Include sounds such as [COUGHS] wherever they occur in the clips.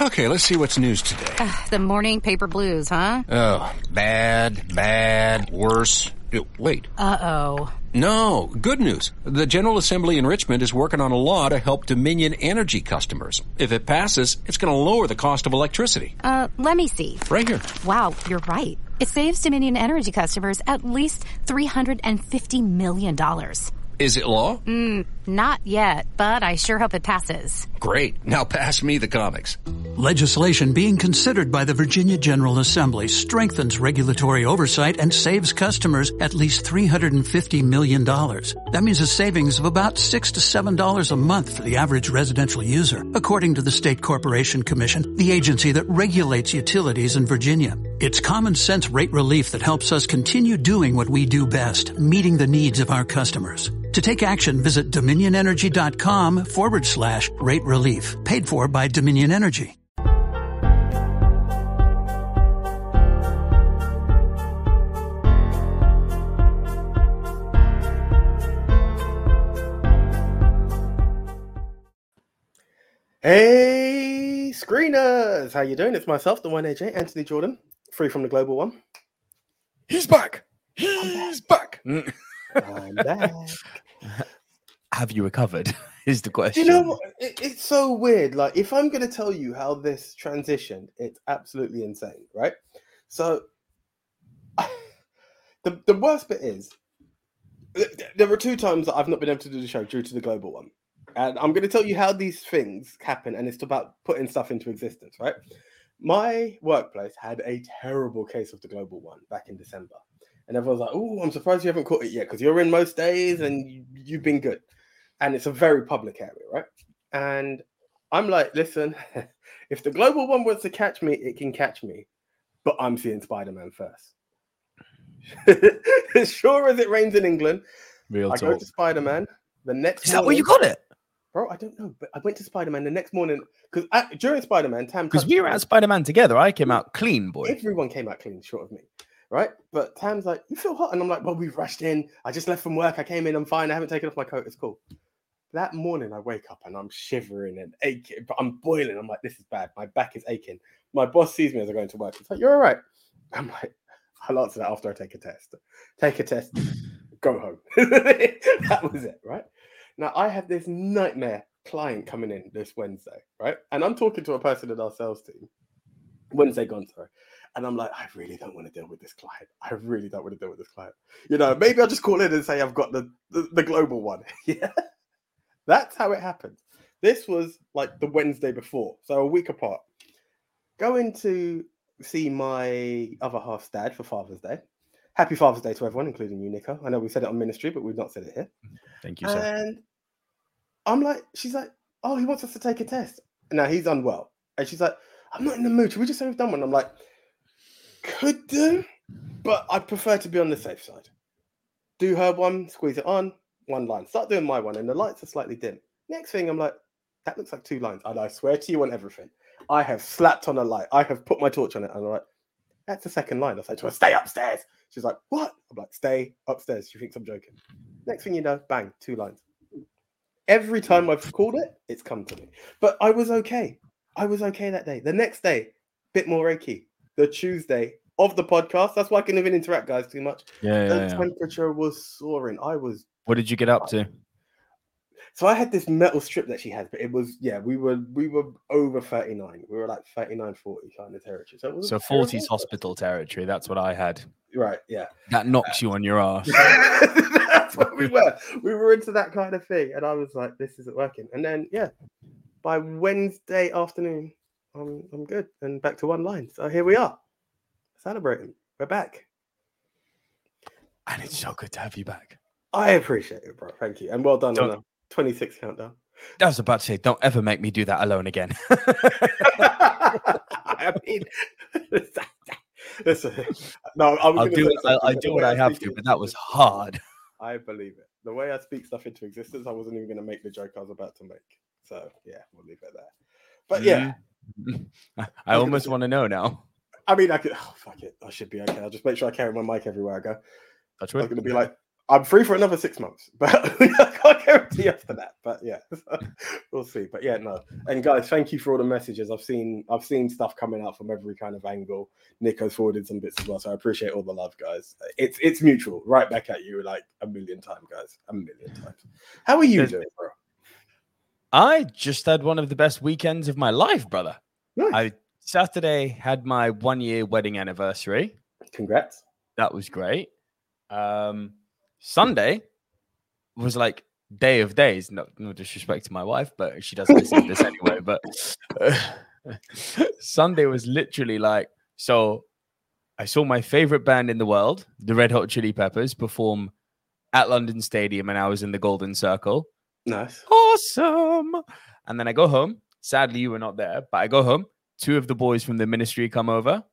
Okay, let's see what's news today. The morning paper blues, huh? Oh, bad, bad, worse. Uh, Wait, Uh oh. no, good news. The General Assembly in Richmond is working on a law to help Dominion Energy customers. If it passes, it's going to lower the cost of electricity. Uh, let me see. Right here. Wow, you're right. It saves Dominion Energy customers at least $350 million. Is it law? Not yet, but I sure hope it passes. Great. Now pass me the comics. Legislation being considered by the Virginia General Assembly strengthens regulatory oversight and saves customers at least $350 million. That means a savings of about 6 to $7 a month for the average residential user, according to the State Corporation Commission, the agency that regulates utilities in Virginia. It's common sense rate relief that helps us continue doing what we do best, meeting the needs of our customers. To take action, visit dominionenergy.com forward slash rate relief, paid for by Dominion Energy. Hey, screeners! How you doing? It's myself, the one AJ, Anthony Jordan, free from the global one. He's back. He's back. Mm. [LAUGHS] I'm back. Have you recovered? [LAUGHS] Is the question. you know? It, it's so weird. Like, if I'm going to tell you how this transitioned, it's absolutely insane, right? So, [LAUGHS] the the worst bit is, there were two times that I've not been able to do the show due to the global one, and I'm going to tell you how these things happen, and it's about putting stuff into existence, right? My workplace had a terrible case of the global one back in December, and everyone's like, "Oh, I'm surprised you haven't caught it yet because you're in most days and you, you've been good." And it's a very public area, right? And I'm like, listen, [LAUGHS] if the global one wants to catch me, it can catch me, but I'm seeing Spider Man first. as [LAUGHS] sure as it rains in England, Real I go to Spider Man. The next Is that where you got it? bro? I don't know, but I went to Spider Man the next morning because during Spider Man, Tam Because we were at Spider Man together. I came out clean, boy. Everyone came out clean, short of me, right? But Tam's like, "You feel hot?" And I'm like, "Well, we've rushed in. I just left from work. I came in. I'm fine. I haven't taken off my coat. It's cool." That morning, I wake up and I'm shivering and aching, but I'm boiling. I'm like, "This is bad. My back is aching." My boss sees me as I go into work. He's like, "You're all right." [LAUGHS] I'm like, "I'll answer that after I take a test. Take a test. Go home." [LAUGHS] that was it, right? Now I have this nightmare client coming in this Wednesday, right? And I'm talking to a person in our sales team. Wednesday gone, sorry. And I'm like, I really don't want to deal with this client. I really don't want to deal with this client. You know, maybe I'll just call in and say I've got the the, the global one. [LAUGHS] yeah. That's how it happened. This was like the Wednesday before, so a week apart. Going to see my other half's dad for Father's Day. Happy Father's Day to everyone, including you, Nico. I know we said it on ministry, but we've not said it here. Thank you, sir. And I'm like, she's like, oh, he wants us to take a test. Now he's unwell. And she's like, I'm not in the mood. Should we just say we've done one? I'm like, could do, but I'd prefer to be on the safe side. Do her one, squeeze it on, one line. Start doing my one, and the lights are slightly dim. Next thing, I'm like, that looks like two lines. And I swear to you on everything, I have slapped on a light. I have put my torch on it, and I'm like, that's the second line. I say to her, stay upstairs. She's like, what? I'm like, stay upstairs. She thinks I'm joking. Next thing you know, bang, two lines. Every time I've called it, it's come to me. But I was okay. I was okay that day. The next day, bit more Reiki. The Tuesday of the podcast. That's why I couldn't even interact, guys, too much. Yeah, The yeah, yeah. temperature was soaring. I was What did you get up to? so I had this metal strip that she had, but it was yeah, we were we were over 39. We were like 39, 40 kind of territory. So it was So 40s hospital territory. That's what I had. Right, yeah. That knocks you on your ass. [LAUGHS] That's what we were. We were into that kind of thing. And I was like, this isn't working. And then yeah, by Wednesday afternoon, I'm I'm good and back to one line. So here we are. Celebrating. We're back. And it's so good to have you back. I appreciate it, bro. Thank you. And well done Don't- a 26 countdown. I was about to say, don't ever make me do that alone again. [LAUGHS] I mean, [LAUGHS] listen, no, I was I'll gonna do it. I'll, I'll do what I have to, but that was hard. I believe it. The way I speak stuff into existence, I wasn't even going to make the joke I was about to make. So yeah, we'll leave it there. But yeah, Mm. [LAUGHS] I almost want to know now. I mean, I could. Oh, fuck it. I should be okay. I'll just make sure I carry my mic everywhere I go. That's right. I'm going to be like, I'm free for another six months, [LAUGHS] but I can't guarantee after that. But yeah, [LAUGHS] we'll see. But yeah, no. And guys, thank you for all the messages. I've seen I've seen stuff coming out from every kind of angle. Nico's forwarded some bits as well, so I appreciate all the love, guys. It's it's mutual. Right back at you like a million times, guys. A million times. How are you doing, bro? I just had one of the best weekends of my life, brother. Nice. I Saturday had my one year wedding anniversary. Congrats. That was great. Um, Sunday was like day of days. No, no disrespect to my wife, but she doesn't listen to this anyway. But [LAUGHS] Sunday was literally like so. I saw my favorite band in the world, the Red Hot Chili Peppers, perform at London Stadium, and I was in the Golden Circle. Nice. Awesome. And then I go home. Sadly, you were not there, but I go home. Two of the boys from the ministry come over,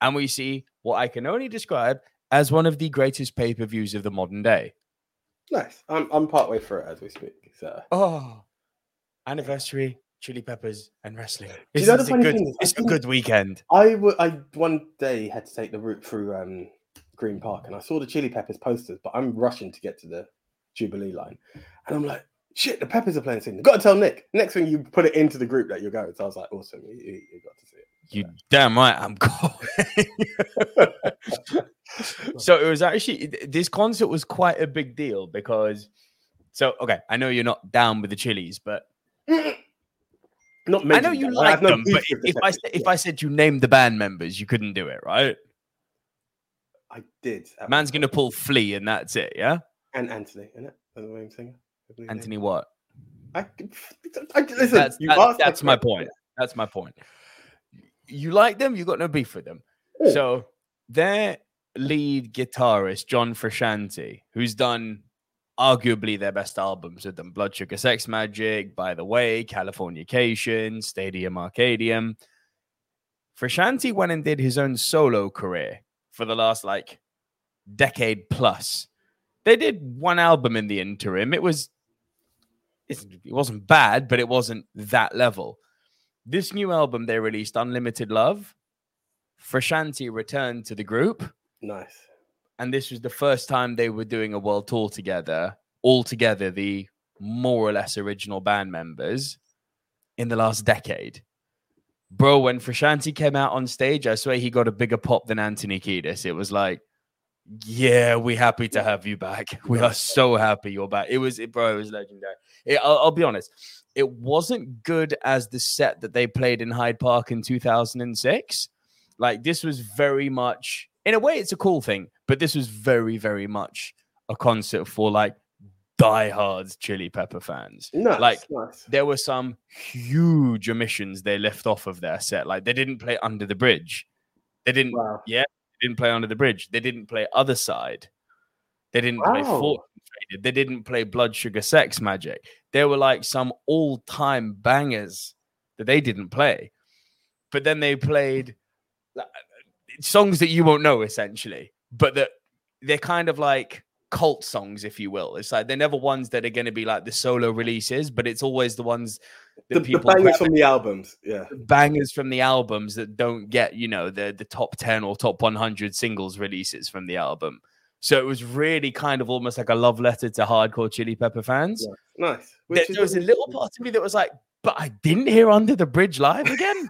and we see what I can only describe as one of the greatest pay per views of the modern day. Nice. I'm I'm partway through it as we speak. So Oh, anniversary, chili peppers, and wrestling. you know the a good, is, it's a good weekend. I I one day had to take the route through um Green Park and I saw the Chili Peppers posters, but I'm rushing to get to the Jubilee line. And I'm like, shit, the Peppers are playing soon. Gotta tell Nick. Next thing you put it into the group that you're going. So I was like, awesome, you, you- you got to see it. You damn right, I'm going. [LAUGHS] so it was actually this concert was quite a big deal because. So okay, I know you're not down with the chilies, but Not many. I know you have like them. But if, if I said- if. I said you named the band members, you couldn't do it, right? I did. Man's gonna pull Flea, and that's it. Yeah, and Anthony, isn't it? The main singer. I believe his Anthony. name. What? I, I, listen, That's, that- that's my question. point. That's my point. You like them, you got no beef with them. Yeah. So their lead guitarist, John Frusciante, who's done arguably their best albums with them, Blood Sugar Sex Magik, By the Way, Californication, Stadium Arcadium. Frusciante went and did his own solo career for the last like decade plus. They did one album in the interim. It was it wasn't bad, but it wasn't that level. This new album they released, Unlimited Love, Frusciante returned to the group, Nice. and this was the first time they were doing a world tour together, all together, the more or less original band members in the last decade. Bro, when Frusciante came out on stage, I swear he got a bigger pop than Anthony Kiedis. It was like, yeah, we're happy to have you back. [LAUGHS] We are so happy you're back. It was, it, bro, it was legendary. It- I'll, I'll be honest, it wasn't good as the set that they played in Hyde Park in 2006. Like, this was very much, in a way, it's a cool thing, but this was very, very much a concert for like diehards Chili Pepper fans. Nice. Like, nice. there were some huge omissions they left off of their set. Like they didn't play Under the Bridge. They didn't Wow. They didn't play Under the Bridge. They didn't play Other Side. They didn't play Fortune Faded. They didn't play Blood Sugar Sex Magik. There were like some all-time bangers that they didn't play. But then they played like, songs that you won't know essentially, but that they're kind of like cult songs, if you will. It's like they're never ones that are going to be like the solo releases, but it's always the ones that The, the bangers from the albums. Yeah. bangers from the albums that don't get you know the the top 10 or top 100 singles releases from the album so it was really kind of almost like a love letter to hardcore chili pepper fans Yeah. Nice. there, Which there was a little part of me that was like but i didn't hear under the bridge live again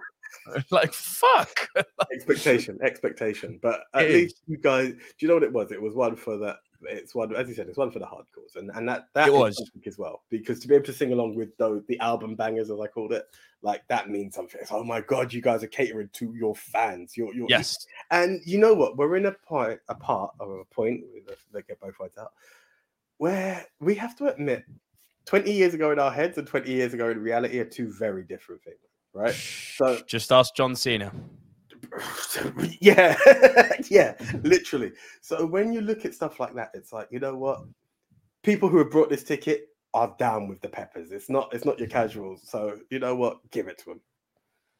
[LAUGHS] like fuck [LAUGHS] expectation, expectation. But at It least you guys, do you know what it was? It was one for the. It's one, as you said, it's one for the hardcores, and and that that It was. as well because to be able to sing along with the the album bangers, as I called it, like that means something. It's, oh my god, you guys are catering to your fans. Your your yes And you know what? We're in a point, a part of a point. Let's get both sides out. Where we have to admit, twenty years ago in our heads and twenty years ago in reality are two very different things, right? So [SIGHS] just ask john cena [LAUGHS] yeah, [LAUGHS] yeah, literally. So when you look at stuff like that, it's like you know what? People who have brought this ticket are down with the peppers. It's not. It's not your casuals. So you know what? Give it to them.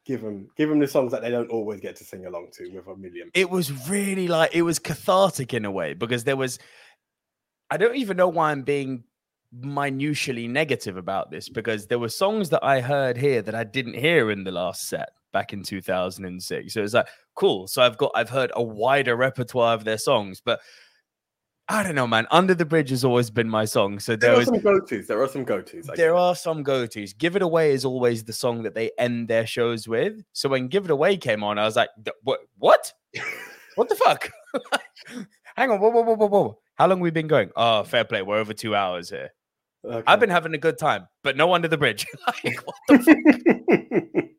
Give them. Give them the songs that they don't always get to sing along to with a million. it was really like it was cathartic in a way because there was I don't even know why I'm being minutially negative about this because there were songs that I heard here that I didn't hear in the last set back in 2006. So it's like cool. So I've got I've heard a wider repertoire of their songs, but I don't know, man. Under the Bridge has always been my song. So There there are was some go tos. There are some go tos. there are some go-tos. Give It Away is always the song that they end their shows with. So when Give It Away came on, I was like, what what? what the fuck? [LAUGHS] Hang on, whoa, whoa, whoa, whoa, whoa. How long we been going? Oh, fair play. We're over two hours here. I've been having a good time, but no under the bridge. [LAUGHS] like, what the fuck? [LAUGHS]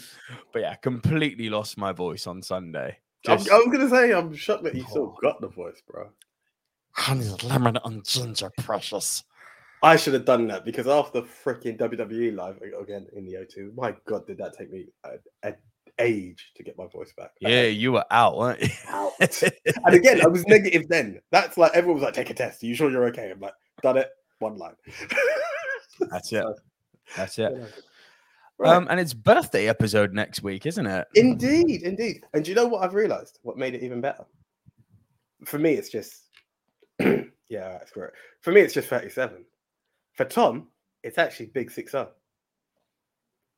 [LAUGHS] But yeah, completely lost my voice on Sunday. I'm, I was gonna say I'm shocked that you still oh. got the voice, bro. Honey, lemon and ginger, precious. I should have done that because after freaking WWE live again in the O2, my god, did that take me an age to get my voice back? yeah, you were out, weren't you? Out. and again, I was [LAUGHS] negative then. That's like everyone was like, "Take a test. Are you sure you're okay?" I'm like, "Done it." One line. That's it. [LAUGHS] That's it. Right. Um, and it's birthday episode next week, isn't it? Indeed, indeed. And do you know what I've realized? What made it even better? For me, it's just [CLEARS THROAT] yeah, that's correct. For me, it's just 37. For Tom, it's actually big six zero. [LAUGHS]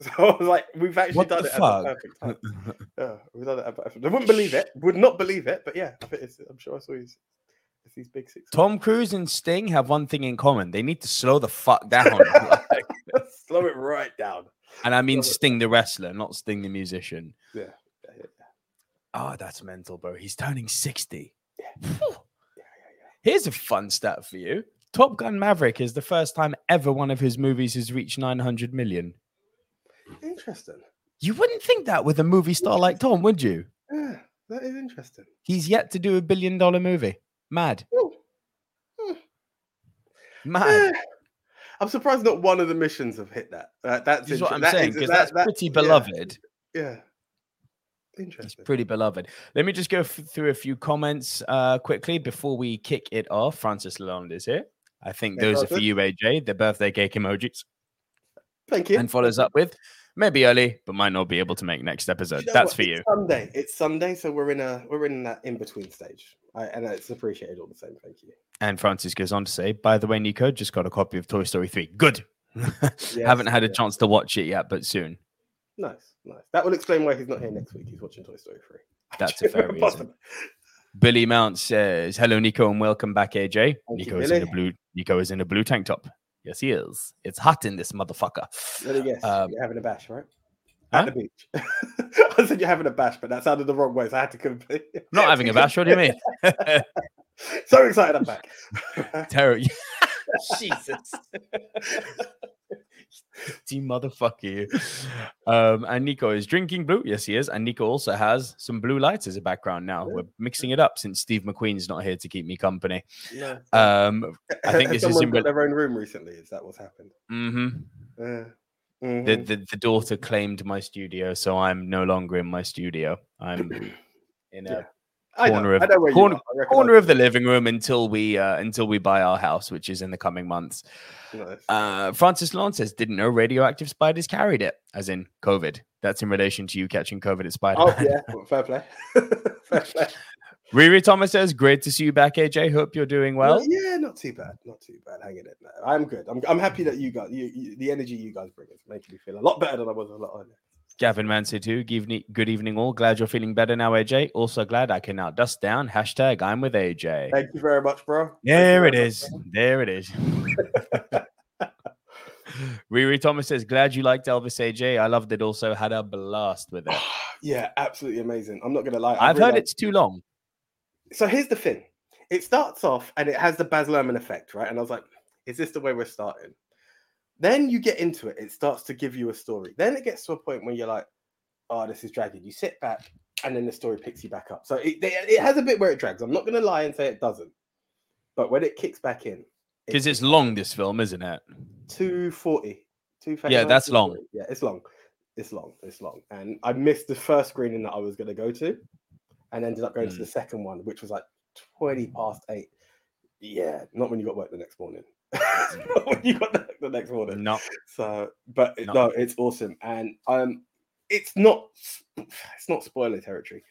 So I was like, we've actually What done it at fuck? the perfect time. Yeah, we've done it. At perfect. I wouldn't believe it. Would not believe it. But yeah, I think it's, I'm sure I saw his. These big six. Tom Cruise and Sting have one thing in common. They need to slow the fuck down. [LAUGHS] [LAUGHS] Slow it right down. And I mean Sting the wrestler, not Sting the musician. Yeah. yeah, yeah, yeah. Oh, that's mental, bro. He's turning 60. Yeah. Here's a fun stat for you. Top Gun Maverick is the first time ever one of his movies has reached 900 million. Interesting. You wouldn't think that with a movie star like Tom, would you? Yeah, that is interesting. He's yet to do a billion dollar movie. Mad. Ooh. Hmm. Mad. I'm surprised not one of the missions have hit that. Uh, that's what I'm that saying because that- that's that- pretty yeah, beloved. Yeah. It's Interesting. pretty beloved. Let me just go f- through a few comments uh, quickly before we kick it off. Francis Lalonde is here. I think those are for you, AJ. The birthday cake emojis. Thank you. And follows up with maybe early, but might not be able to make next episode. you know That's what? for It's you. Sunday. It's Sunday, so we're in a we're in that in between stage, I, and it's appreciated all the same. Thank you. And Francis goes on to say, by the way, Nico, just got a copy of Toy Story 3. Good. [LAUGHS] Haven't had a chance to watch it yet, but soon. Nice, nice. That will explain why he's not here next week. He's watching Toy Story three. That's a [LAUGHS] fair reason. Billy Mount says, "Hello, Nico, and welcome back, AJ. you, Nico is in a blue. Nico is in a blue tank top. Yes, he is. It's hot in this motherfucker. Let me guess. Um, you're having a bash, right? huh? At the beach. [LAUGHS] I said you're having a bash, but that sounded the wrong way, so I had to complete. Not having a bash. What do you mean? So excited, I'm back. [LAUGHS] Terror. [LAUGHS] Jesus. [LAUGHS] Team motherfucker you. Um, and Nico is drinking blue. Yes, he is. And Nico also has some blue lights as a background now. We're mixing it up since Steve McQueen's not here to keep me company. No. Um, I think Has this is someone in got re- their own room recently. Is that what's happened? mhm. Uh, the, the the daughter claimed my studio, so I'm no longer in my studio. I'm [CLEARS THROAT] in a Yeah. I know, corner of I know where you corner, are. I recognise corner of the living room until we uh, until we buy our house, which is in the coming months. Nice. Uh, Francis Lawn says, didn't know radioactive spiders carried it, as in COVID. That's in relation to you catching COVID at Spider Oh yeah, fair play. [LAUGHS] fair play. Riri Thomas says, great to see you back, AJ. Hope you're doing well. yeah, not too bad, not too bad. Hanging in there. I'm good. I'm, I'm happy that you got you, you the energy you guys bring is making me feel a lot better than I was a lot earlier. Gavin Manson too. Good evening, all. Glad you're feeling better now, AJ. Also glad I can now dust down. Hashtag I'm with AJ. Thank you very much, bro. There it much. There it is. [LAUGHS] Riri Thomas says, glad you liked Elvis AJ. I loved it also. Had a blast with it. [SIGHS] Yeah, absolutely amazing. I'm not gonna lie. I've heard realised- it's too long. So here's the thing. It starts off and it has the Baz Luhrmann effect, right? And I was like, is this the way we're starting? Then you get into it. It starts to give you a story. Then it gets to a point where you're like, oh, this is dragging. You sit back and then the story picks you back up. So it, it has a bit where it drags. I'm not going to lie and say it doesn't. But when it kicks back in, Because it's long, this film, isn't it? 240. 239, Yeah, that's long. Yeah, it's long. It's long. It's long. And I missed the first screening that I was going to go to and ended up going to Mm. the second one, which was like 20 past eight. Yeah, not when you got work the next morning. [LAUGHS] you got the, the next morning. No. So, but No. no, it's awesome. And um, it's not, it's not spoiler territory,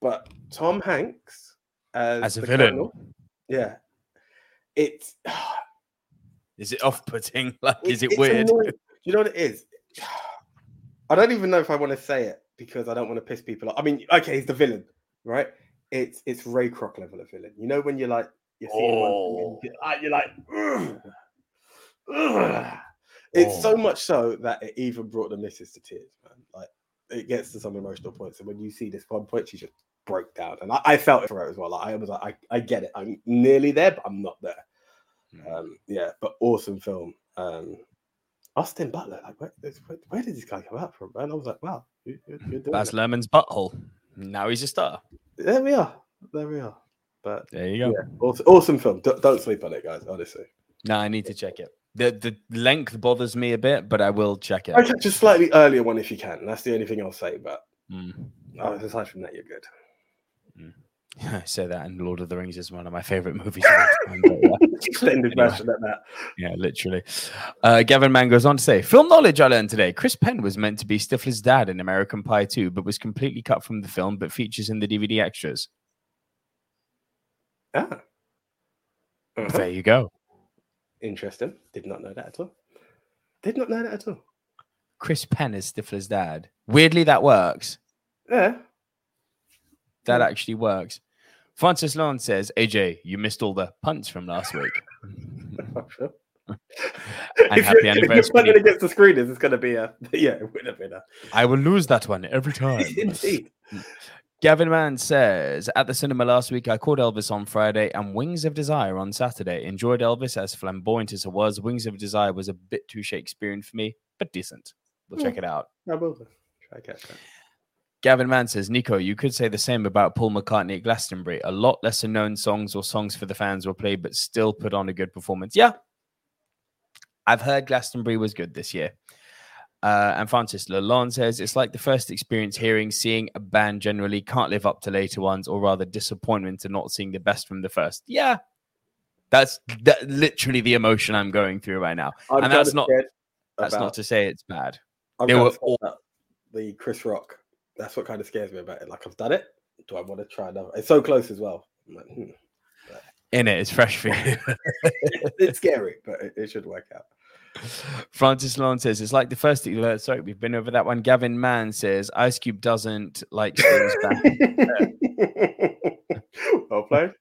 but Tom Hanks as, As a villain. colonel, yeah, it's [SIGHS] Is it off putting? [LAUGHS] Like, is It- it weird? annoying. [LAUGHS] You know what it is? [SIGHS] I don't even know if I want to say it because I don't want to piss people off. I mean, okay, he's the villain, right? It's it's Ray Kroc level of villain. You know when you're like You see him on- and you're like, "Ugh, ugh." it's so much so that it even brought the missus to tears, man. Like it gets to some emotional points, and when you see this one point, she just broke down, and I, I felt it for her as well. Like I was like, I, I get it, I'm nearly there, but I'm not there. Um, yeah, but awesome film. Um, Austin Butler, like where, where, where did this guy come out from, man? I was like, wow, you, you're, you're doing Baz it. Luhrmann's butthole. Now he's a star. There we are, there we are. But There you go. yeah, awesome, awesome film. Don't, don't sleep on it, guys. Honestly, No, I need to check it. The the length bothers me a bit, but I will check it. I catch a slightly earlier one if you can. That's the only thing I'll say. But Mm. oh, aside from that, you're good. [LAUGHS] I say that, and Lord of the Rings is one of my favorite movies. Of [LAUGHS] time, but yeah. Extended Anyway. version at that. Yeah, literally. Uh, Gavin Mann goes on to say, film knowledge I learned today. Chris Penn was meant to be Stifler's dad in American Pie 2, but was completely cut from the film, but features in the DVD extras. Ah. Uh-huh. There you go. Interesting. Did not know that at all. Did not know that at all. Chris Penn is Stifler's dad. Weirdly, that works. Yeah. That Hmm. actually works. Francis Lawn says, AJ, you missed all the punts from last week. [LAUGHS] [LAUGHS] And if happy you're, if you're anniversary. punting against the screeners, it's going to be a [LAUGHS] yeah, it would have been a I will lose that one every time. indeed. Gavin Mann says, at the cinema last week, I caught Elvis on Friday and Wings of Desire on Saturday. Enjoyed Elvis as flamboyant as it was. Wings of Desire was a bit too Shakespearean for me, but decent. We'll check Hmm. it out. I will try catch that. Gavin Mann says, Nico, you could say the same about Paul McCartney at Glastonbury. A lot lesser known songs or songs for the fans were played, but still put on a good performance. Yeah. I've heard Glastonbury was good this year. Uh, and Francis Lalonde says, it's like the first experience hearing, seeing a band generally can't live up to later ones, or rather disappointment to not seeing the best from the first. Yeah. That's that, literally the emotion I'm going through right now. I'm And that's not- That's not to say it's bad. I'm they were all- the Chris Rock. That's what kind of scares me about it. Like I've done it. Do I want to try another? It's so close as well. Like, hmm. In it, it's fresh for you. [LAUGHS] it's scary, but it, it should work out. Francis Lawn says it's like the first. Uh, sorry, we've been over that one. Gavin Mann says Ice Cube doesn't like Sting's [LAUGHS] [LAUGHS] well played.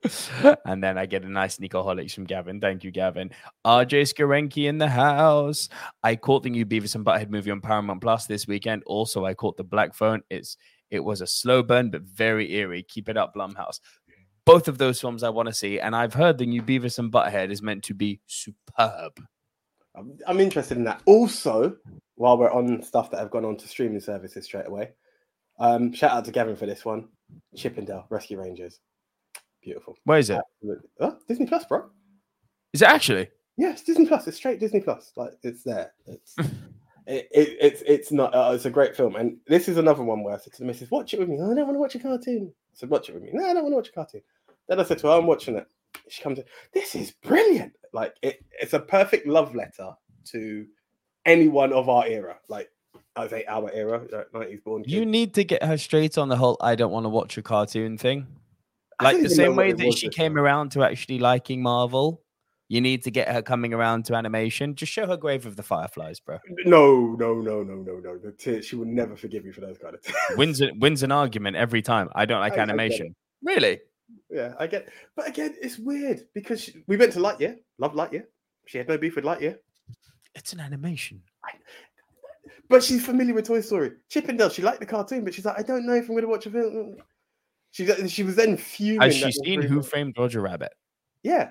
[LAUGHS] and then I get a nice Nicoholics from Gavin. Thank you, Gavin. RJ Skarenki in the house. I caught the new Beavis and Butthead movie on Paramount Plus this weekend. Also, I caught the Black Phone. It's it was a slow burn but very eerie. Keep it up, Blumhouse. Both of those films I want to see, and I've heard the new Beavis and Butthead is meant to be superb. I'm, I'm interested in that. Also, while we're on stuff that have gone on to streaming services straight away, um, shout out to Gavin for this one. Chip 'n Dale Rescue Rangers, beautiful. Where is it? Oh, Disney Plus, bro. Is it actually? Yes, Disney Plus. It's straight Disney Plus. Like it's there. It's [LAUGHS] it, it, it's it's not. Uh, it's a great film, and this is another one where I said to the missus, "Watch it with me." "Oh, I don't want to watch a cartoon. I said, "Watch it with me." No, I don't want to watch a cartoon. Then I said to her, "I'm watching it." She comes in. This is brilliant. Like it, it's a perfect love letter to anyone of our era. Like I say our era, nineties born. You need to get her straight on the whole I don't want to watch a cartoon thing. Like the same way that she came time. around to actually liking Marvel. You need to get her coming around to animation. Just show her Grave of the Fireflies, bro. No, no, no, no, no, no. The tears. She would never forgive you for those kind of [LAUGHS] things. Wins a, wins an argument every time. I don't like I- I animation. Really? Yeah, I get. But again, it's weird because she, we went to Lightyear, love Lightyear. She had no beef with Lightyear, It's an animation. but she's familiar with Toy Story. Chip 'n Dale, she liked the cartoon, but she's like, I don't know if I'm going to watch a film. She she was then fuming. Has she seen Who Framed Roger Rabbit? Yeah,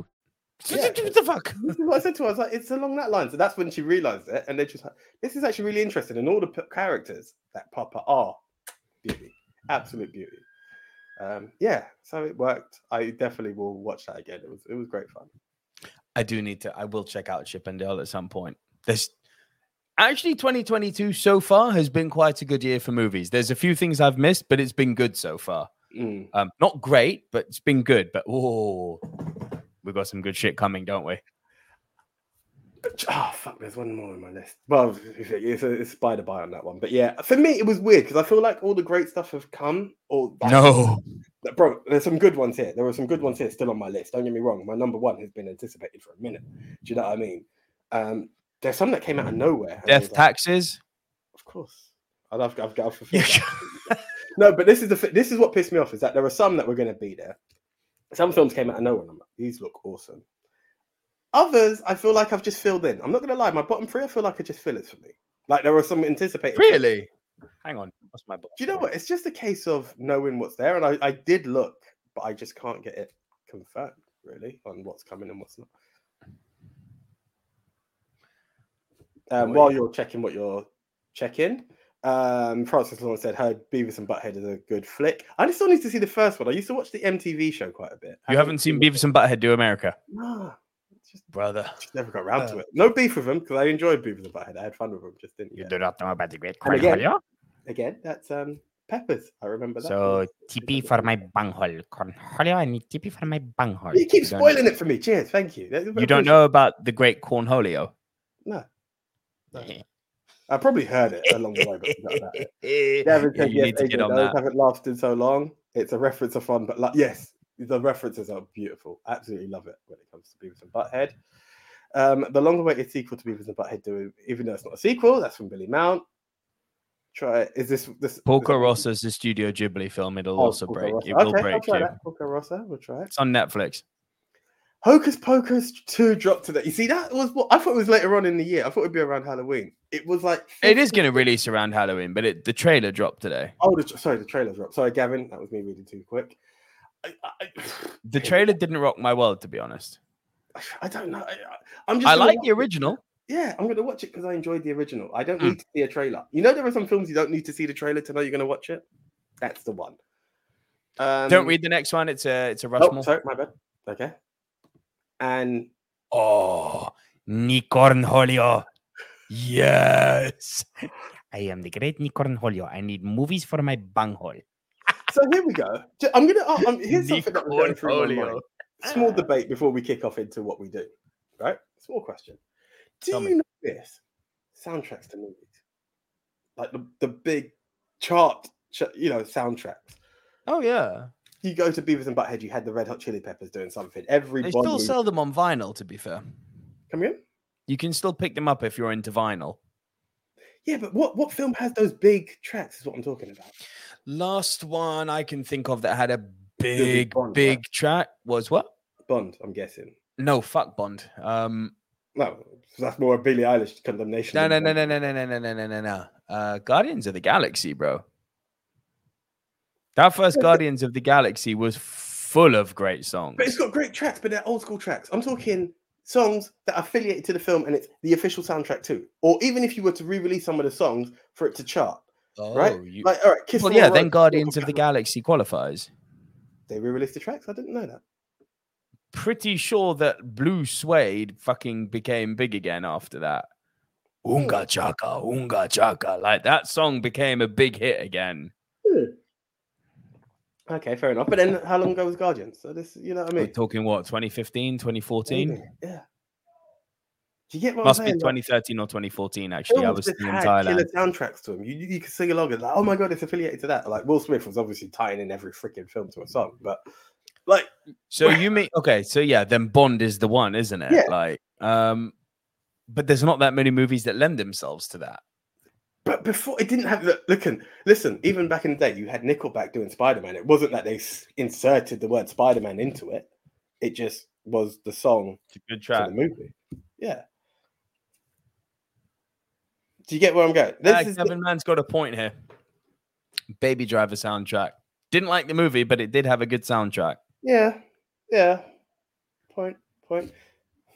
What the fuck? This is what I said to her. I was like, it's along that line. So that's when she realized it. And they just, like, this is actually really interesting. And all the p- characters that pop up are beauty, absolute beauty. Um, yeah, so it worked. I definitely will watch that again. It was it was great fun. I do need to. I will check out Chip and Dale at some point. There's actually 2022 so far has been quite a good year for movies. There's a few things I've missed, but it's been good so far. Mm. Um, not great, but it's been good. But oh, we've got some good shit coming, don't we? Oh fuck! There's one more on my list. Well, it's a it's spider bite on that one, but yeah, for me it was weird because I feel like all the great stuff have come. Or like, No, bro, there's some good ones here. There were some good ones here still on my list. Don't get me wrong. My number one has been anticipated for a minute. Do you know what I mean? Um, there's some that came out of nowhere. death like, taxes. Of course, I've I've, I've, I've [LAUGHS] no, but this is the this is what pissed me off is that there are some that were going to be there. Some films came out of nowhere. I'm like, these look awesome. Others, I feel like I've just filled in. I'm not going to lie. My bottom three, I feel like are just fillers for me. Like there were some anticipated. Really? Hang on, what's my book? Do you know what? It's just a case of knowing what's there, and I, I did look, but I just can't get it confirmed really on what's coming and what's not. Um, Oh, while you're checking what you're checking, um, Francis Lawrence said, her Beavis and Butthead is a good flick." I just still need to see the first one. I used to watch the MTV show quite a bit. You haven't seen Beavis and Butthead do America, No, just, brother. just never got around to it. No beef with them because I enjoyed Beavis and Butthead. I had fun with them. Just didn't. You get- do not know about the great And again, cornholio. Again, that's um Peppers. I remember that. So It's TP for my one. bunghole. Cornholio, I need TP for my bunghole. You keep don't- spoiling it for me. Cheers, thank you. You don't know about the great cornholio? No. [LAUGHS] No. I probably heard it along the way, but forgot about. Gavin Yeah, said, you yes, need to get on those that. haven't lasted so long. It's a reference of fun, but like, yes, the references are beautiful. Absolutely love it when it comes to Beavis and Butthead. Um, the long awaited sequel to Beavis and Butthead, do, even though it's not a sequel, that's from Billy Mount. Try it. Is this this Porco this- Rosso's the Studio Ghibli film. It'll Oh, also Porco break. It will okay, I'll break try you. that. Porco Rosso, we'll try it. It's on Netflix. Hocus Pocus 2 dropped today. You see, that was what I thought it was later on in the year. I thought it'd be around Halloween. It was like It is going to release around Halloween, but it, the trailer dropped today. Oh, the, sorry, the trailer dropped. Sorry, Gavin, that was me reading too quick. I, I, The trailer didn't rock my world, to be honest. [SIGHS] I don't know. I, am just. I like the it. original. Yeah, I'm going to watch it because I enjoyed the original. I don't Mm. need to see a trailer. You know, there are some films you don't need to see the trailer to know you're going to watch it. That's the one. Um, Don't read the next one. It's a it's a Oh, Rushmore. sorry, my bad. Okay. And Oh, Nicornholio. Yes. I am the great Nicornholio. I need movies for my bunghole. so here we go. I'm going to. Oh, um, here's something that was going through my mind. Small debate before we kick off into what we do. Right? Small question. Do Tell you me. know this? Soundtracks to movies, like the, the big chart, ch- you know, soundtracks. Oh yeah. You go to Beavis and Butthead, you had the Red Hot Chili Peppers doing something. Every They still sell them on vinyl. To be fair, Come in? you can still pick them up if you're into vinyl. Yeah, but what what film has those big tracks? Is what I'm talking about. Last one I can think of that had a big, Bond, right? big track was what? Bond, I'm guessing. No, fuck Bond. Um, No, that's more a Billie Eilish condemnation. no, no, no, no, no, no, no, no, no, no, no. Uh, Guardians of the Galaxy, bro. That first Guardians of the Galaxy was full of great songs. But it's got great tracks, but they're old school tracks. I'm talking songs that are affiliated to the film and it's the official soundtrack too. Or even if you were to re-release some of the songs for it to chart, oh, right? Oh, you- Like, all right, Kiss well, yeah, then Rose, Guardians of the Galaxy. Galaxy qualifies. They re-released the tracks. I didn't know that. Pretty sure that Blue Swede fucking became big again after that. Unga chaka, unga chaka. Like that song became a big hit again. Hmm. Okay, fair enough. But then how long ago was Guardians? So this, you know what I We're mean? talking what, 2015, 2014? Yeah. Do you get what Must I'm be saying? Like, 2013 or 2014, actually. I was still in Thailand. Killer soundtracks to them. You, you could sing along and like, oh my god, it's affiliated to that. Like Will Smith was obviously tying in every freaking film to a song, but Like, So you mean okay? So yeah, then Bond is the one, isn't it? Yeah. Like, um, but there's not that many movies that lend themselves to that. But before it didn't have. Look, listen, listen. Even back in the day, you had Nickelback doing Spider Man. It wasn't that they s- inserted the word Spider Man into it. It just was the song It's a good track. the movie. Yeah. Do you get where I'm going? This Ah, is the- Kevin Mann's got a point here. Baby Driver soundtrack. Didn't like the movie, but it did have a good soundtrack. Yeah, yeah. Point, point.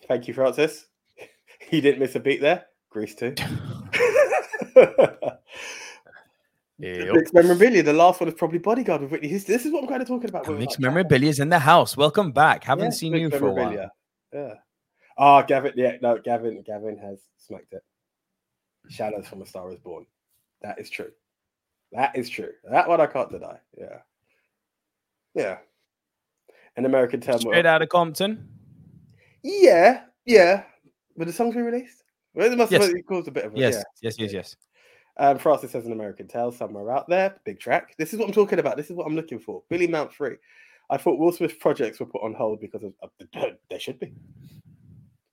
Thank you, Francis. [LAUGHS] He didn't miss a beat there. Grease too. [LAUGHS] [LAUGHS] Mixed memorabilia. The last one is probably Bodyguard with Whitney Houston. This is what I'm kind of talking about. Mixed like, memorabilia is in the house. Welcome back. Haven't Yeah, seen you for a while. Yeah. Ah, Gavin. Yeah, no, Gavin. Gavin has smacked it. Shadows from a Star is Born. That is true. That is true. That one I can't deny. Yeah. Yeah. An American Tail. Straight out of Compton. Yeah, yeah. Were the songs re-released? Well, it must Yes. have caused a bit of a Yes, yeah. yes, yes, yes. Um, Francis has an American Tail somewhere out there. Big track. This is what I'm talking about. This is what I'm looking for. Billy Mount Free. I thought Will Smith's projects were put on hold because of, of the, they should be.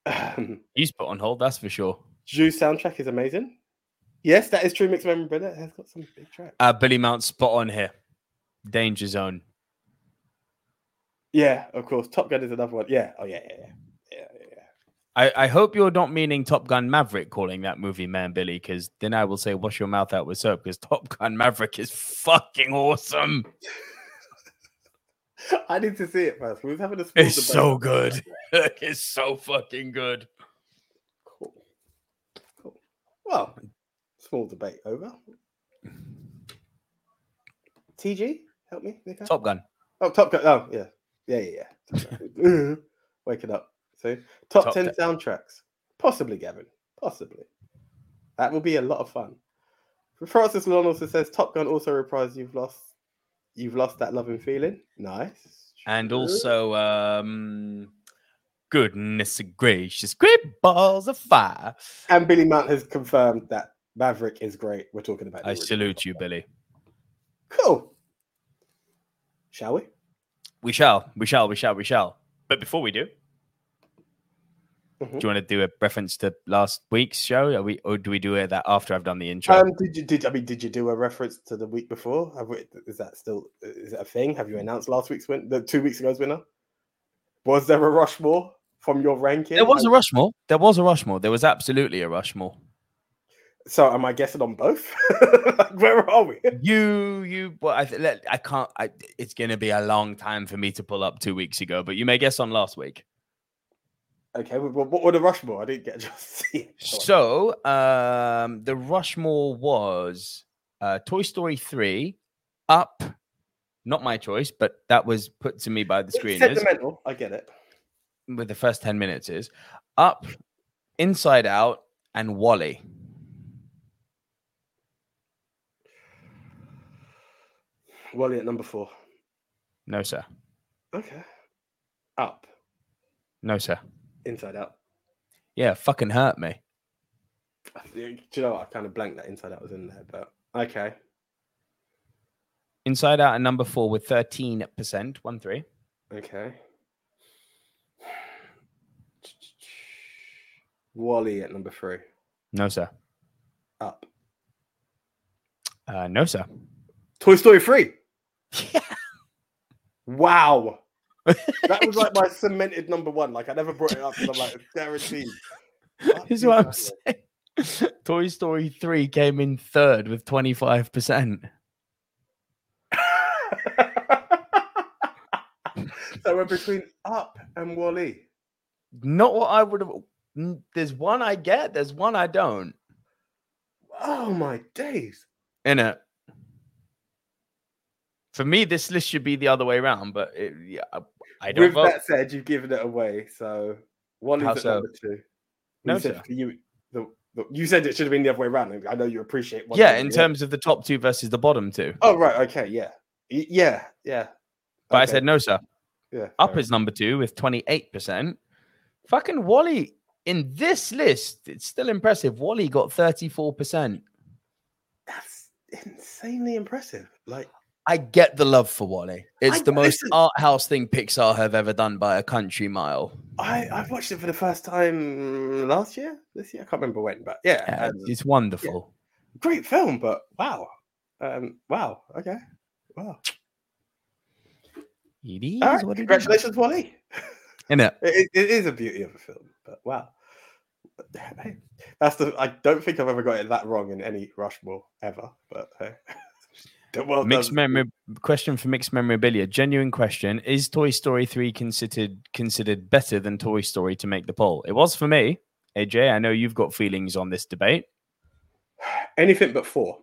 Um, [CLEARS THROAT] He's put on hold, that's for sure. Juice soundtrack is amazing. Yes, that is true. Mixed memorabilia has got some big tracks. Uh, Billy Mount spot on here. Danger Zone. Yeah, of course. Top Gun is another one. Yeah. Oh yeah, yeah, yeah. I, I hope you're not meaning Top Gun Maverick calling that movie Man Billy, because then I will say wash your mouth out with soap, because Top Gun Maverick is fucking awesome. I need to see it first. We was having a It's debate so good. [LAUGHS] it's so fucking good. Cool. Cool. Well, small debate over. TG, help me. Nico? Top Gun. Oh, Top Gun. Oh, yeah. Yeah, yeah, yeah. [LAUGHS] [LAUGHS] Waking up. See? Top, Top 10 soundtracks. Possibly, Gavin. Possibly. That will be a lot of fun. Francis Lon also says Top Gun also reprised You've Lost You've Lost That Loving Feeling. Nice. And also, um, goodness gracious, great balls of fire. And Billy Mount has confirmed that Maverick is great. We're talking about I salute you, Billy. Cool. Shall we? We shall, we shall, we shall, we shall. But before we do, Mhm. do you want to do a reference to last week's show? Are we, or do we do it that after I've done the intro? Um, did you did I mean did you do a reference to the week before? Have we, is that still is that a thing? Have you announced last week's win? The two weeks ago's winner? Was there a Rushmore from your ranking? there was a Rushmore. There was a Rushmore. There was absolutely a Rushmore. So am I guessing on both? [LAUGHS] Where are we? You, you, well, I, let- I can't. I, it's going to be a long time for me to pull up two weeks ago, but you may guess on last week. Okay, what, what were the Rushmore? I didn't get [LAUGHS] to see it. So, um, the Rushmore was uh, Toy Story 3, Up, not my choice, but that was put to me by the screeners sentimental. I get it. with the first 10 minutes is Up, Inside Out, and WALL-E. WALL-E at number four. No, sir. Okay. Up, No, sir. Inside out. Yeah, fucking hurt me. Do you know what? I kind of blanked that inside out was in there, but okay. Inside Out at number four with 13%, 1 3. Okay. WALL-E at number three. No, sir. Up. Uh, no, sir. Toy Story 3. Yeah. [LAUGHS] Wow. That was like my [LAUGHS] cemented number one. Like I never brought it up because I'm like, guaranteed. [LAUGHS] This is what I'm saying. [LAUGHS] Toy Story 3 came in third with 25%. so we're between Up and WALL-E. Not what I would have. There's one I get, there's one I don't. Oh my days. In it. For me, this list should be the other way around, but it, yeah, I- don't With vote. that said, you've given it away. So WALL-E's How at so? number two. No, you said sir. you, the, the, you said it should have been the other way around. I know you appreciate. WALL-E Yeah, in terms of the top two versus the bottom two. Oh right, okay, yeah, Y- yeah, yeah. But I said no, sir. yeah. Up fair is number two with 28%. Fucking WALL-E in this list, it's still impressive. WALL-E got 34%. That's insanely impressive. Like, I get the love for WALL-E. It's I- the most listen- art house thing Pixar have ever done by a country mile. I I watched it for the first time last year, this year. I can't remember when, but yeah, Yeah, um, it's wonderful. great film. But wow, um, wow, okay, wow. It is right, what it congratulations, WALL-E. Innit? [LAUGHS] It, it is a beauty of a film, but wow. That's the. I don't think I've ever got it that wrong in any Rushmore ever. But hey, [LAUGHS] [LAUGHS] the world Mixed memory question for mixed memorabilia. Genuine question: Is Toy Story three considered considered better than Toy Story to make the poll? It was for me. AJ, I know you've got feelings on this debate. anything but four.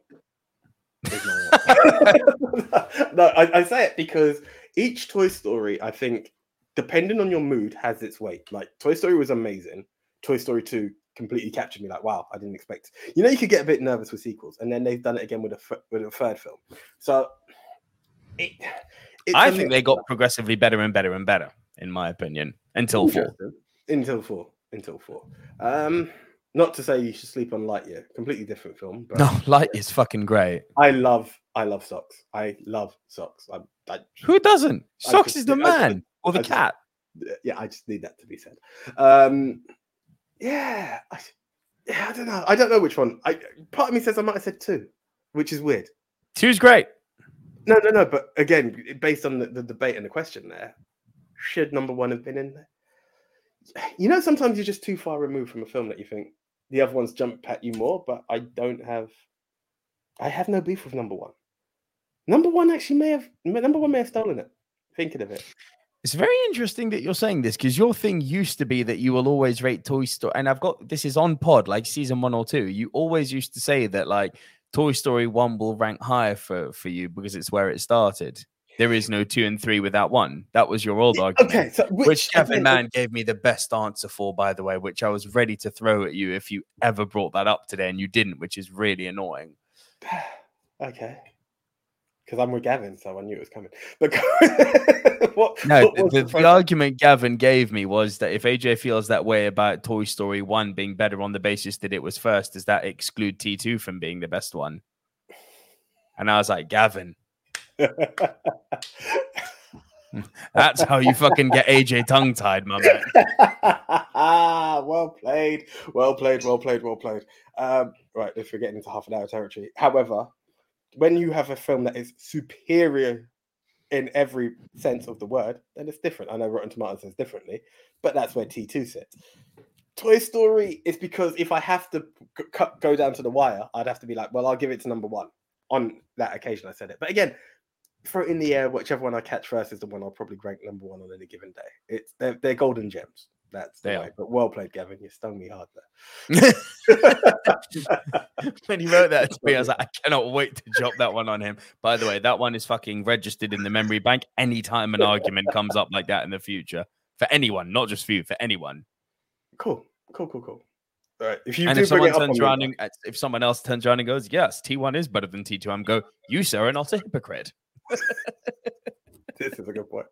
is my one. no, I, I say it because each Toy Story, I think, depending on your mood, has its weight. Like Toy Story was amazing. Toy Story 2 completely captured me. Like, wow, I didn't expect. You know, you could get a bit nervous with sequels, and then they've done it again with a th- with a third film. So, it, it's I think they got progressively better and better and better, in my opinion, until four. Until four. Until four. Um, not to say you should sleep on Lightyear. Completely different film. But No, Light is fucking great. I love. I love Sox. I love Sox. I, I Who doesn't? Sox just- is the I just- man or the I just- cat. yeah, I just need that to be said. Um, yeah, I, yeah, I don't know. I don't know which one. I part of me says I might have said two, which is weird. Two's great. No, no, no. But again, based on the, the debate and the question there, should number one have been in there? You know, sometimes you're just too far removed from a film that you think the other ones jump at you more. But I don't have. I have no beef with number one. Number one actually may have. Number one may have stolen it. Thinking of it. It's very interesting that you're saying this because your thing used to be that you will always rate Toy Story, and I've got this is on pod like season one or two. You always used to say that like Toy Story one will rank higher for for you because it's where it started. There is no two and three without one. That was your old argument. Okay, so which, Which Kevin again, Mann gave me the best answer for, by the way, which I was ready to throw at you if you ever brought that up today and you didn't, which is really annoying. [SIGHS] Okay. Because I'm with Gavin, so I knew it was coming. But [LAUGHS] No, [LAUGHS] the, the, argument Gavin gave me was that if AJ feels that way about Toy Story 1 being better on the basis that it was first, does that exclude T2 from being the best one? And I was like, Gavin, [LAUGHS] that's how you fucking get AJ tongue tied, my man. [LAUGHS] well played, well played, well played, well played. Um, right, if we're getting into half an hour territory. However, when you have a film that is superior in every sense of the word, then it's different. I know Rotten Tomatoes says differently, but that's where T2 sits. Toy Story is because if I have to g- go down to the wire, I'd have to be like, well, I'll give it to number one. On that occasion, I said it. But again, throw it in the air. Whichever one I catch first is the one I'll probably rank number one on any given day. It's they're, they're golden gems. That's the way. But well played, Gavin. You stung me hard there. [LAUGHS] when he wrote that to me, I was like, I cannot wait to drop that one on him. By the way, that one is fucking registered in the memory bank anytime an argument comes up like that in the future. For anyone, not just for you, for anyone. Cool, cool, cool, cool. All right. If you and if someone turns around and uh, if someone else turns around and goes, Yes, T1 is better than T2, I'm go, You, sir, are not a hypocrite. [LAUGHS] this is a good point.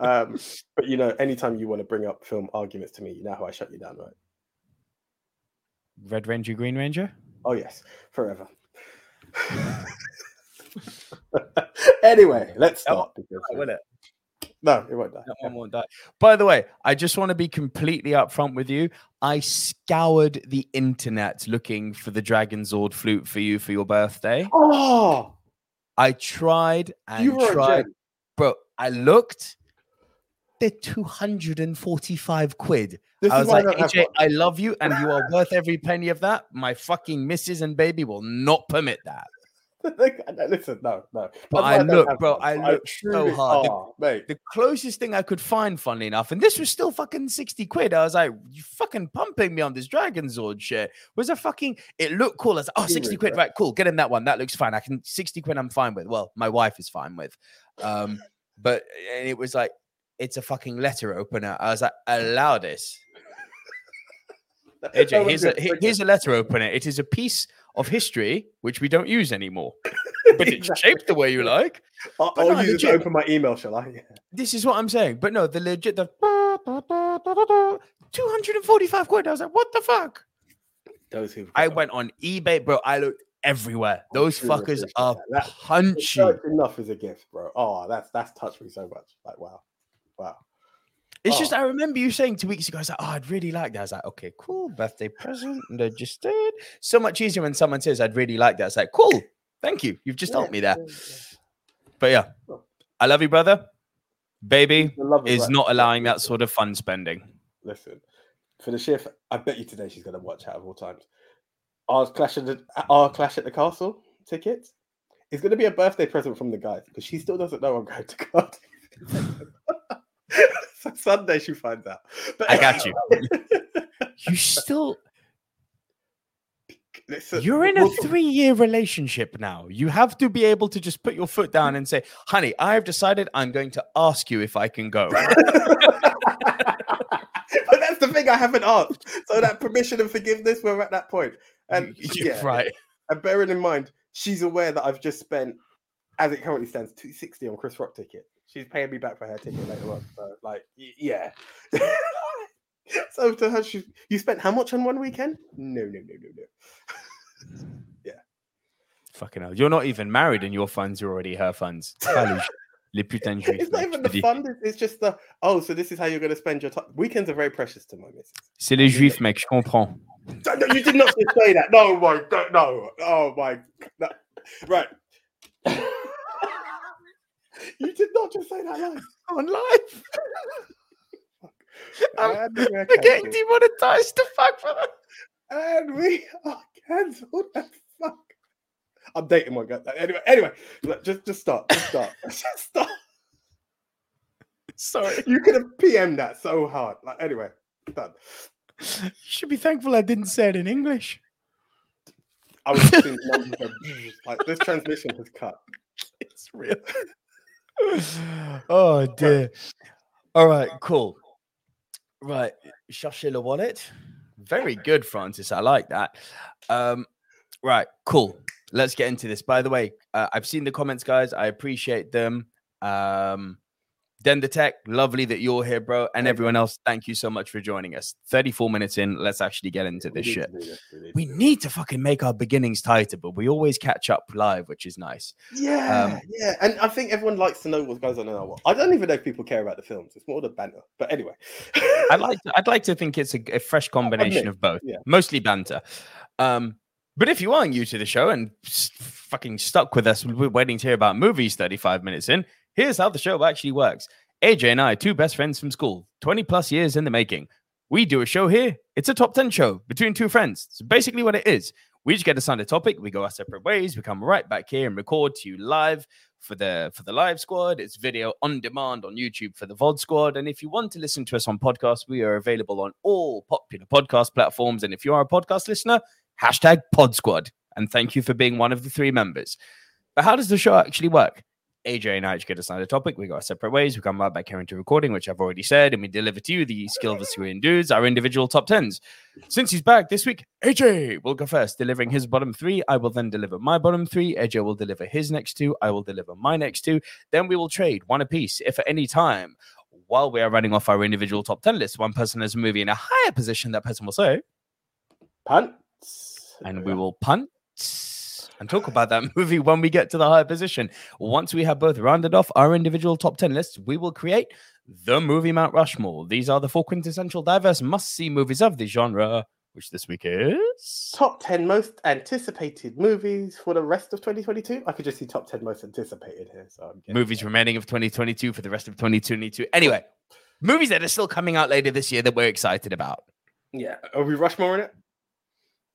Um, but you know, anytime you want to bring up film arguments to me, you know how I shut you down, right? Red Ranger, Green Ranger? Oh yes, forever. [LAUGHS] anyway, let's start. Because, Will it? no, it won't die. That one won't die. By the way, I just want to be completely upfront with you. I scoured the internet looking for the Dragonzord flute for you for your birthday. Oh, I tried and you were a tried. I looked. They're 245 quid. This I was like, I AJ, one. I love you and you are worth every penny of that. My fucking missus and baby will not permit that. [LAUGHS] Listen, no, no. But why I don't look, bro, one. I looked so truly- hard. The- oh, mate. The closest thing I could find, funnily enough, and this was still fucking 60 quid. I was like, you fucking pumping me on this Dragonzord shit. Was a fucking, it looked cool. I was like, oh, 60 quid, right, cool. Get him that one. That looks fine. I can, 60 quid, I'm fine with. Well, my wife is fine with. Um, but, and it was like, it's a fucking letter opener. I was like, allow this. [LAUGHS] AJ, here's a, here's a letter opener. It is a piece of history which we don't use anymore, [LAUGHS] but it's Exactly. shaped the way you like. I'll, I'll no, use it to open my email, shall I? Yeah. This is what I'm saying. But no, the legit the 245 quid. I was like, what the fuck? Those who I went on eBay, bro. I looked everywhere. Oh, Those Really fuckers are that. That- punchy. Church enough is a gift, bro. Oh, that's that's touched me so much. Like, wow, wow. It's oh. just Oh. I remember you saying two weeks ago, I was like, oh, I'd really like that. I was like, okay, cool, birthday present. And I just did. So much easier when someone says I'd really like that. It's like, cool, thank you. You've just helped me there. Yeah, yeah. But yeah, I love you, brother. Baby is right not allowing that sort of fun spending. Listen, for the shift, I bet you today she's gonna watch out of all times. Our clash at the our clash at the castle tickets is gonna be a birthday present from the guys because she still doesn't know I'm going to Cardiff. [LAUGHS] so Sunday she finds out. But I got you. [LAUGHS] You still, Listen, you're in a three year relationship now. You have to be able to just put your foot down and say, honey, I've decided I'm going to ask you if I can go. [LAUGHS] but that's the thing I haven't asked. So that permission and forgiveness, we're at that point. And Yeah, yeah, right. And bearing in mind, she's aware that I've just spent, as it currently stands, two sixty on Chris Rock ticket. She's paying me back for her ticket later on. So like, yeah. [LAUGHS] [LAUGHS] so to her, she, you spent how much on one weekend? No, no, no, no, no. [LAUGHS] Yeah. Fucking hell. You're not even married and your funds are already her funds. [LAUGHS] Allez, Les putains It's not even the dis. fun. it's- just the oh, so this is how you're going to spend your time. Weekends are very precious to my missus. C'est les juifs, mec, je comprends. No, no, you did not just say that. No, my, no, no. Oh my, no. right. you did not just say that line. On live. And we are getting demonetized to fuck for that. And we are cancelled. as Fuck. I'm dating one guy. Anyway, anyway, look, just just start. Just start. [LAUGHS] just start. Sorry. You could have PM'd that so hard. Like anyway, done. You should be thankful I didn't say it in English. I was of, [LAUGHS] like this transmission has cut. It's real. [LAUGHS] oh dear. All right, cool. Right, le wallet. Very good, Francis. I like that. Um, right, cool. Let's get into this. By the way, uh, I've seen the comments, guys. I appreciate them. Um, Den the Tech, lovely that you're here, bro. And everyone else, thank you so much for joining us. 34 minutes in, let's actually get into this shit. we need to We do need to fucking make our beginnings tighter, but we always catch up live, which is nice. Yeah, Um, yeah, and I think everyone likes to know what goes on in our world. I don't even know if people care about the films. It's more the banter. But anyway, I'd like to, I'd like to think it's a, a fresh combination of both, yeah. mostly banter. Um, but if you are new to the show and fucking stuck with us, we're waiting to hear about movies 35 minutes in. Here's how the show actually works. AJ and I, two best friends from school, 20 plus years in the making. We do a show here. It's a top 10 show between two friends. It's basically what it is. We just get assigned a topic, we go our separate ways, we come right back here and record to you live for the for the live squad. It's video on demand on YouTube for the VOD squad. And if you want to listen to us on podcast, we are available on all popular podcast platforms. And if you are a podcast listener, hashtag Pod Squad. And thank you for being one of the three members. But how does the show actually work? AJ and I each get assigned a topic. We go our separate ways. We come right back here into recording, which I've already said, and we deliver to you the skill of the Syrian dudes, our individual top tens. Since he's back this week, AJ will go first, delivering his bottom three. I will then deliver my bottom three. AJ will deliver his next two. I will deliver my next two. Then we will trade one apiece if at any time while we are running off our individual top 10 lists, one person has a movie in a higher position, that person will say, punt. and we will punt and talk about that [LAUGHS] movie when we get to the higher position. Once we have both rounded off our individual top 10 lists, we will create the movie Mount Rushmore. These are the four quintessential diverse must see movies of the genre, which this week is. top 10 most anticipated movies for the rest of 2022. I could just see top 10 most anticipated here. So I'm Movies that. remaining of 2022 for the rest of 2022. Anyway, movies that are still coming out later this year that we're excited about. Yeah. Are we Rushmore in it?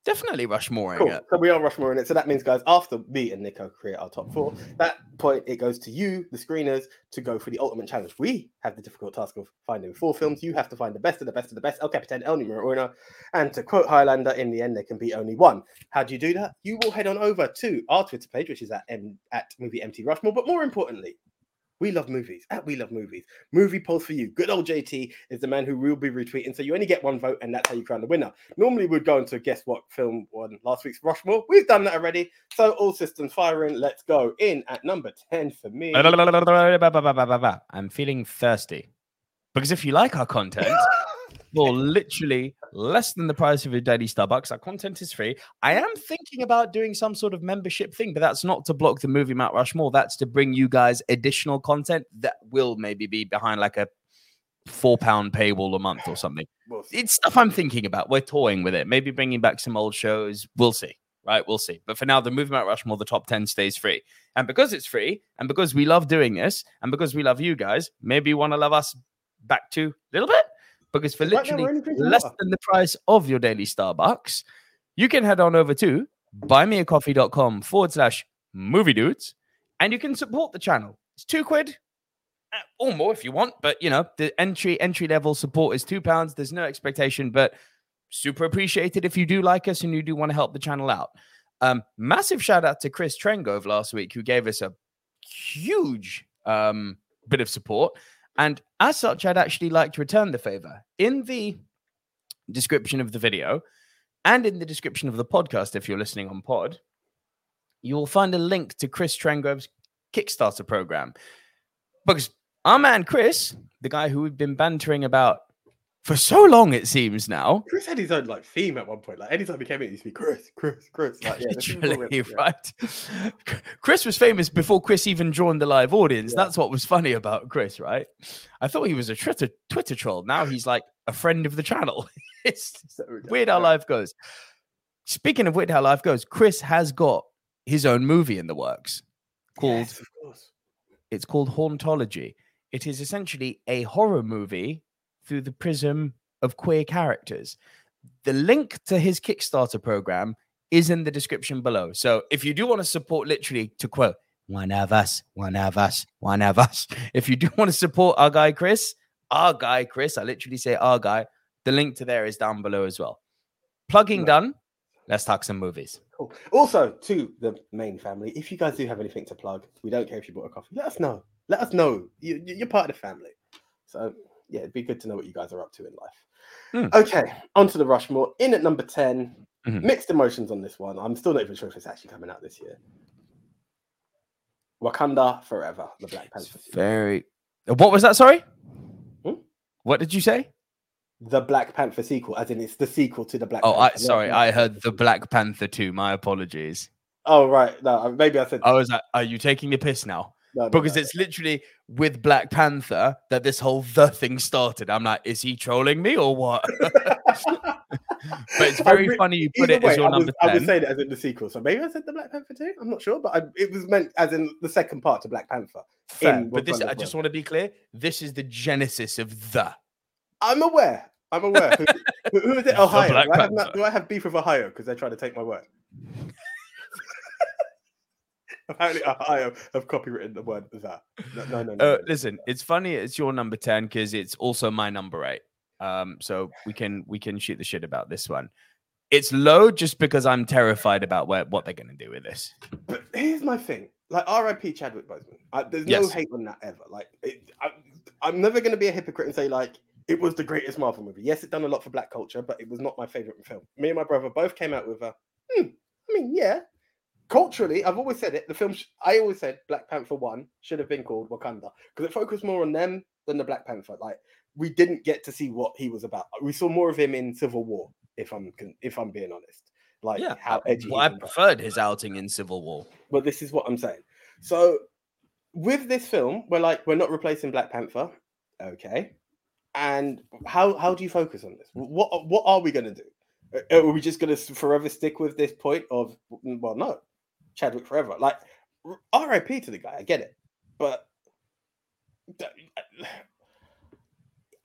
Definitely Rushmore. Cool. So we are Rushmore in it. So that means, guys, after me and Nico create our top four, that point it goes to you, the screeners, to go for the ultimate challenge. We have the difficult task of finding four films. You have to find the best of the best of the best, El Capitan, El Numero Uno. And to quote Highlander, in the end, there can be only one. How do you do that? You will head on over to our Twitter page, which is at M- at movie MT Rushmore. But more importantly, we love movies. At We Love Movies. Movie polls for you. Good old JT is the man who will be retweeting. So you only get one vote, and that's how you crown the winner. Normally, we'd go into guess what film won last week's Rushmore. We've done that already. So all systems firing. Let's go. In at number 10 for me. [LAUGHS] I'm feeling thirsty. Because if you like our content, [LAUGHS] for literally less than the price of your daily Starbucks. Our content is free. I am thinking about doing some sort of membership thing, but that's not to block the movie Mount Rushmore. That's to bring you guys additional content that will maybe be behind like a four pound paywall a month or something. It's stuff I'm thinking about. We're toying with it. Maybe bringing back some old shows. We'll see. Right, we'll see. But for now, the movie Mount Rushmore, the top 10 stays free. And because it's free, and because we love doing this, and because we love you guys, maybe you want to love us back to a little bit. Because for literally we're only drinking less water. than the price of your daily Starbucks, you can head on over to buymeacoffee.com forward slash movie dudes and you can support the channel. It's two quid uh, or more if you want, but you know, the entry entry level support is two pounds. There's no expectation, but super appreciated if you do like us and you do want to help the channel out. Um, massive shout out to Chris Trengove last week who gave us a huge um, bit of support. And as such, I'd actually like to return the favor. In the description of the video and in the description of the podcast, if you're listening on pod, you will find a link to Chris Trengrove's Kickstarter program. Because our man Chris, the guy who we've been bantering about for so long, it seems now, Chris had his own like theme at one point. Like anytime he came in, he used to be Chris, Chris, Chris. [LAUGHS] Like, yeah, Literally, we're- yeah. right? [LAUGHS] Chris was famous before Chris even joined the live audience. Yeah. That's what was funny about Chris, right? I thought he was a Twitter Twitter troll. Now he's like a friend of the channel. [LAUGHS] it's So weird how life goes. Speaking of weird how life goes, Chris has got his own movie in the works called Yes, of course. it's called Hauntology. It is essentially a horror movie through the prism of queer characters. The link to his Kickstarter program is in the description below. So if you do want to support, literally to quote, one of us, one of us, one of us. [LAUGHS] If you do want to support our guy Chris, our guy Chris, I literally say our guy, the link to there is down below as well. Plugging Nice. done. Let's talk some movies. Cool. Also, to the main family, if you guys do have anything to plug, we don't care if you bought a coffee. Let us know. Let us know. You, you- you're part of the family. So yeah, it'd be good to know what you guys are up to in life. Hmm. Okay, on to the Rushmore. In at number 10, Mhm. mixed emotions on this one. I'm still not even sure if it's actually coming out this year. Wakanda Forever, the Black Panther. Very. What was that? Sorry. Hmm? What did you say? The Black Panther sequel, as in it's the sequel to the Black Oh, Panther. sorry. I heard the. Black Panther 2. My apologies. Oh, right. No, maybe I said. I was like, are you taking the piss now? No, Because no. it's literally with Black Panther that this whole the thing started. I'm like, is he trolling me or what? [LAUGHS] but it's very re- funny you put it as your I was, number I was 10. saying it as in the sequel. So maybe I said the Black Panther too. I'm not sure, but I, it was meant as in the second part to Black Panther. Fair, but this, I just want to be clear. This is the genesis of the. I'm aware. I'm aware. Who, who- is it? [LAUGHS] Ohio. Do I, have, do I have beef with Ohio because they're trying to take my word? [LAUGHS] Apparently, I have copywritten the word that. No, no, no. no, Uh, no. listen, it's funny. It's your number ten because it's also my number eight. Um, so we can we can shoot the shit about this one. It's low just because I'm terrified about where, what they're going to do with this. But here's my thing. Like R.I.P. Chadwick Boseman. I, there's no Yes. hate on that ever. Like it, I, I'm never going to be a hypocrite and say like it was the greatest Marvel movie. Yes, it done a lot for Black culture, but it was not my favorite film. Me and my brother both came out with a. Hmm, I mean, yeah. Culturally, I've always said it. The film, sh- I always said Black Panther One should have been called Wakanda because it focused more on them than the Black Panther. Like we didn't get to see what he was about. We saw more of him in Civil War. If I'm if I'm being honest, like Yeah, how edgy. well, I preferred his outing in Civil War. But this is what I'm saying. So with this film, we're like, we're not replacing Black Panther. Okay. And how how do you focus on this? What what are we gonna do? Uh, Are we just gonna forever stick with this point of well, no, Chadwick forever? Like, RIP to the guy. I get it, but uh,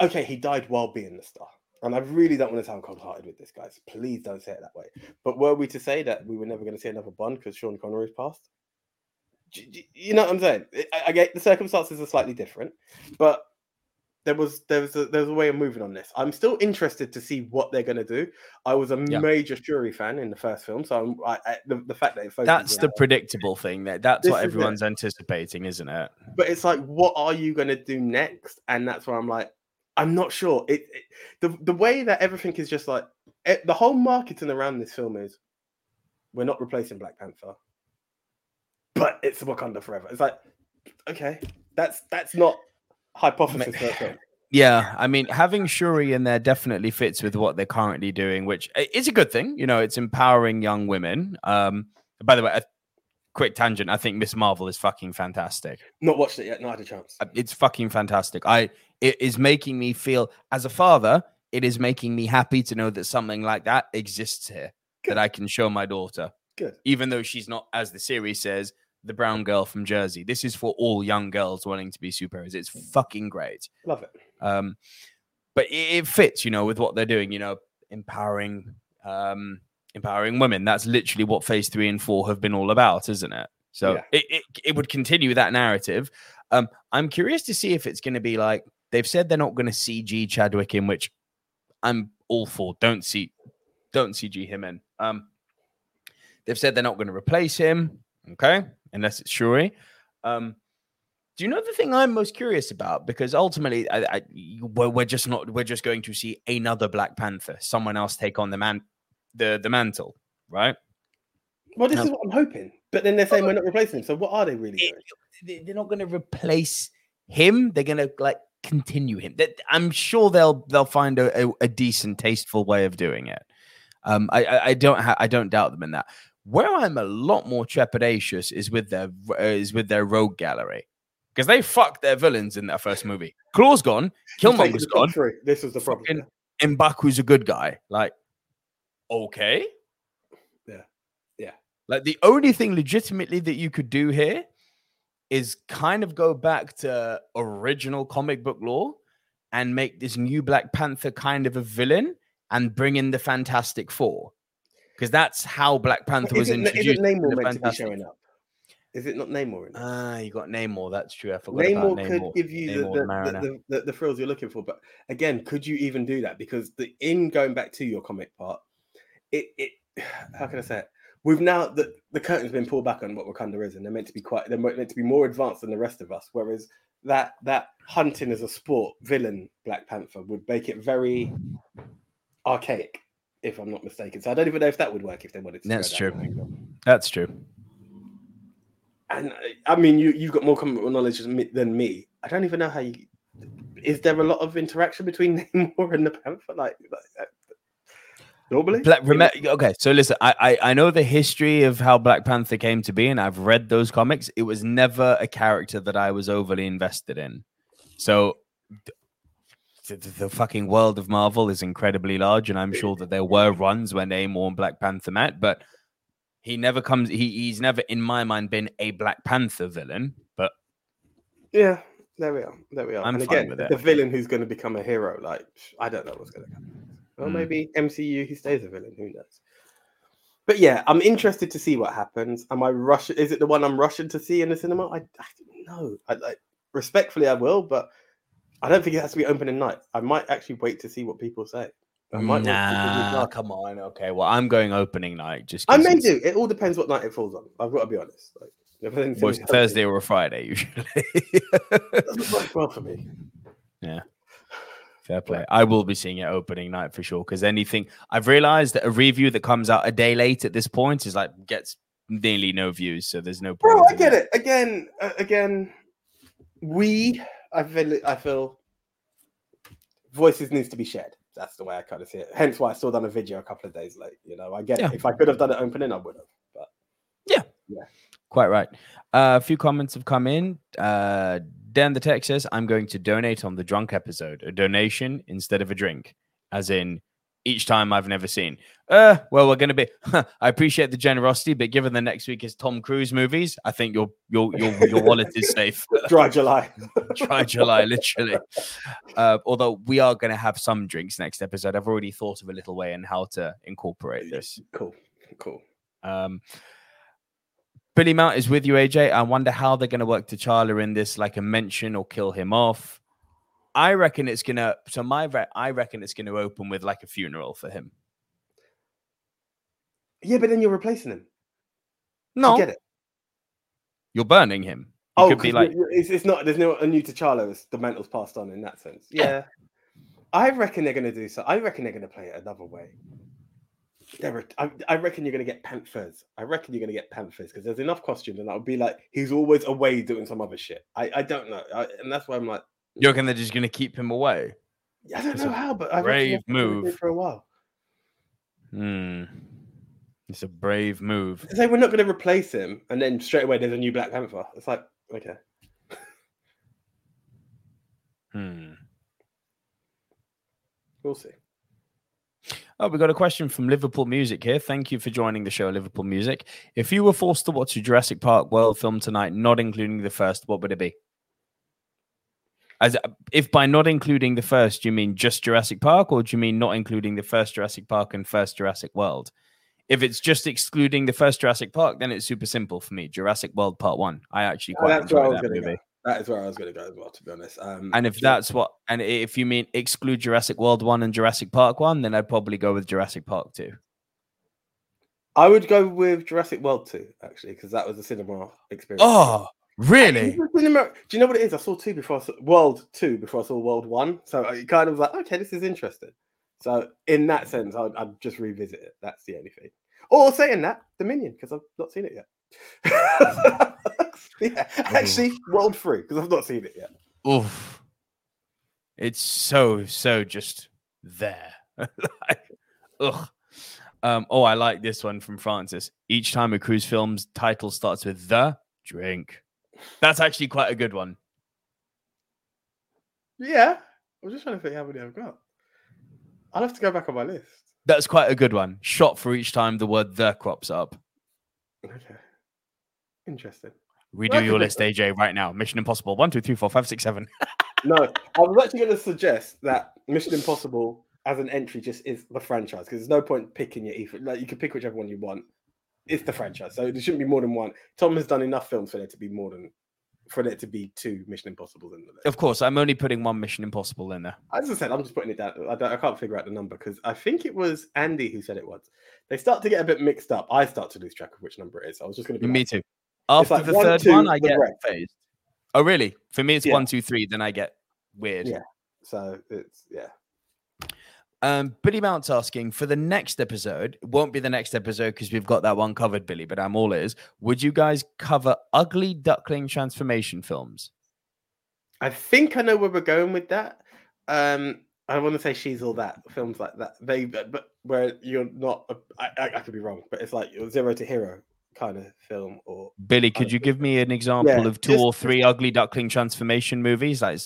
[SIGHS] okay, he died while being the star. And I really don't want to sound cold-hearted with this, guys. Please don't say it that way. But were we to say that we were never going to see another Bond because Sean Connery's passed? You know what I'm saying? I, I get the circumstances are slightly different, but there was there was a, there was a way of moving on this. I'm still interested to see what they're going to do. I was a Yeah. major Shuri fan in the first film, so I'm, I, I, the, the fact that That's the her- predictable thing. That that's what is it. everyone's anticipating, isn't it? but it's like what are you going to do next and that's where i'm like i'm not sure it, it- the, the way that everything is just like it, the whole marketing around this film is we're not replacing black panther but it's wakanda forever it's like okay that's that's not hypothesis a film. [LAUGHS] Yeah, I mean, having Shuri in there definitely fits with what they're currently doing, which is a good thing. You know, it's empowering young women. Um, by the way, a quick tangent. I think Miss Marvel is fucking fantastic. Not watched it yet. Not had a chance. Uh, It's fucking fantastic. I it is making me feel as a father. It is making me happy to know that something like that exists here that I can show my daughter, Good. even though she's not, as the series says, the brown girl from Jersey. This is for all young girls wanting to be superheroes. It's fucking great. Love it. Um, but it, it fits, you know, with what they're doing. You know, empowering, um, empowering women. That's literally what Phase Three and Four have been all about, isn't it? So Yeah. it, it it would continue that narrative. Um, I'm curious to see if it's going to be like they've said they're not going to CG Chadwick in, which I'm all for. Don't see, don't CG him in. Um, they've said they're not going to replace him. Okay, unless it's Shuri. Um, do you know the thing I'm most curious about? Because ultimately, I, I, we're, we're just not. We're just going to see another Black Panther, someone else take on the man, the the mantle, right? Well, this No. is what I'm hoping. But then they're saying we're not replacing him. So what are they really It- doing? they- They're not going to replace him. They're going to like continue him. That I'm sure they'll they'll find a, a, a decent, tasteful way of doing it. Um, I I, I don't ha- I don't doubt them in that. Where I'm a lot more trepidatious is with their uh, is with their rogue gallery because they fucked their villains in that first movie. Klaue's gone, Killmonger's gone. This is the problem. Fucking- yeah. Mbaku's a good guy. Like, okay. Yeah. Yeah. Like the only thing legitimately that you could do here is kind of go back to original comic book lore and make this new Black Panther kind of a villain and bring in the Fantastic Four. Because that's how Black Panther was introduced. is it in Namor meant to be showing up? Is it not Namor in? Ah, you got Namor. That's true. I forgot Namor about could give you Namor the, the, the, the, the, the thrills you're looking for. But again, could you even do that? Because the in going back to your comic part, it it [SIGHS] how can I say it? We've now the, the curtain's been pulled back on what Wakanda is, and they're meant to be quite they're meant to be more advanced than the rest of us. Whereas that that hunting as a sport villain Black Panther would make it very archaic, if I'm not mistaken. So I don't even know if that would work if they wanted to. That's that true. way. That's true. And uh, I mean, you you've got more book knowledge than me- I don't even know how you. Is there a lot of interaction between [LAUGHS] Namor and the Panther? Like, like uh, normally, Black, okay, so listen, I, I I know the history of how Black Panther came to be, and I've read those comics. It was never a character that I was overly invested in. So the, the, fucking world of Marvel is incredibly large, and I'm sure that there were runs when Namor and Black Panther met, but he never comes. He, he's never, in my mind, been a Black Panther villain. But yeah, there we are. There we are. I'm and fine again, with it. the villain who's going to become a hero, like I don't know what's going to happen. Or Mm. maybe MCU he stays a villain. Who knows? But yeah, I'm interested to see what happens. Am I rushing? Is it the one I'm rushing to see in the cinema? I, I don't know. I like respectfully, I will, but I don't think it has to be opening night. I might actually wait to see what people say. I might nah, come on. Okay, well, I'm going opening night. Just I may it's- do. It all depends what night it falls on. I've got to be honest. Like, if well, it's Thursday or a Friday usually. doesn't work well for me. Yeah. Fair play. I will be seeing it opening night for sure. Because anything I've realized that a review that comes out a day late at this point is like gets nearly no views. So there's no point. Bro, I get it. Again, uh, again, we. I feel. I feel. Voices needs to be shared. That's the way I kind of see it. Hence why I still done a video a couple of days late. You know, I get Yeah. it. If I could have done it opening, I would have. But yeah, yeah, Quite right. Uh, a few comments have come in. Uh, Dan the Tech says, I'm going to donate on the drunk episode, a donation instead of a drink, as in each time I've never seen. Uh, well, we're going to be, [LAUGHS] I appreciate the generosity, but given the next week is Tom Cruise movies, I think your, your, your, your wallet is [LAUGHS] safe. dry July. [LAUGHS] Try July, literally. Uh, although we are going to have some drinks next episode. I've already thought of a little way and how to incorporate this. cool. Cool. Um, Billy Mount is with you, AJ. I wonder how they're going to work T'Challa in this, like a mention or kill him off. I reckon it's gonna. So my, re- I reckon it's going to open with like a funeral for him. Yeah, but then you're replacing him. No, I get it. you're burning him. It Oh, could be like, you- you- it's, it's not. There's no a new T'Challa. It's the mantle's passed on in that sense. Yeah, I reckon they're going to do so. I reckon they're going to play it another way. There I, I reckon you're going to get Panthers. I reckon you're going to get Panthers because there's enough costumes, and that would be like he's always away doing some other shit. I, I don't know, I, and that's why I'm like, You reckon they're just going to keep him away? I don't It's know how, but I brave reckon that's what they're gonna do move. for a while. Hmm. It's a brave move. They say we're not going to replace him, and then straight away there's a new Black Panther. It's like okay, Hmm. we'll see. Oh, we got a question from Liverpool Music here. Thank you for joining the show, Liverpool Music. If you were forced to watch a Jurassic Park World film tonight, not including the first, what would it be? As if by not including the first, you mean just Jurassic Park, or do you mean not including the first Jurassic Park and first Jurassic World? If it's just excluding the first Jurassic Park, then it's super simple for me. Jurassic World Part One. I actually Oh, quite that's where I enjoy was that movie. go. That is where I was going to go as well. To be honest, um, And if that's what, and if you mean exclude Jurassic World One and Jurassic Park One, then I'd probably go with Jurassic Park Two. I would go with Jurassic World two actually because that was a cinema experience. Oh, really? Do you know what it is? I saw two before I saw World two before I saw World one, so I kind of was like, okay, this is interesting. So in that sense, I'd, I'd just revisit it. That's the only thing. Or saying that Dominion because I've not seen it yet. [LAUGHS] yeah, actually, World three because I've not seen it yet. Oof. It's so, so just there. [LAUGHS] like, ugh. Um, oh, I like this one from Francis. Each time a cruise film's title starts with the drink. That's actually quite a good one. Yeah, I'm just trying to think how many I've got. I'll have to go back on my list. That's quite a good one. Shot for each time the word the crops up. Okay, interesting. Redo Well, your list, AJ, right now. Mission Impossible. One, two, three, four, five, six, seven. [LAUGHS] No, I was actually going to suggest that Mission Impossible as an entry just is the franchise because there's no point picking your ether. Like you can pick whichever one you want. It's the franchise, so there shouldn't be more than one. Tom has done enough films for there to be more than for there to be two Mission Impossibles in the list. Of course, I'm only putting one Mission Impossible in there. As I said, I'm just putting it down. I, don't, I can't figure out the number because I think it was Andy who said it once. They start to get a bit mixed up. I start to lose track of which number it is. I was just going to be Me like, too. After like the one, third two, one, I get rest. phased. Oh, really? For me, it's Yeah. one, two, three. Then I get weird. Yeah. So it's yeah. Um, Billy Mount's asking for the next episode. Won't be the next episode because we've got that one covered, Billy. But I'm all is. Would you guys cover ugly duckling transformation films? I think I know where we're going with that. Um, I want to say she's all that films like that. They but where you're not. I, I could be wrong, but it's like zero to hero kind of film or Billy, could you give me an example Yeah, of two just- or three ugly duckling transformation movies? Like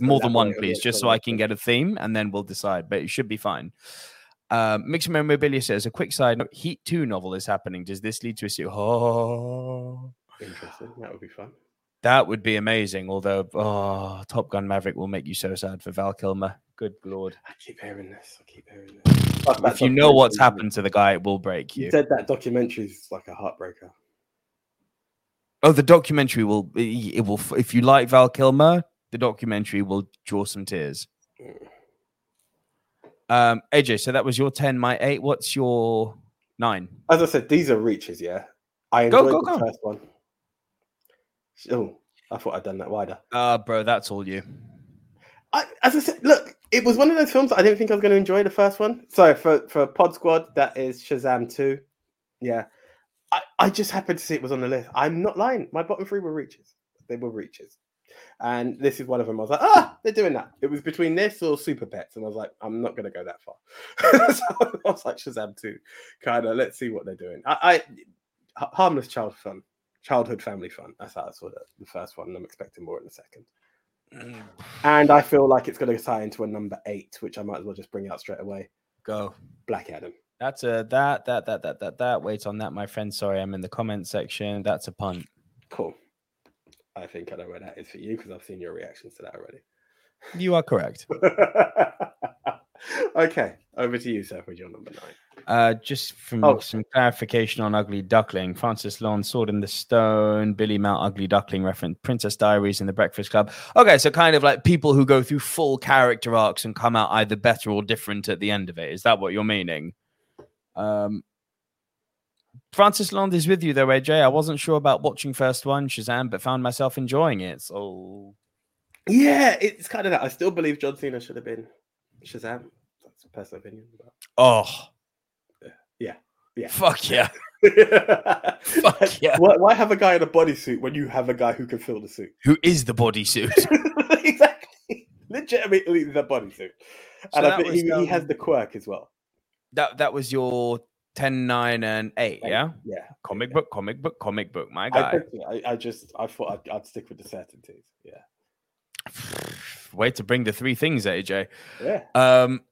more than one, please, just so I can get a theme, and then we'll decide. But it should be fine. Um, Mixed Memorabilia says a quick side note: Heat Two novel is happening. Does this lead to a sequel? [LAUGHS] Oh, interesting. That would be fun. that would be amazing. Although, oh, Top Gun Maverick will make you so sad for Val Kilmer. Good lord! I keep hearing this. I keep hearing this. If you know what's happened to the guy, it will break You you. said that documentary is like a heartbreaker. Oh, the documentary will. It will. If you like Val Kilmer, the documentary will draw some tears. Um, AJ, so that was your ten, my eight. What's your nine? As I said, these are reaches. Yeah, I Go, enjoyed go, the go. first one. Oh, I thought I'd done that wider. Uh bro, that's all you. I, as I said, look, it was one of those films I didn't think I was going to enjoy the first one. So for for Pod Squad, that is Shazam two. Yeah, I, I just happened to see it was on the list. I'm not lying. My bottom three were reaches. They were reaches, and this is one of them. I was like, ah, they're doing that. It was between this or Super Pets, and I was like, I'm not going to go that far. [LAUGHS] so I was like, Shazam two, kind of. Let's see what they're doing. I, I harmless child fun, childhood family fun. That's how I saw the, the first one. and I'm expecting more in the second. And I feel like it's going to tie into a number eight, which I might as well just bring out straight away. Go. Black Adam. That's a that that that that that that. Wait on that, my friend. Sorry, I'm in the comment section. That's a punt. Cool. I think I know where that is for you because I've seen your reactions to that already. You are correct. [LAUGHS] okay, over to you, Seth, with your number nine. Uh, just from Oh. some clarification on Ugly Duckling, Francis Lawn, Sword in the Stone, Billy Mount, Ugly Duckling reference, Princess Diaries, and The Breakfast Club. Okay, so kind of like people who go through full character arcs and come out either better or different at the end of it. Is that what you're meaning? Um, Francis Land is with you though, AJ. I wasn't sure about watching first one, Shazam, but found myself enjoying it. So Yeah, it's kind of that. I still believe John Cena should have been Shazam. That's a personal opinion. But oh yeah, yeah. fuck yeah. [LAUGHS] Fuck yeah. Why, why have a guy in a bodysuit when you have a guy who can fill the suit? Who is the bodysuit? [LAUGHS] exactly. legitimately the bodysuit. So And I think was, he, he has um, the quirk as well. That that was your 10, 9, and 8, yeah? Yeah. Comic book, comic book, comic book, my I, guy. picked it. I, I just I thought I'd, I'd stick with the certainties. Yeah. [SIGHS] Way to bring the three things, AJ. Yeah. Um,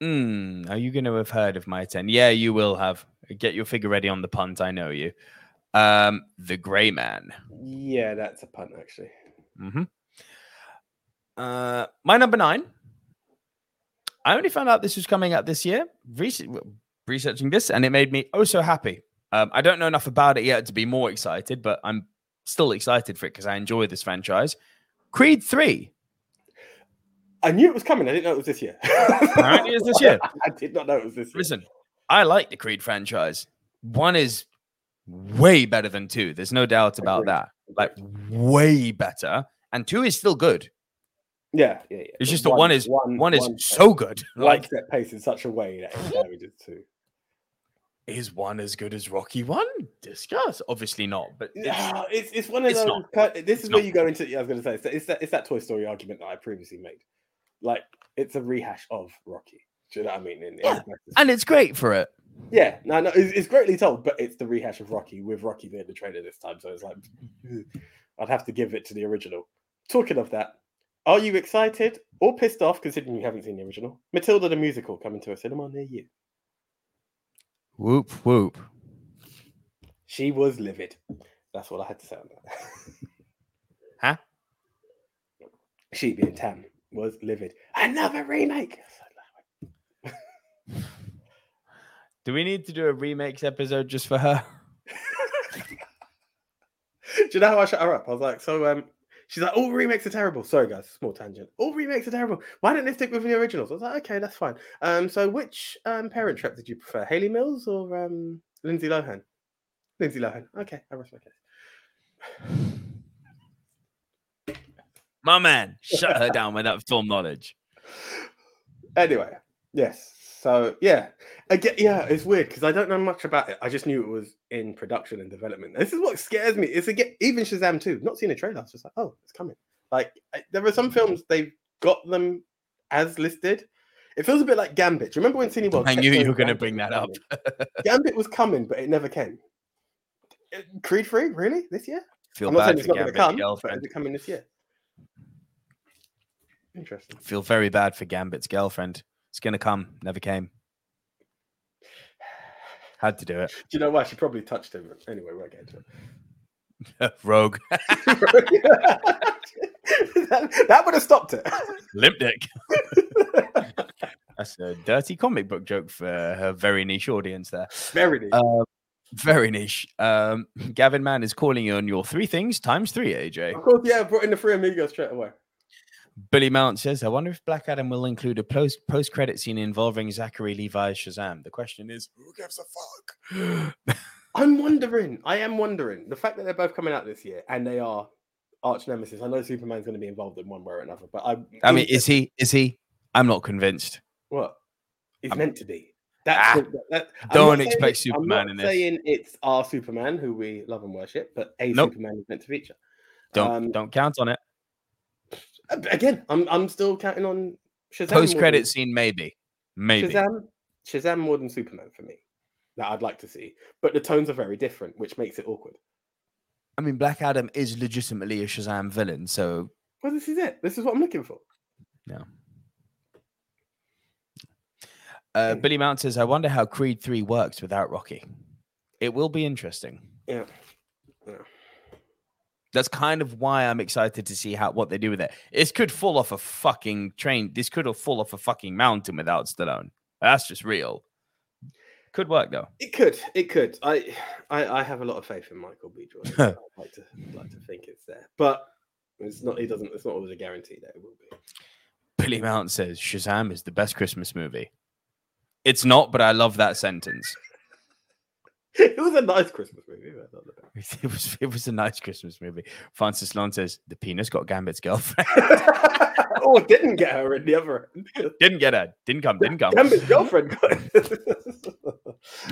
hmm, are you going to have heard of my 10? Yeah, you will have. Get your figure ready on the punt. I know you. Um, the Grey Man. Yeah, that's a punt actually. hmm Uh, my number nine. I only found out this was coming out this year. Rese- researching this, and it made me oh so happy. Um, I don't know enough about it yet to be more excited, but I'm still excited for it because I enjoy this franchise. Creed Three. I knew it was coming. I didn't know it was this year. [LAUGHS] Apparently it's this year. I did not know it was this year. Listen, I like the Creed franchise. One is way better than two. There's no doubt about Agreed. that. Like way better, and two is still good. Yeah, yeah, yeah. It's But just that one is one, is one- so good. Like set pace in such a way that it damages two. Is one as good as Rocky One? Discuss. Obviously not, but it's, No, it's it's one of it's those. not. This is where not. you go into. I was going to say it's, that- it's that it's that Toy Story argument that I previously made. Like it's a rehash of Rocky. Do you know what I mean? In, in Yeah, practice. and it's great for it. yeah, no, no, it's, it's greatly told, but it's the rehash of Rocky with Rocky being the trainer this time. So it's like [LAUGHS] I'd have to give it to the original. Talking of that, are you excited or pissed off considering you haven't seen the original? Matilda the musical coming to a cinema near you. Whoop whoop. She was livid. That's what I had to say on that. Huh? She being Tam was livid. Another remake. Do we need to do a remakes episode just for her? Do you know how I shut her up? I was like, so um, she's like, all remakes are terrible. Sorry, guys, small tangent. All remakes are terrible. Why don't they stick with the originals? I was like, okay, that's fine. Um, so which um Parent Trap did you prefer, Hayley Mills or um Lindsay Lohan? Lindsay Lohan. Okay, I rest my case. My man, shut her down with that film knowledge. Anyway, yes. So yeah, again, yeah, it's weird because I don't know much about it. I just knew it was in production and development. This is what scares me. It's again, even Shazam too. Not seeing a trailer, I was just like, oh, it's coming. Like I- there are some films they've got them as listed. It feels a bit like Gambit. Do you remember when Cineworld? I knew you were going to bring that up. Gambit was coming, but it never came. Creed Three, really? This year? Feel I'm not saying bad it's not going to come, but girlfriend. is it coming this year? Interesting. I Feel very bad for Gambit's girlfriend. It's to come. Never came. Had to do it. Do you know why? She probably touched him. Anyway, we'll get into it. [LAUGHS] Rogue. that, [LAUGHS] [LAUGHS] that would have stopped it. Limp dick. That's a dirty comic book joke for her very niche audience there. Very neat. Uh, very niche. Um, Gavin Mann is calling you on your three things times three, AJ. of course, yeah, I brought in the three amigos straight away. Billy Mount says, I wonder if Black Adam will include a post post credit scene involving Zachary Levi's Shazam. The question is, who gives a fuck? [LAUGHS] I'm wondering. I am wondering. The fact that they're both coming out this year and they are arch nemesis. I know Superman's going to be involved in one way or another, but I. I mean, is he? Is he? I'm not convinced. What? It's I'm- meant to be. That's Ah, the- that- don't saying expect Superman I'm in this. saying it's our Superman who we love and worship, but a Nope. Superman is meant to feature. Don't Um, don't count on it. Again, I'm I'm still counting on Shazam. Post credit scene, maybe, maybe. Shazam, Shazam more than Superman for me. That I'd like to see, but the tones are very different, which makes it awkward. I mean, Black Adam is legitimately a Shazam villain, so Well, this is it. This is what I'm looking for. no. Uh. Billy Mount says, "I wonder how Creed Three works without Rocky. It will be interesting." Yeah. Yeah. That's kind of why I'm excited to see how what they do with it. This could fall off a fucking train. This could have fall off a fucking mountain without Stallone. That's just real. Could work though. It could. It could. I, I, I have a lot of faith in Michael B. Jordan. [LAUGHS] I'd like to, I'd like to think it's there, but it's not. He doesn't. It's not always a guarantee that it will be. Billy Mount says Shazam is the best Christmas movie. It's not, but I love that sentence. [LAUGHS] It was a nice Christmas movie. [LAUGHS] It was it was a nice Christmas movie. Francis Lon says the penis got Gambit's girlfriend. [LAUGHS] oh, didn't get her in the other end. didn't get her. Didn't come. Didn't come. Gambit's girlfriend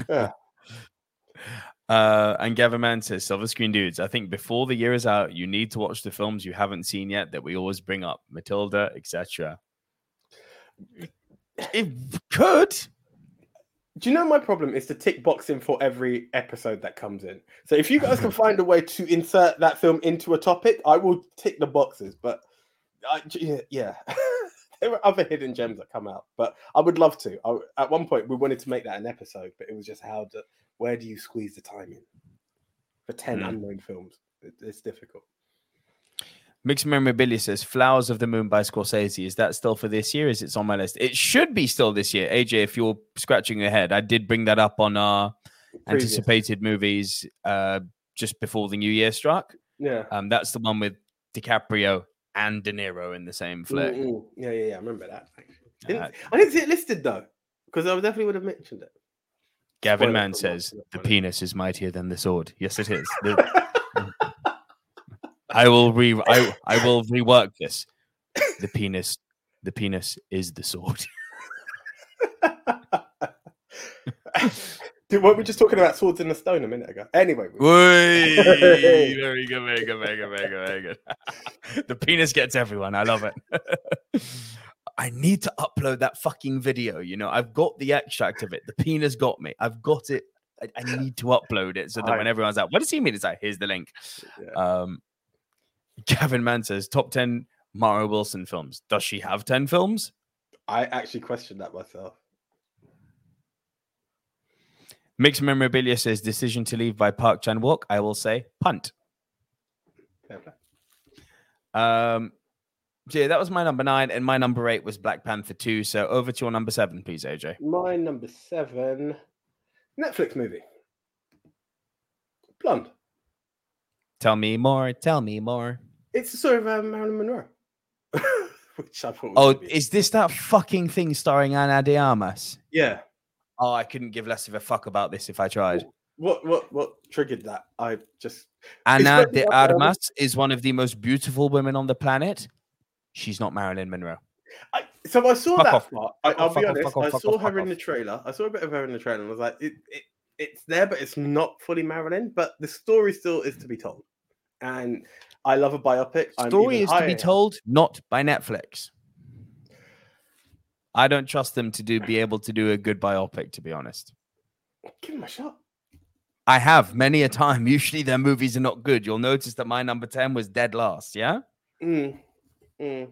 yeah. Uh, and Gavin Mann says, Silver Screen Dudes, I think before the year is out, you need to watch the films you haven't seen yet that we always bring up, Matilda, etc. It could. Do you know my problem is to tick boxing for every episode that comes in? So if you guys can [LAUGHS] find a way to insert that film into a topic, I will tick the boxes. But I, yeah, [LAUGHS] there are other hidden gems that come out, but I would love to. I, at one point, we wanted to make that an episode, but it was just how to, where do you squeeze the time in for 10 Hmm. unknown films? It, it's difficult. Mixed Memorabilia says Flowers of the Moon by Scorsese. Is that still for this year? Is it's on my list? It should be still this year. AJ, if you're scratching your head, I did bring that up on our Previous. anticipated movies uh, just before the new year struck. Yeah. Um, that's the one with DiCaprio and De Niro in the same flick. Mm, mm. Yeah, yeah, yeah. I remember that. Didn't- Uh, I didn't see it listed though, because I definitely would have mentioned it. Gavin Spoiler Mann says the penis is mightier than the sword. Yes, it is. The- [LAUGHS] I will re [LAUGHS] I, I will rework this. The penis, the penis is the sword. [LAUGHS] Dude, weren't we just talking about swords in the stone a minute ago? Anyway, we- [LAUGHS] very good, very good, very good, very good, very good. the penis gets everyone. I love it. I need to upload that fucking video. You know, I've got the extract of it. The penis got me. I've got it. I, I need to upload it so that I- when everyone's like, "What does he mean?" It's like, "Here's the link." Yeah. Um, Gavin Mann says, "Top ten Mara Wilson films." Does she have ten films? I actually questioned that myself. Mixed Memorabilia says, "Decision to Leave" by Park Chan Wook. I will say punt. Play. Um, so yeah, that was my number nine, and my number eight was Black Panther two. So over to your number seven, please, AJ. My number seven, Netflix movie, Blonde. Tell me more. Tell me more. It's the story of um, Marilyn Monroe, [LAUGHS] which I thought. Oh, is this that fucking thing starring Ana de Armas? yeah. Oh, I couldn't give less of a fuck about this if I tried. What what what triggered that? I just [LAUGHS] Ana de. Armas is one of the most beautiful women on the planet. She's not Marilyn Monroe. I, so I saw Fuck that off. part. I, I'll off, be honest. off, I saw off, her in the trailer. I saw a bit of her in the trailer. and I was like, it, it it's there, but it's not fully Marilyn. But the story still is to be told. And I love a biopic. Story is to be told, not by Netflix. I don't trust them to do be able to do a good biopic, to be honest. Give him a shot. I have many a time. [LAUGHS] Usually their movies are not good. You'll notice that my number 10 was dead last, yeah? Mm, mm.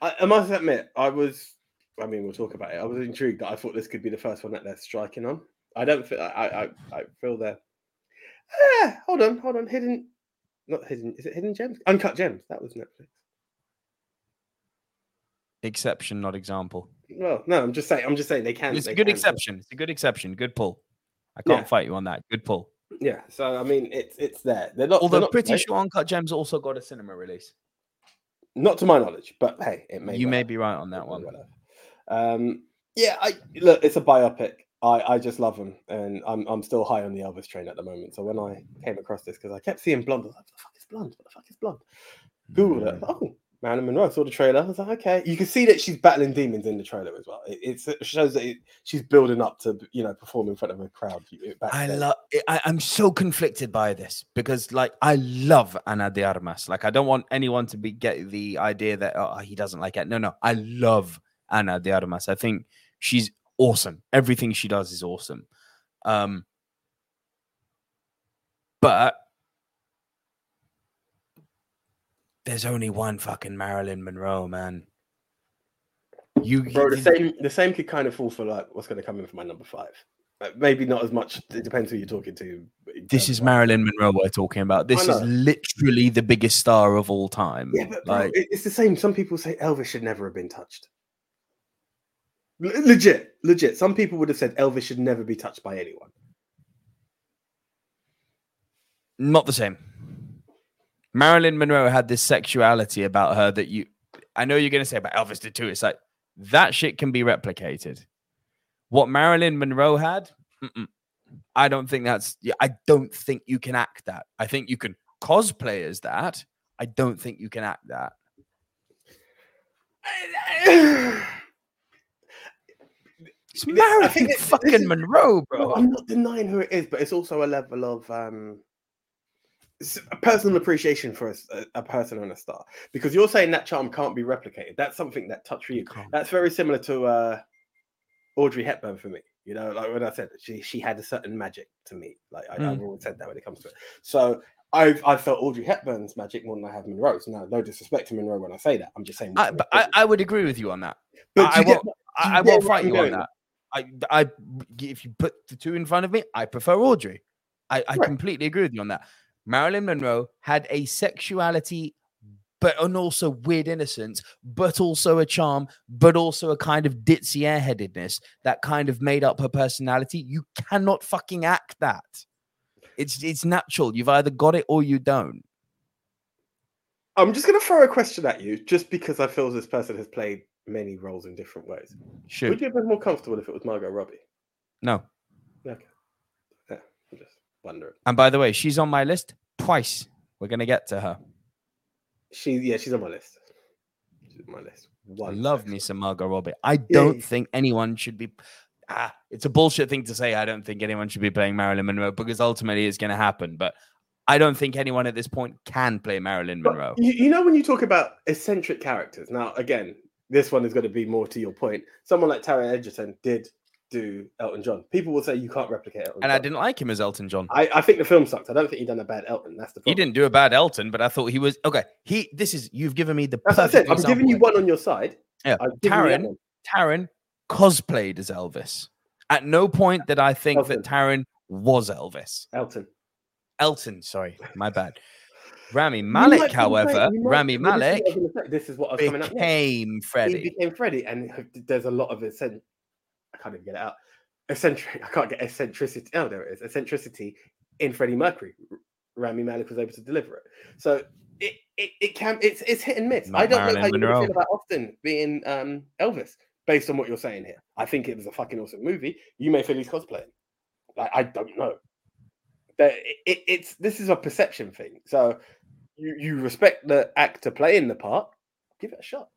I, I must admit, I was. I mean, we'll talk about it. I was intrigued that I thought this could be the first one that they're striking on. I don't feel. I. I. I, I feel they're. Ah, hold on, hold on. Hidden, not hidden. Is it hidden gems? Uncut gems. That was Netflix. Exception, not example. Well, no, I'm just saying. I'm just saying they can. It's a good can. exception. It's a good exception. Good pull. I can't Yeah. fight you on that. Good pull. Yeah. So I mean, it's it's there. They're not. they're Although not pretty great, sure Uncut Gems also got a cinema release. Not to my knowledge, but hey, it may. you well may be right on that one. Um, yeah, I look. It's a biopic. I, I just love them, and I'm I'm still high on the Elvis train at the moment. So when I came across this, because I kept seeing blonde, I was like, "What the fuck is blonde? What the fuck is blonde?" Googled it. Mm. Oh, Marilyn Monroe. I saw the trailer. I was like, okay. You can see that she's battling demons in the trailer as well. It, it's, it shows that it, she's building up to you know perform in front of a crowd. I love. I, I'm so conflicted by this because, like, I love Ana de Armas. Like, I don't want anyone to be get the idea that oh, he doesn't like it. No, no, I love Ana de Armas. I think she's awesome. Everything she does is awesome. Um, but there's only one fucking Marilyn Monroe, man. You, Bro, the same the same could kind of fall for like what's going to come in for my number five. Uh, maybe not as much. It depends who you're talking to. This is Marilyn Monroe we're talking about. This is literally the biggest star of all time. Yeah, but like, it- it's the same. Some people say Elvis should never have been touched. Le- legit, legit. Some people would have said Elvis should never be touched by anyone. not the same. Marilyn Monroe had this sexuality about her that you, I know you're going to say about Elvis did too. It's like that shit can be replicated. What Marilyn Monroe had, mm-mm. I don't think that's, I don't think you can act that. I think you can cosplay as that. I don't think you can act that. [SIGHS] [SIGHS] [SIGHS] It's I Marilyn think this- this fucking is- Monroe, No, bro. I'm not denying who it is, but it's also a level of um, a personal appreciation for a person and a star. Because you're saying that charm can't be replicated. That's something that touched for you. That's very similar to uh, Audrey Hepburn for me. You know, like when I said she she had a certain magic to me. Like I, I've Mm. always said that when it comes to it. So. I've I felt Audrey Hepburn's magic more than I have Monroe's. Now, no disrespect to Monroe when I say that. I'm just saying. I, but I, I would agree with you on that. But I, won't. I won't fight you on that. I, I, if you put the two in front of me, I prefer Audrey. I, I Right. completely agree with you on that. Marilyn Monroe had a sexuality, but and also weird innocence, but also a charm, but also a kind of ditzy airheadedness that kind of made up her personality. You cannot fucking act that. It's it's natural. You've either got it or you don't. I'm just going to throw a question at you, just because I feel this person has played many roles in different ways. Shoot. Would you have been more comfortable if it was Margot Robbie? No. Okay. Yeah, I'm just wondering. And by the way, she's on my list twice. We're gonna get to her. She, yeah, she's on my list. She's on my list. I One love second. me some Margot Robbie. I don't yeah. think anyone should be. Ah, it's a bullshit thing to say. I don't think anyone should be playing Marilyn Monroe because ultimately it's going to happen. But I don't think anyone at this point can play Marilyn Monroe. You know when you talk about eccentric characters. Now, again, this one is going to be more to your point. Someone like Taron Egerton did do Elton John. People will say you can't replicate Elton And I didn't like him as Elton John. I, I think the film sucked. I don't think he done a bad Elton. That's the point. He didn't do a bad Elton, but I thought he was okay. He. This is you've given me the That's what I perfect. said. I'm giving you one on your side. Yeah, I've given you that Taron. Taron cosplayed as Elvis. At no point did I think that Elton. Taron was Elvis. Elton. Elton, sorry, my bad. Rami You Malek, however, might- Rami well, this is what I was gonna. This is what I was coming up with. became He became Freddie, and there's a lot of eccentric. I can't even get it out. Eccentric. I can't get eccentricity. Oh, there it is. Eccentricity in Freddie Mercury. Rami Malek was able to deliver it. So it it, it can it's it's hit and miss. Not I don't know Marilyn how you feel about Austin being um, Elvis, based on what you're saying here. I think it was a fucking awesome movie. You may feel he's cosplaying. Like I don't know. That it, it, it's this is a perception thing. So you you respect the actor playing the part. Give it a shot.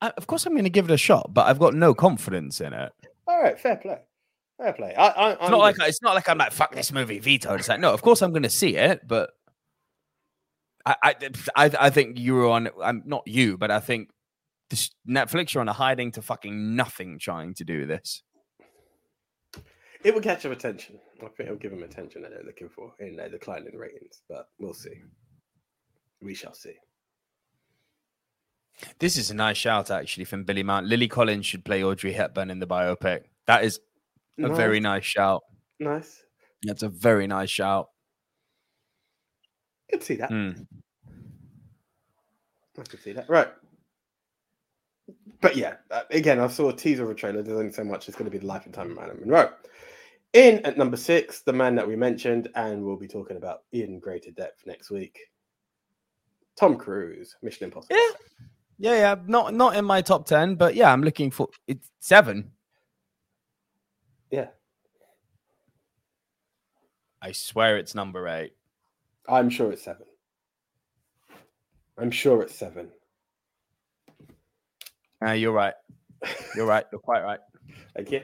I, of course, I'm going to give it a shot, but I've got no confidence in it. All right, fair play. Fair play. I, I, It's not like it's not like I'm like fuck this movie vetoed. It's like no, of course I'm going to see it, but I I I, I think you're on. I'm not you, but I think this Netflix are on a hiding to fucking nothing trying to do this. It will catch them attention. I think it'll give them attention that they're looking for in their declining ratings, but we'll see. We shall see. This is a nice shout actually from Billy Mount. Lily Collins should play Audrey Hepburn in the biopic. That is a very nice shout. nice. That's a very nice shout. Could see that. Mm. I could see that. Right. But yeah, uh, again, I saw a teaser of a trailer. There's only so much. It's going to be the life and time of Marilyn Monroe. In at number six, the man that we mentioned, and we'll be talking about in greater depth next week. Tom Cruise, Mission Impossible. Yeah. Yeah, yeah. Not not in my top ten, but yeah, I'm looking for it's seven. Yeah. I swear it's number eight. I'm sure it's seven. I'm sure it's seven. Uh, you're right. You're right. You're quite right. [LAUGHS] Thank you.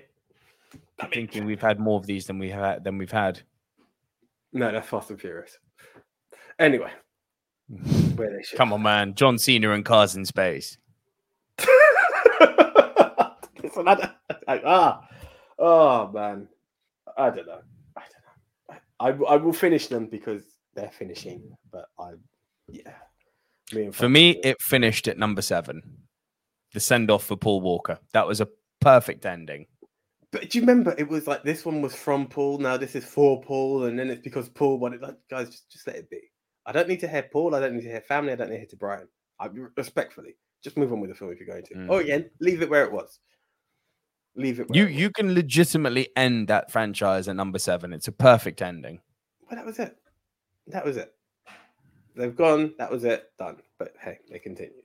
I'm thinking we've had more of these than we have than we've had. No, that's Fast and Furious. Anyway, [LAUGHS] where they should. Come on, man. John Cena and Cars in Space. It's another- like, ah, oh man, I don't know. I don't know. I, I will finish them because they're finishing, but I, yeah. Me and For me, it finished at number seven. The send off for Paul Walker. That was a perfect ending. But do you remember it was like this one was from Paul, now this is for Paul, and then it's because Paul wanted. Like, guys, just, just let it be. I don't need to hear Paul. I don't need to hear family. I don't need to hear to Brian. I respectfully just move on with the film if you're going to. Mm. Or again, leave it where it was. Leave it. Where You it was. you can legitimately end that franchise at number seven. It's a perfect ending. Well, that was it. That was it. They've gone. That was it. Done. But hey, they continued.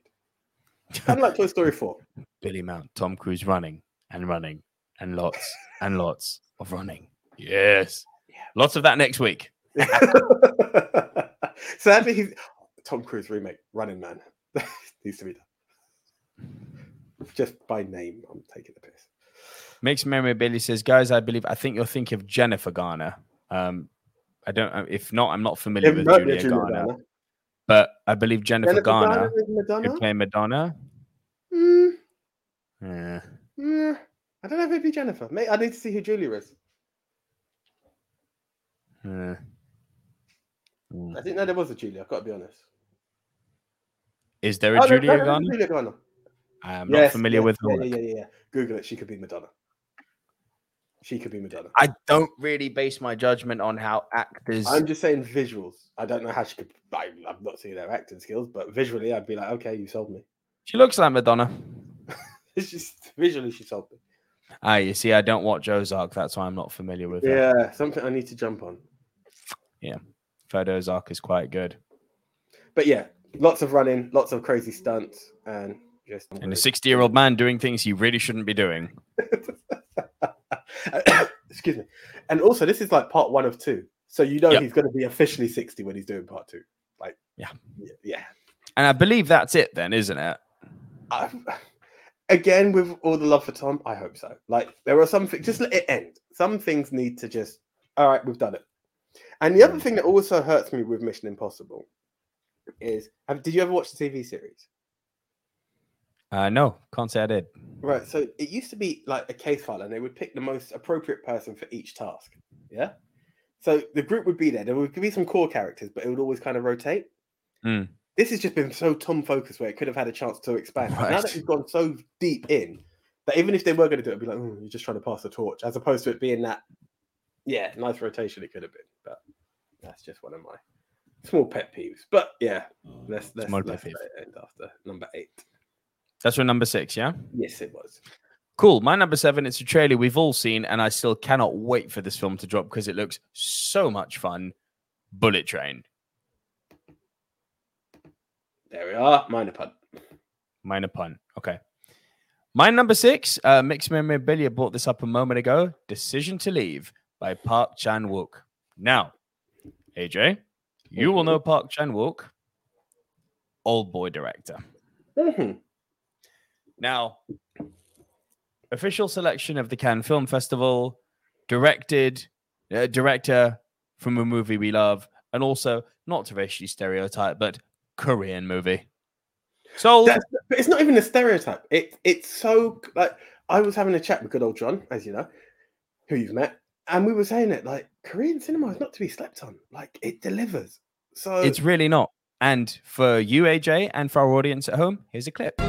Kind of like Toy Story 4. [LAUGHS] Billy Mount, Tom Cruise running and running and lots and lots of running. Yes. Lots of that next week. [LAUGHS] Sadly, he's Tom Cruise remake, Running Man. [LAUGHS] Needs to be done. Just by name, I'm taking the piss. Mixed memorabilia says, guys, I believe I think you're thinking of Jennifer Garner. Um, I don't. uh, If not, I'm not familiar It with Julia, Julia Garner, Garner. but I believe Jennifer, Jennifer Garner, Garner Madonna? could play Madonna. Mm, Yeah. mm, I don't know if it'd be Jennifer. Mate, I need to see who Julia is. yeah. I didn't know there was a Julia. I've got to be honest. Is there a Oh, Julia no, no, Garner? Julia Garner. I am not familiar yes, with her. yeah, yeah, yeah, yeah. Google it. She could be Madonna. She could be Madonna. I don't really base my judgment on how actors. I'm just saying visuals. I don't know how she could. I, I've not seen their acting skills, but visually, I'd be like, okay, you sold me. She looks like Madonna. [LAUGHS] It's just visually, she sold me. Ah, you see, I don't watch Ozark. That's why I'm not familiar with it. Yeah, something I need to jump on. Third Ozark is quite good. But yeah, lots of running, lots of crazy stunts, and just And a 60 year old man doing things he really shouldn't be doing. [COUGHS] Excuse me. And also, this is like part one of two, so you know Yep. he's going to be officially sixty when he's doing part two. Like, Yeah. yeah. yeah. And I believe that's it then, isn't it? I, again, with all the love for Tom, I hope so. Like, there are some things, just let it end. Some things need to just, all right, we've done it. And the other thing that also hurts me with Mission Impossible is, have, did you ever watch the TV series? Uh, no, can't say I did. Right. So it used to be like a case file, and they would pick the most appropriate person for each task. Yeah. So the group would be there. There would be some core characters, but it would always kind of rotate. Mm. This has just been so Tom focused where it could have had a chance to expand. But Now that Right. we've gone so deep in, that even if they were going to do it, it'd be like, oh, you're just trying to pass the torch, as opposed to it being that, yeah, nice rotation it could have been. But that's just one of my small pet peeves. But yeah, let's let's, Small let's peeve. let it end after number eight. That's your number six, yeah? Yes, it was. Cool. My number seven, it's a trailer we've all seen, and I still cannot wait for this film to drop because it looks so much fun. Bullet Train. There we are. Minor pun. Minor pun. Okay. My number six, uh, Mixed Memorabilia brought this up a moment ago. Decision to Leave by Park Chan Wook. Now, AJ, you will know Park Chan Wook, Oldboy director. Mhm. Now, official selection of the Cannes Film Festival, directed, uh, director from a movie we love, and also not to racially stereotype, but Korean movie. Sold. That's, but it's not even a stereotype. It it's so like I was having a chat with good old John, as you know, who you've met, and we were saying it like Korean cinema is not to be slept on. Like it delivers. So It's really not. And for you, AJ, and for our audience at home, here's a clip.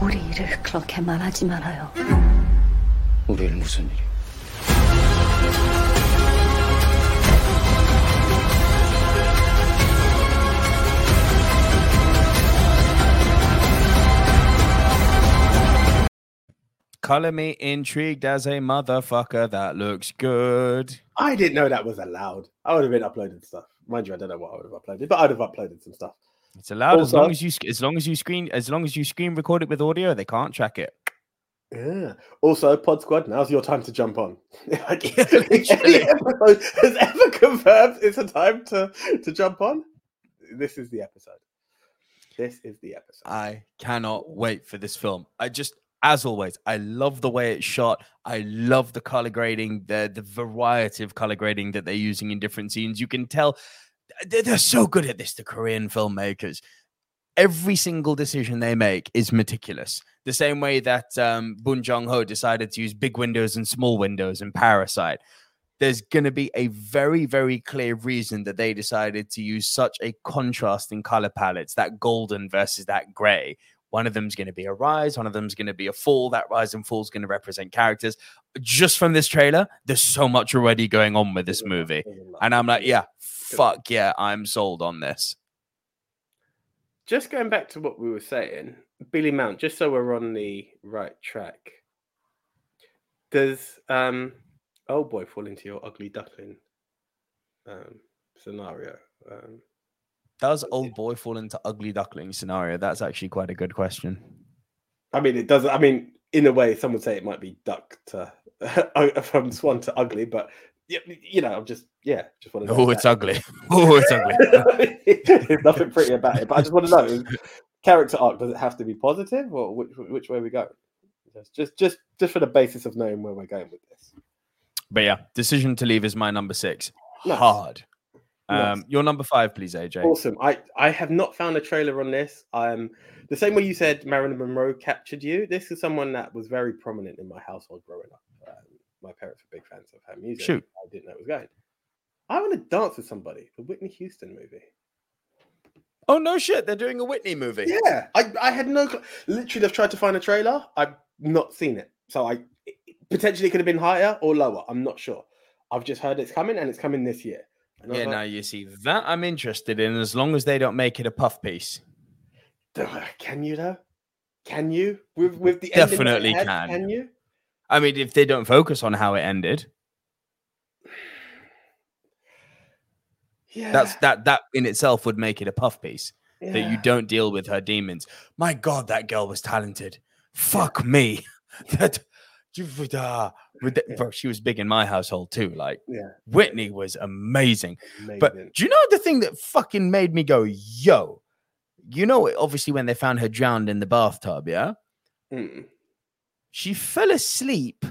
우리 일을 그렇게 말하지 말아요. 우리 일 무슨 일이? Color me intrigued as a motherfucker. That looks good. I didn't know that was allowed. I would have been uploading stuff. Mind you, I don't know what I would have uploaded, but I'd have uploaded some stuff. It's allowed as long as you as long as you screen as long as you screen record it with audio. They can't track it. Yeah. Also, Pod Squad, now's your time to jump on. [LAUGHS] like, [LAUGHS] Yeah, if literally. any episode has ever confirmed it's a time to, to jump on, this is the episode. This is the episode. I cannot wait for this film. I just, as always, I love the way it's shot. I love the color grading, the the variety of color grading that they're using in different scenes. You can tell they're, they're so good at this. The Korean filmmakers, every single decision they make is meticulous. The same way that um, Bong Joon Ho decided to use big windows and small windows in Parasite. There's going to be a very, very clear reason that they decided to use such a contrast in color palettes, that golden versus that gray. One of them's going to be a rise, one of them's going to be a fall. That rise and fall is going to represent characters. Just from this trailer, there's so much already going on with this movie. And I'm like, yeah, fuck yeah, I'm sold on this. just going back to what we were saying, Billy Mount, just so we're on the right track, does um oh boy fall into your ugly duckling um scenario? Um Does Oldboy fall into ugly duckling scenario? That's actually quite a good question. I mean it does I mean in a way some would say it might be duck to [LAUGHS] uh, from swan to ugly, but you know, I'm just yeah, just want to. Oh, it's ugly. Oh, it's ugly. There's nothing pretty about it, but I just want to know: is character arc does it have to be positive, or which which way we go? Just just just just for the basis of knowing where we're going with this. But yeah, decision to leave is my number six. Nice. Hard. Um, Nice. your number five, please, AJ. Awesome. I I have not found a trailer on this. Um, the same way you said Marilyn Monroe captured you. This is someone that was very prominent in my household growing up. Um, my parents were big fans of her music. Shoot. I didn't know it was going. I want to dance with somebody. The Whitney Houston movie. Oh no, shit! They're doing a Whitney movie. Yeah, I, I had no. cl- Literally, I've tried to find a trailer. I've not seen it, so I potentially it could have been higher or lower. I'm not sure. I've just heard it's coming, and it's coming this year. Was Yeah, uh-huh. like, now you see that I'm interested in as long as they don't make it a puff piece. Can you though? Can you with with the ending that it Definitely had, can. Can you? I mean, if they don't focus on how it ended, Yeah, that's that that in itself would make it a puff piece. That you don't deal with her demons. My God, that girl was talented. Fuck me. [LAUGHS] That uh, bro, she was big in my household too. Like Yeah, Whitney was amazing. amazing. But do you know the thing that fucking made me go, yo? You know, obviously when they found her drowned in the bathtub, yeah, Mm. she fell asleep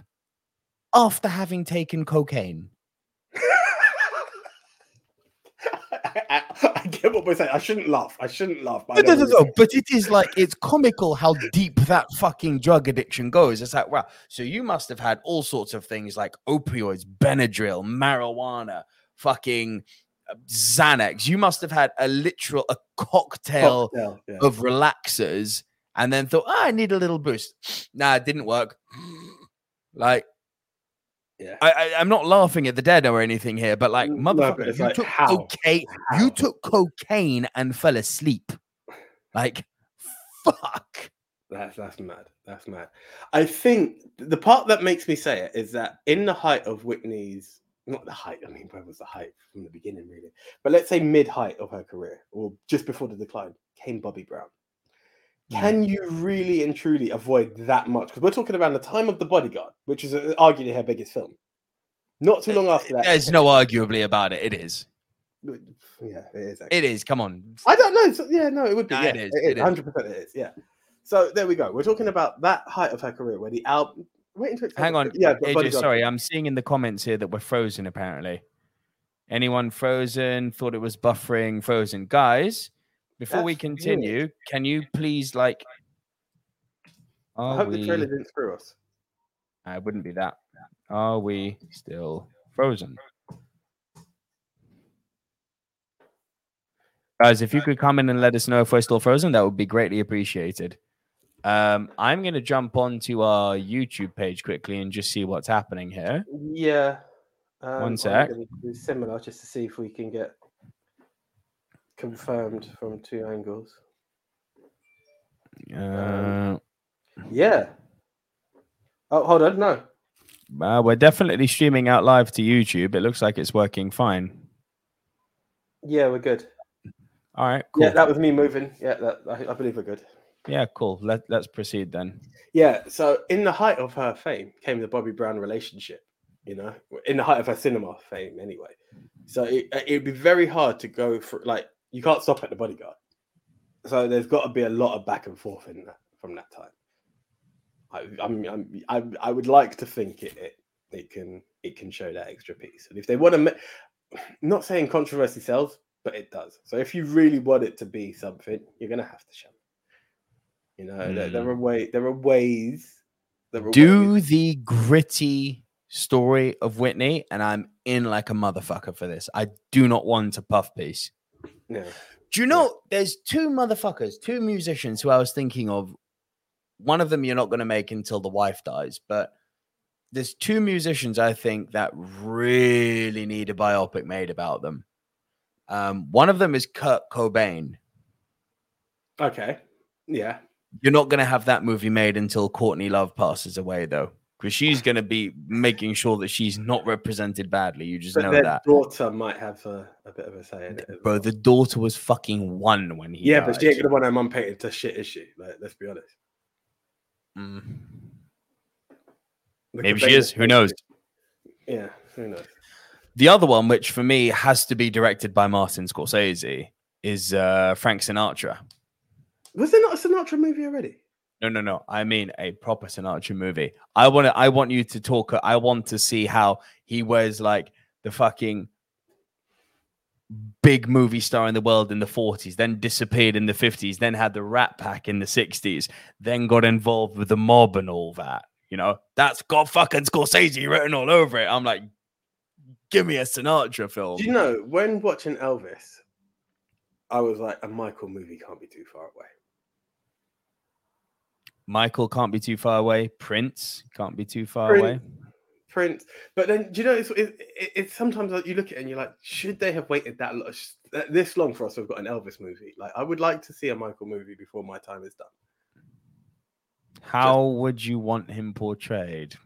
after having taken cocaine. [LAUGHS] Get what we're saying. I shouldn't laugh. I shouldn't laugh. But, No, no, no, no, but it is like it's comical how deep that fucking drug addiction goes. It's like, wow, so you must have had all sorts of things like opioids, Benadryl, marijuana, fucking uh, Xanax. You must have had a literal a cocktail Cocktail, yeah. of relaxers and then thought, oh, I need a little boost. Nah, it didn't work. Like, Yeah. I, I, I'm not laughing at the dead or anything here, but like, mm, no, but motherfucker, it's you like, took how? cocaine, How? you took cocaine and fell asleep. Like, fuck. That's that's mad. That's mad. I think the part that makes me say it is that in the height of Whitney's, not the height. I mean, where was the height from the beginning, really? But let's say mid height of her career, or just before the decline, came Bobby Brown. Can you really and truly avoid that much? Because we're talking around the time of The Bodyguard, which is uh, arguably her biggest film. Not too long after that. There's no arguably about it. It is. [LAUGHS] Yeah, it is. Actually. It is. Come on. I don't know. So, yeah, no, it would be. Nah, yeah, it is, It it is. Hundred percent, it is. Yeah. So there we go. We're talking about that height of her career, where the album. Waiting to Hang on. Yeah, AJ, sorry. I'm seeing in the comments here that we're frozen, apparently. Anyone frozen? Thought it was buffering frozen. Guys, before we That's continue, can you please, like. I hope the trailer didn't screw us. I wouldn't be that. Are we still frozen? Guys, if you could come in and let us know if we're still frozen, that would be greatly appreciated. Um, I'm going to jump onto our YouTube page quickly and just see what's happening here. Yeah. Um, One sec. similar, just to see if we can get confirmed from two angles. Uh, Yeah. Oh, hold on. No. uh, we're definitely streaming out live to YouTube. It looks like it's working fine. Yeah, we're good. All right, cool. Yeah, that was me moving. Yeah, that, I, I believe we're good. Yeah, cool. Let, let's proceed then. Yeah, so in the height of her fame came the Bobby Brown relationship, you know, in the height of her cinema fame anyway. So it, it'd be very hard to go for like you can't stop at the bodyguard. So there's got to be a lot of back and forth in that from that time. I, I'm, I'm, I, I would like to think it, it it can it can show that extra piece. And if they want to, ma- not saying controversy sells, but it does. So if you really want it to be something, you're gonna have to show. it. You know, there, there hmm. are way there are ways. There are do ways. the gritty story of Whitney, and I'm in like a motherfucker for this. I do not want a puff piece. Yeah. Do you know there's two motherfuckers, two musicians who I was thinking of. One of them you're not going to make until the wife dies, but there's two musicians I think that really need a biopic made about them. Um, one of them is Kurt Cobain. Okay. Yeah. You're not going to have that movie made until Courtney Love passes away, though, because she's going to be making sure that she's not represented badly. You just But know that, daughter might have a, a bit of a say in it. bro. well. The daughter was fucking one when he yeah, died. but she ain't gonna want her mum painted to shit, is she? Like, let's be honest. Mm. Maybe she is. Who knows? Yeah, who knows? The other one, which for me has to be directed by Martin Scorsese, is uh, Frank Sinatra. Was there not a Sinatra movie already? No, no, no. I mean a proper Sinatra movie. I want to. I want you to talk. I want to see how he was like the fucking big movie star in the world in the 40s, then disappeared in the 50s, then had the Rat Pack in the 60s, then got involved with the mob and all that. You know, that's got fucking Scorsese written all over it. I'm like, give me a Sinatra film. Do you know when watching Elvis, I was like, a Michael movie can't be too far away. Michael can't be too far away. Prince can't be too far Prince, away. Prince, but then do you know it's, it, it, it's sometimes like you look at it and you're like, should they have waited that lo- this long for us to have got an Elvis movie? Like, I would like to see a Michael movie before my time is done. How would you want him portrayed?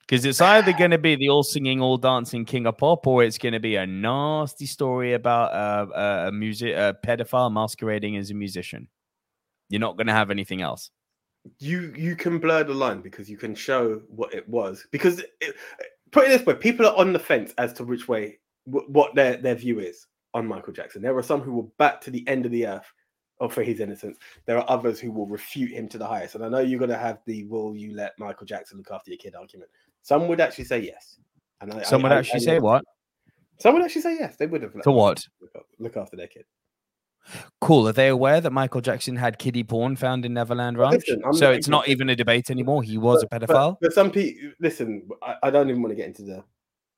Because it's either [SIGHS] going to be the all singing, all dancing king of pop, or it's going to be a nasty story about uh, a, a music a pedophile masquerading as a musician. You're not going to have anything else. You you can blur the line because you can show what it was. Because it, put it this way, people are on the fence as to which way wh- what their their view is on Michael Jackson. There are some who will back to the end of the earth or for his innocence. There are others who will refute him to the highest. And I know you're going to have the "Will you let Michael Jackson look after your kid?" argument. Some would actually say yes. And I, Some would I- I- actually I- say what? Some would actually say yes. They would have. let To what? Look, look after their kid. Cool. Are they aware that Michael Jackson had kiddie porn found in Neverland Ranch? listen, so it's not even a debate anymore. He was a pedophile. But some people listen. I, I don't even want to get into the.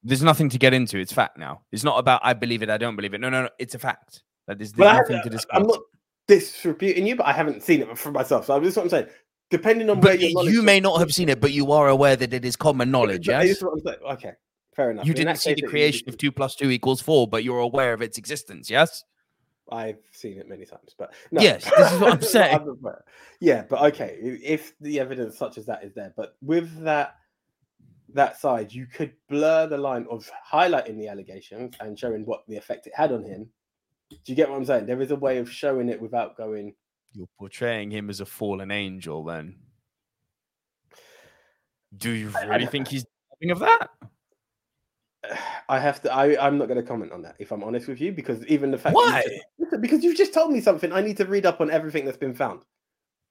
There's nothing to get into. It's fact now. It's not about I believe it, I don't believe it. No, no, no. It's a fact. That there's, I, nothing to discuss. I'm not disreputing you, but I haven't seen it for myself. So this is what I'm saying. Depending on where But your you may not have seen it, but you are aware that it is common knowledge. Yes. is. Okay, fair enough. You In didn't see the creation of two plus two equals four, but you're aware of its existence. Yes. I've seen it many times, but no. Yes, this is what I'm [LAUGHS] saying. Yeah, but okay, if the evidence such as that is there, but with that that side, you could blur the line of highlighting the allegations and showing what the effect it had on him. Do you get what I'm saying? There is a way of showing it without going. You're portraying him as a fallen angel. Then, do you really think he's deserving of that? I have to. I, I'm not going to comment on that if I'm honest with you, because even the fact Why? you just- because you've just told me something. I need to read up on everything that's been found.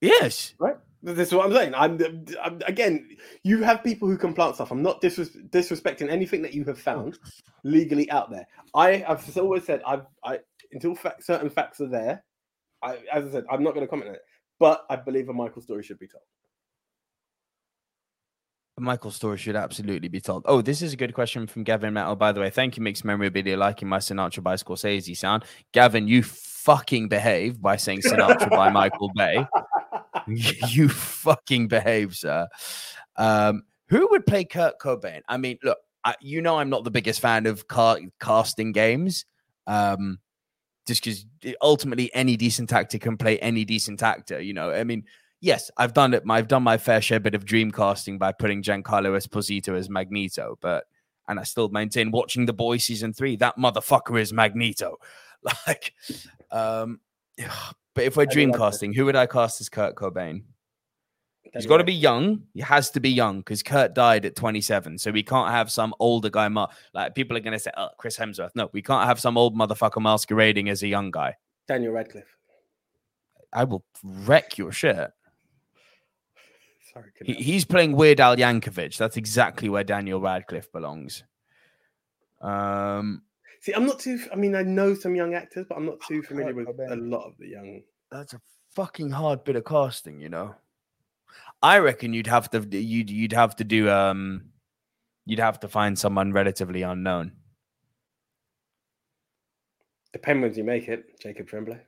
Yes. Right. This is what I'm saying. I'm, I'm again. You have people who can plant stuff. I'm not disres- disrespecting anything that you have found legally out there. I have always said I've I until fact, certain facts are there. I, as I said, I'm not going to comment on it. But I believe a Michael story should be told. Michael's story should absolutely be told. Oh, this is a good question from Gavin Metal, by the way. Thank you, Mixed Memorabilia, liking my Sinatra by Scorsese sound. Gavin, you fucking behave by saying Sinatra by Michael Bay. [LAUGHS] you fucking behave, sir. Um, who would play Kurt Cobain? I mean, look, I, you know I'm not the biggest fan of car- casting games. Um, just because ultimately any decent actor can play any decent actor. You know, I mean, yes, I've done it. I've done my fair share bit of dream casting by putting Giancarlo Esposito as Magneto, but and I still maintain watching The Boy season three, that motherfucker is Magneto. [LAUGHS] Like, um, [SIGHS] but if we're I dream like casting, who would I cast as Kurt Cobain? He's got to be young. He has to be young because Kurt died at 27. So we can't have some older guy. Ma- like people are going to say, oh, Chris Hemsworth. No, we can't have some old motherfucker masquerading as a young guy. Daniel Radcliffe. I will wreck your shit. Sorry, He, he's playing Weird Al Yankovic. That's exactly where Daniel Radcliffe belongs. Um, See, I'm not too. I mean, I know some young actors, but I'm not too familiar with a lot of the young. that's a fucking hard bit of casting, you know. I reckon you'd have to you'd you'd have to do um you'd have to find someone relatively unknown. Depend when you make it, Jacob Tremblay.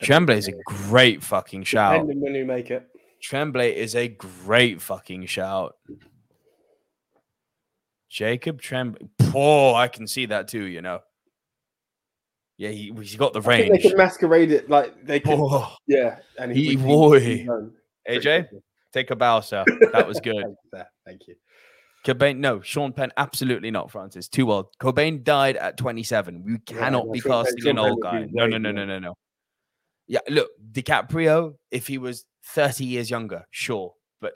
Tremblay is a great fucking shout. Depending when you make it. Tremblay is a great fucking shout. Jacob Tremblay. Oh, I can see that too, you know. Yeah, he, he's got the range. they can masquerade it like they can. Oh, Yeah, and He- be- boy. AJ, take a bow, sir. That was good. [LAUGHS] Thank you, sir. Thank you. Cobain, no, Sean Penn, absolutely not, Francis. Too old. Cobain died at 27. We cannot no, be Sean casting an old guy. No, no, no, no, no, no. Yeah, look, DiCaprio, if he was 30 years younger, sure. But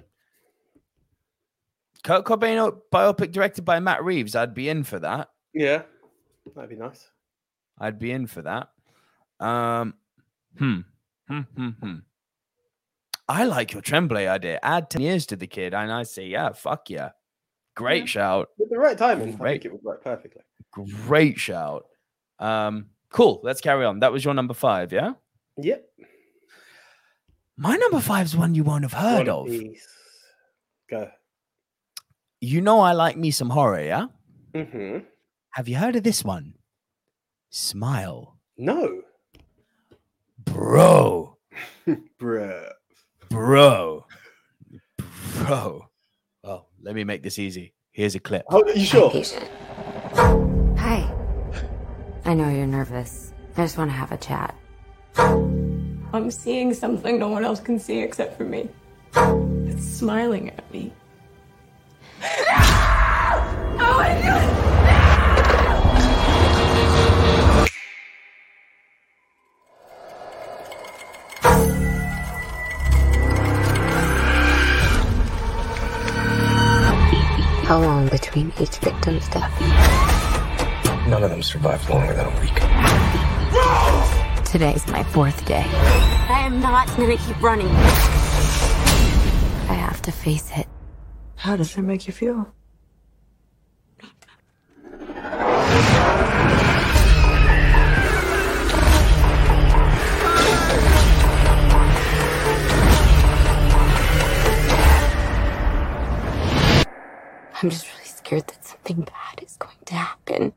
Kurt Cobain biopic directed by Matt Reeves. I'd be in for that. Yeah, that'd be nice. I'd be in for that. Um, hmm. Hmm, hmm, hmm. I like your Tremblay idea. Add 10 years to the kid. And I say, yeah, fuck yeah. Great Yeah. shout. With the right timing, I Great. think it would work perfectly. Great shout. Um, cool. Let's carry on. That was your number five, yeah? Yep. My number five is one you won't have heard One of. piece. Go. You know I like me some horror, yeah? Mm-hmm. Have you heard of this one? Smile. No. Bro. [LAUGHS] Bruh. Bro. Bro. Oh, let me make this easy. Here's a clip. Oh, you sure? Hi. I know you're nervous. I just want to have a chat. I'm seeing something no one else can see except for me. It's smiling at me. Oh my god! How long between each victim's death? None of them survived longer than a week. Today's my fourth day. I am not gonna keep running. I have to face it. How does it make you feel? I'm just really scared that something bad is going to happen.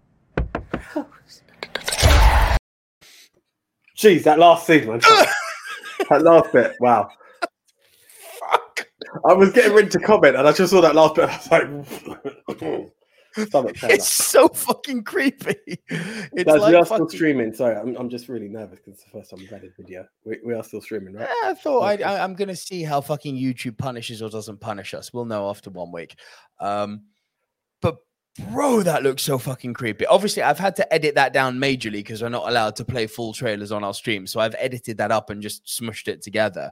Jeez, that last scene, man. [LAUGHS] that last bit, wow. Fuck. I was getting ready to comment, and I just saw that last bit. I was like. [LAUGHS] It's so fucking creepy. It's Guys, like we are still streaming. Sorry, I'm, I'm just really nervous because it's the first time we've had a video. We, we are still streaming, right? Yeah, I thought Okay. I, I'm going to see how fucking YouTube punishes or doesn't punish us. We'll know after one week. Um, but bro, that looks so fucking creepy. Obviously, I've had to edit that down majorly because we're not allowed to play full trailers on our stream. So I've edited that up and just smushed it together.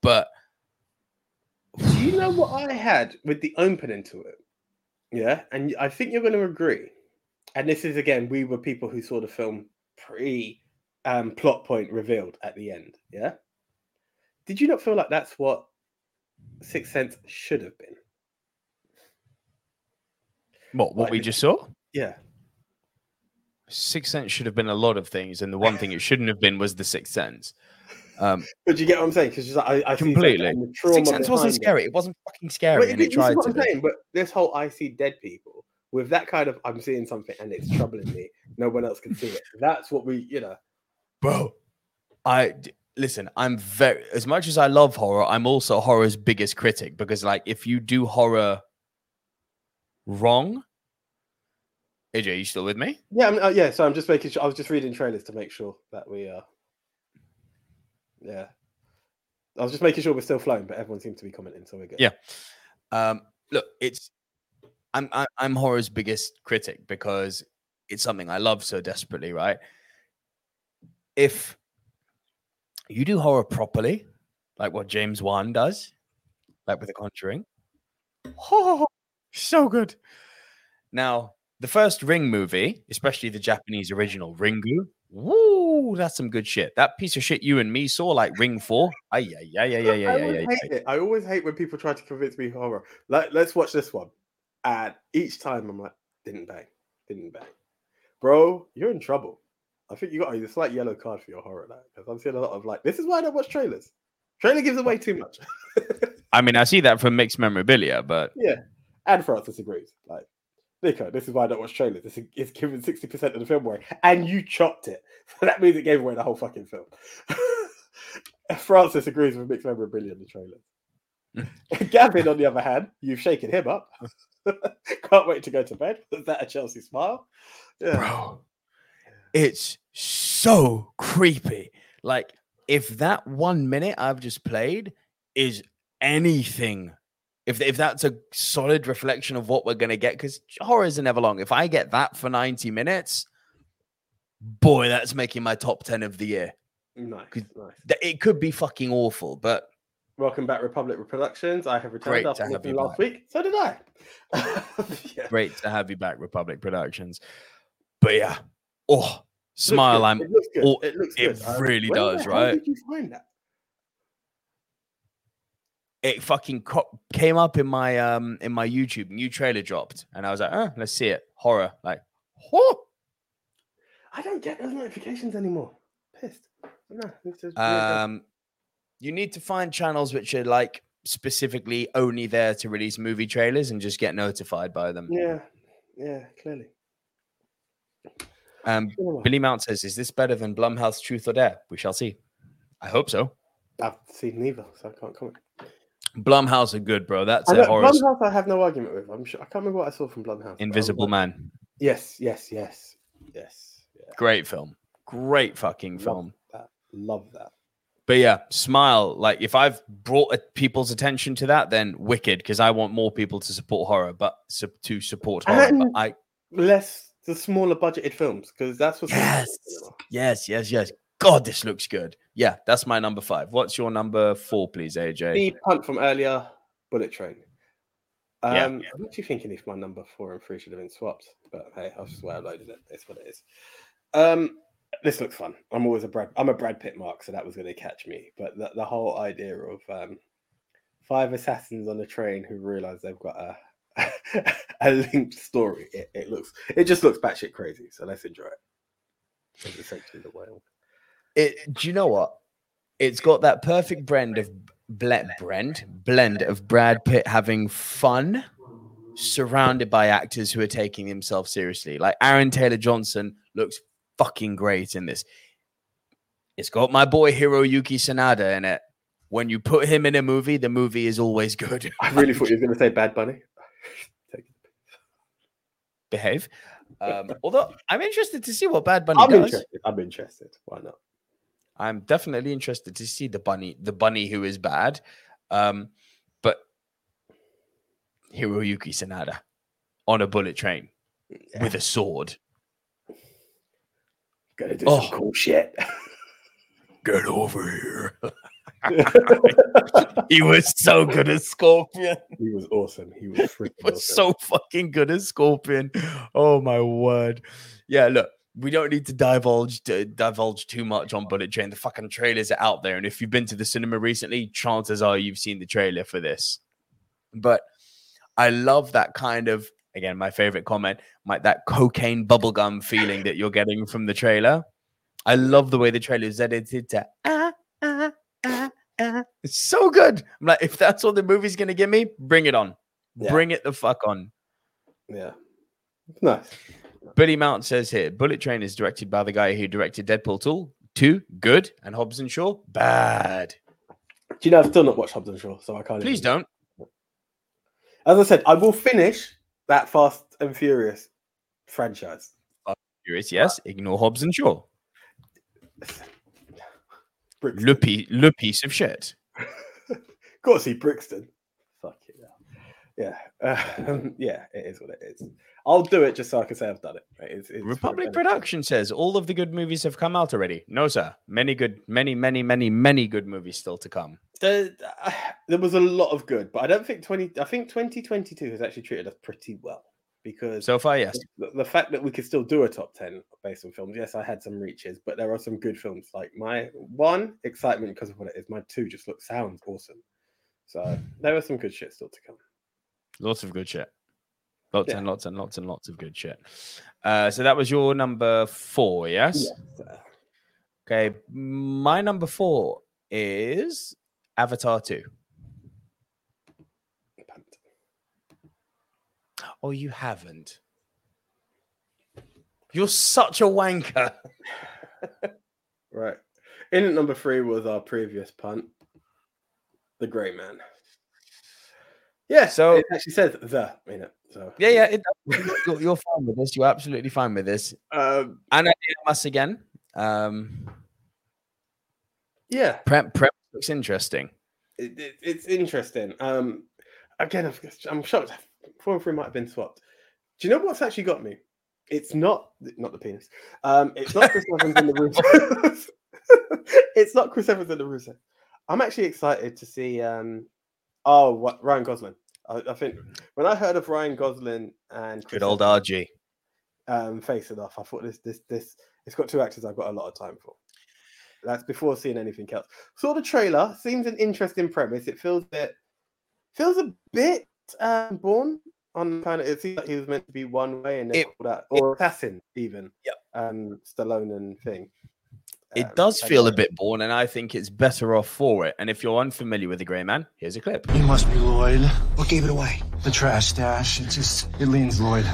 But Do you know what I had with the opening to it? Yeah, and I think you're going to agree. And this is again, we were people who saw the film pre um, plot point revealed at the end. Yeah. Did you not feel like that's what Sixth Sense should have been? What, what Like we just saw? Yeah. Sixth Sense should have been a lot of things. And the one thing it shouldn't have been was the Sixth Sense. Um, But you get what I'm saying? Because I, I see something completely. and the Sixth Sense wasn't behind it. scary. It wasn't fucking scary. But and it- it this tried what to I'm saying. But this whole I see dead people with that kind of I'm seeing something and it's troubling me. No one else can see it. That's what we, you know. bro i d- listen i'm very as much as i love horror i'm also horror's biggest critic because like if you do horror wrong aj are you still with me Yeah, I'm, uh, yeah. So I'm just making sure. I was just reading trailers to make sure that we are. Yeah, I was just making sure we're still flowing, but everyone seems to be commenting, so we're good. Yeah. um look it's i'm i'm horror's biggest critic because it's something i love so desperately right if you do horror properly like what james wan does like with the conjuring Oh, [LAUGHS] so good. Now, the first Ring movie, especially the Japanese original Ringu, woo, that's some good shit. That piece of shit you and me saw, like Ring 4. Ay, yeah, yeah, yeah, yeah, yeah, I yeah, always yeah. I always hate when people try to convince me horror. Like, let's watch this one, and each time I'm like, didn't bang, didn't bang, bro. You're in trouble. I think you got a slight yellow card for your horror now because I'm seeing a lot of like. This is why I don't watch trailers. Trailer gives away too much. I mean, I see that from mixed memorabilia, but [LAUGHS] Yeah, and Francis agrees. Like, Nico, this is why I don't watch trailers. This is sixty percent of the film away, and you chopped it, [LAUGHS] so that means it gave away the whole fucking film. [LAUGHS] Francis agrees with mixed memorabilia in the trailer. [LAUGHS] Gavin, on the other hand, you've shaken him up. Can't wait to go to bed. Is that a Chelsea smile? Yeah. bro, it's so creepy. Like, if that one minute I've just played is anything, if if that's a solid reflection of what we're gonna get, because horrors are never long. If I get that for 90 minutes, boy, that's making my top 10 of the year. Nice, nice. Th- It could be fucking awful, but Welcome back, Republic Productions. I have returned Great after to have you last back. week. So did I. [LAUGHS] yeah. Great to have you back, Republic Productions. But yeah, oh, smile. good. I'm. It looks good. oh, It looks it good. Um, really does, right? Did you find that? It fucking co- came up in my um in my YouTube. New trailer dropped, and I was like, oh, let's see it. Horror, like, oh. I don't get those notifications anymore. Pissed. No, just. Um, you need to find channels which are like specifically only there to release movie trailers and just get notified by them. yeah, yeah, clearly. Um, Billy Mount says, "Is this better than Blumhouse Truth or Dare?" We shall see. I hope so. I've seen neither, so I can't comment. Blumhouse are good, bro. That's I a horror. Blumhouse, I have no argument with. I'm sure I can't remember what I saw from Blumhouse. but I was Invisible Man, Yes, yes, yes, yes. Yeah. great film, great fucking Love film. that. Love that. But yeah, Smile. Like if I've brought people's attention to that, then wicked because I want more people to support horror, but to support horror. But I less the smaller budgeted films because that's what's Yes. Yes, yes, yes. God, this looks good. Yeah, that's my number five. What's your number four, please, AJ? The punt from earlier, Bullet Train. Um, Yeah. I'm actually thinking if my number four and three should have been swapped, but hey, I just I loaded it. It's what it is. Um, this looks fun. I'm always a Brad. I'm a Brad Pitt mark, so that was going to catch me. But the, the whole idea of um, five assassins on a train who realize they've got a [LAUGHS] a linked story. It, it looks. It just looks batshit crazy. So let's enjoy it. That's essentially the way. It, do you know what? It's got that perfect blend of blend, blend, blend of Brad Pitt having fun, surrounded by actors who are taking themselves seriously. Like Aaron Taylor Johnson looks fucking great in this. It's got my boy Hiroyuki Sanada in it. When you put him in a movie, the movie is always good. I really thought you were going to say Bad Bunny. behave. Um, although I'm interested to see what Bad Bunny I'm does. interested. I'm interested. Why not? I'm definitely interested to see the bunny, the bunny who is bad. Um, but Hiroyuki Sanada on a bullet train with a sword. Gotta do Oh. some cool shit. [LAUGHS] Get over here. [LAUGHS] he was so good as Scorpion. He was awesome. He was [LAUGHS] freaking was awesome. so fucking good as Scorpion. Oh my word. Yeah, look, we don't need to divulge to divulge too much on Bullet Train. The fucking trailers are out there, and if you've been to the cinema recently, chances are you've seen the trailer for this. But I love that kind of again, my favorite comment, my that cocaine bubblegum feeling that you're getting from the trailer. I love the way the trailer is edited to ah, ah, ah, ah. It's so good. I'm like, if that's what the movie's gonna give me, bring it on. Yeah. Bring it the fuck on. Yeah. Nice. Billy Mount says here, Bullet Train is directed by the guy who directed Deadpool 2, 2 good, and Hobbs and Shaw, bad. Do you know I've still not watched Hobbs and Shaw, so I can't. Please even- don't. As I said, I will finish that Fast and Furious franchise. Furious, yes. Ignore Hobbs and Shaw. Brixton. Le, pi- le piece of shit. [LAUGHS] of course, he Brixton. Fuck it. Yeah. Yeah. [LAUGHS] Um, yeah. It is what it is. I'll do it just so I can say I've done it. It's, it's Republic. Production says all of the good movies have come out already. No, sir. Many good, many, many, many, many good movies still to come. There, uh, [SIGHS] there was a lot of good, but I don't think twenty. I think twenty twenty two has actually treated us pretty well because So far, yes. the, the fact that we could still do a top 10 based on films yes i had some reaches but there are some good films like my one excitement because of what it is my two just look sounds awesome so there was some good shit still to come Lots of good shit. Lots Yeah. and lots and lots and lots of good shit. Uh, so that was your number four, yes? Yes, Okay. My number four is Avatar 2. Oh, you haven't. You're such a wanker. [LAUGHS] right in at number three was our previous punt the gray man yeah So- it actually says the in it so Yeah, yeah. It, [LAUGHS] you're, you're fine with this. You're absolutely fine with this. um Anna Mas again. Um, yeah prep, prep looks interesting. it, it- it's interesting. Um, again, I'm, I'm shocked. Four and three might have been swapped. Do you know what's actually got me? It's not not the penis. Um, it's not Chris Evans and the Russo. [LAUGHS] it's not Chris Evans and the Russo. I'm actually excited to see. Um, oh, what Ryan Gosling. I, I think when I heard of Ryan Gosling and Good old RG. um, Face It Off, I thought this this this it's got two actors I've got a lot of time for. That's before seeing anything else. Saw the trailer. Seems an interesting premise. It feels a bit feels a bit um, Bourne on kind of. It seems like he was meant to be one way and then It- out or assassin even. Yeah. Um, Stallone and thing. It Um, does feel a bit Bourne, and I think it's better off for it. And if you're unfamiliar with the Grey Man, here's a clip. You must be Lloyd. What gave it away? The trash stash. It just, it leans Lloyd.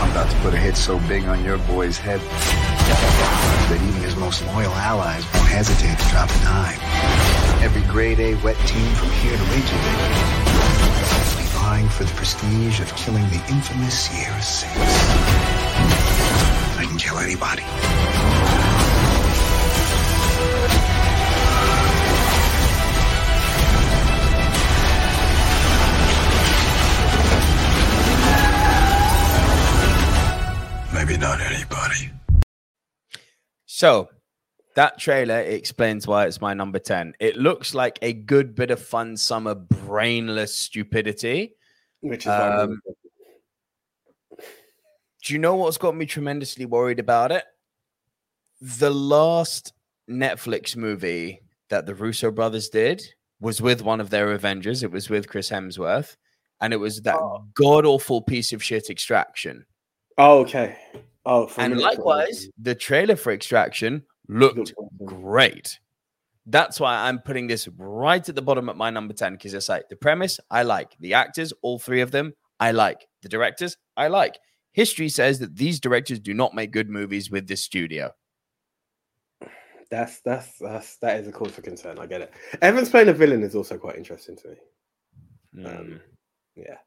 I'm about to put a hit so big on your boy's head that even his most loyal allies won't hesitate to drop a dime. Every grade A wet team from here to Reykjavik will be vying for the prestige of killing the infamous Sierra Six. I can kill anybody. Maybe not anybody. So that trailer explains why it's my number 10. It looks like a good bit of fun summer brainless stupidity. Which is Um, Do you know what's got me tremendously worried about it? The last Netflix movie that the Russo brothers did was with one of their Avengers. It was with Chris Hemsworth, and it was that god awful piece of shit Extraction. Oh, okay. Oh, And minute I thought it was- likewise, the trailer for Extraction looked great. That's why I'm putting this right at the bottom at my number 10 because it's like the premise, I like. The actors, all three of them, I like. The directors, I like. History says that these directors do not make good movies with this studio. That's that's that's that is a cause for concern. I get it. Evans playing a villain is also quite interesting to me. Um, yeah,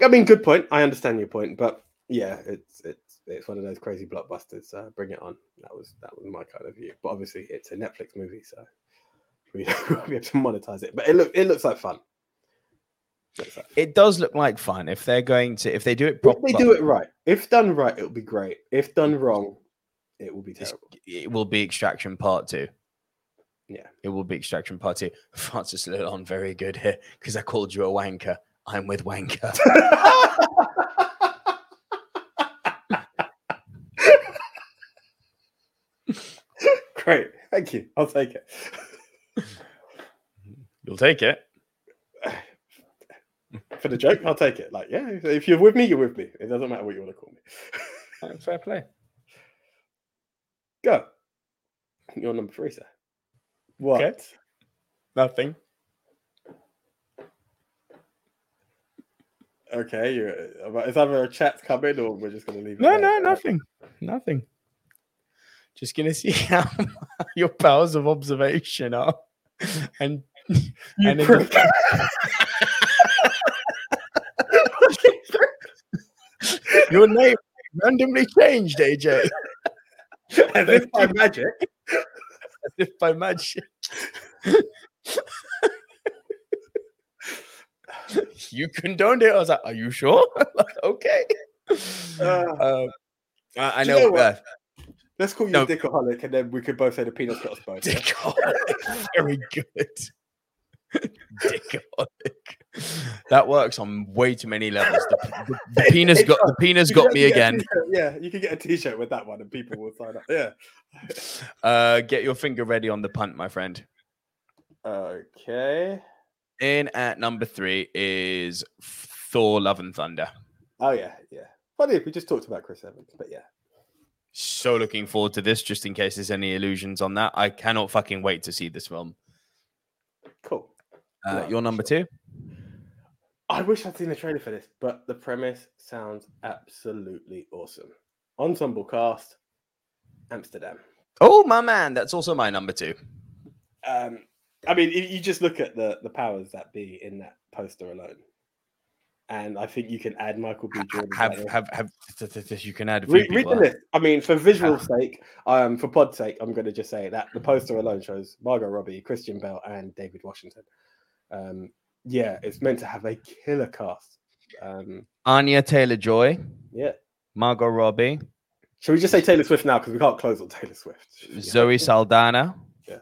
I mean, good point. I understand your point, but yeah, it's it's it's one of those crazy blockbusters. Uh, bring it on. That was that was my kind of view. But obviously, it's a Netflix movie, so [LAUGHS] we have to monetize it. But it look it looks like fun. Looks like- It does look like fun if they're going to, if they do it If properly. they do it right, if done right, it'll be great. If done wrong, it will be terrible. It will be Extraction Part 2. Yeah. It will be Extraction Part 2. [LAUGHS] Francis Lalonde, very good here because I called you a wanker. I'm with wanker. [LAUGHS] Great, thank you. I'll take it. You'll take it. [SIGHS] For the joke, I'll take it. Like, yeah, if- you're with me, you're with me. It doesn't matter what you want to call me. Fair play. Go. You're number three, sir. What? Nothing. Okay, you're. Uh, is either a chat coming or we're just going to leave it? No, no, nothing. Nothing. Just gonna [LAUGHS] see how [LAUGHS] your powers of observation are. And, [LAUGHS] and in the- [LAUGHS] your name randomly changed, AJ. [LAUGHS] As if by magic. As if by magic. you condoned it. I was like, "Are you sure?" Like, okay. Um, I, I Do you know. know what? uh, Let's call you No. Dickaholic, and then we could both say the peanut got us both. Dickaholic. Very good. [LAUGHS] That works on way too many levels. The, the, the penis got the penis got me again. Yeah, you can get a t-shirt with that one, and people will sign up. Yeah. [LAUGHS] Uh, get your finger ready on the punt, my friend. Okay. In at number three is Thor: Love and Thunder. Oh yeah, yeah. Funny, we just talked about Chris Evans, but yeah. So looking forward to this. Just in case there's any illusions on that, I cannot fucking wait to see this film. Cool. Uh, your number two. I wish I'd seen the trailer for this, but the premise sounds absolutely awesome. Ensemble cast, Amsterdam. Oh my man, that's also my number two. Um, I mean, you just look at the the powers that be in that poster alone, and I think you can add Michael B. Jordan. Have have have you can add a few Read, read the list. I mean, for visual sake, um, for pod sake, I'm going to just say that the poster alone shows Margot Robbie, Christian Bale, and David Washington. Um, yeah, it's meant to have a killer cast. Um, Anya Taylor Joy, yeah, Margot Robbie, Shall we just say Taylor Swift now? Because we can't close on Taylor Swift? [LAUGHS] Zoe Saldana, Yeah.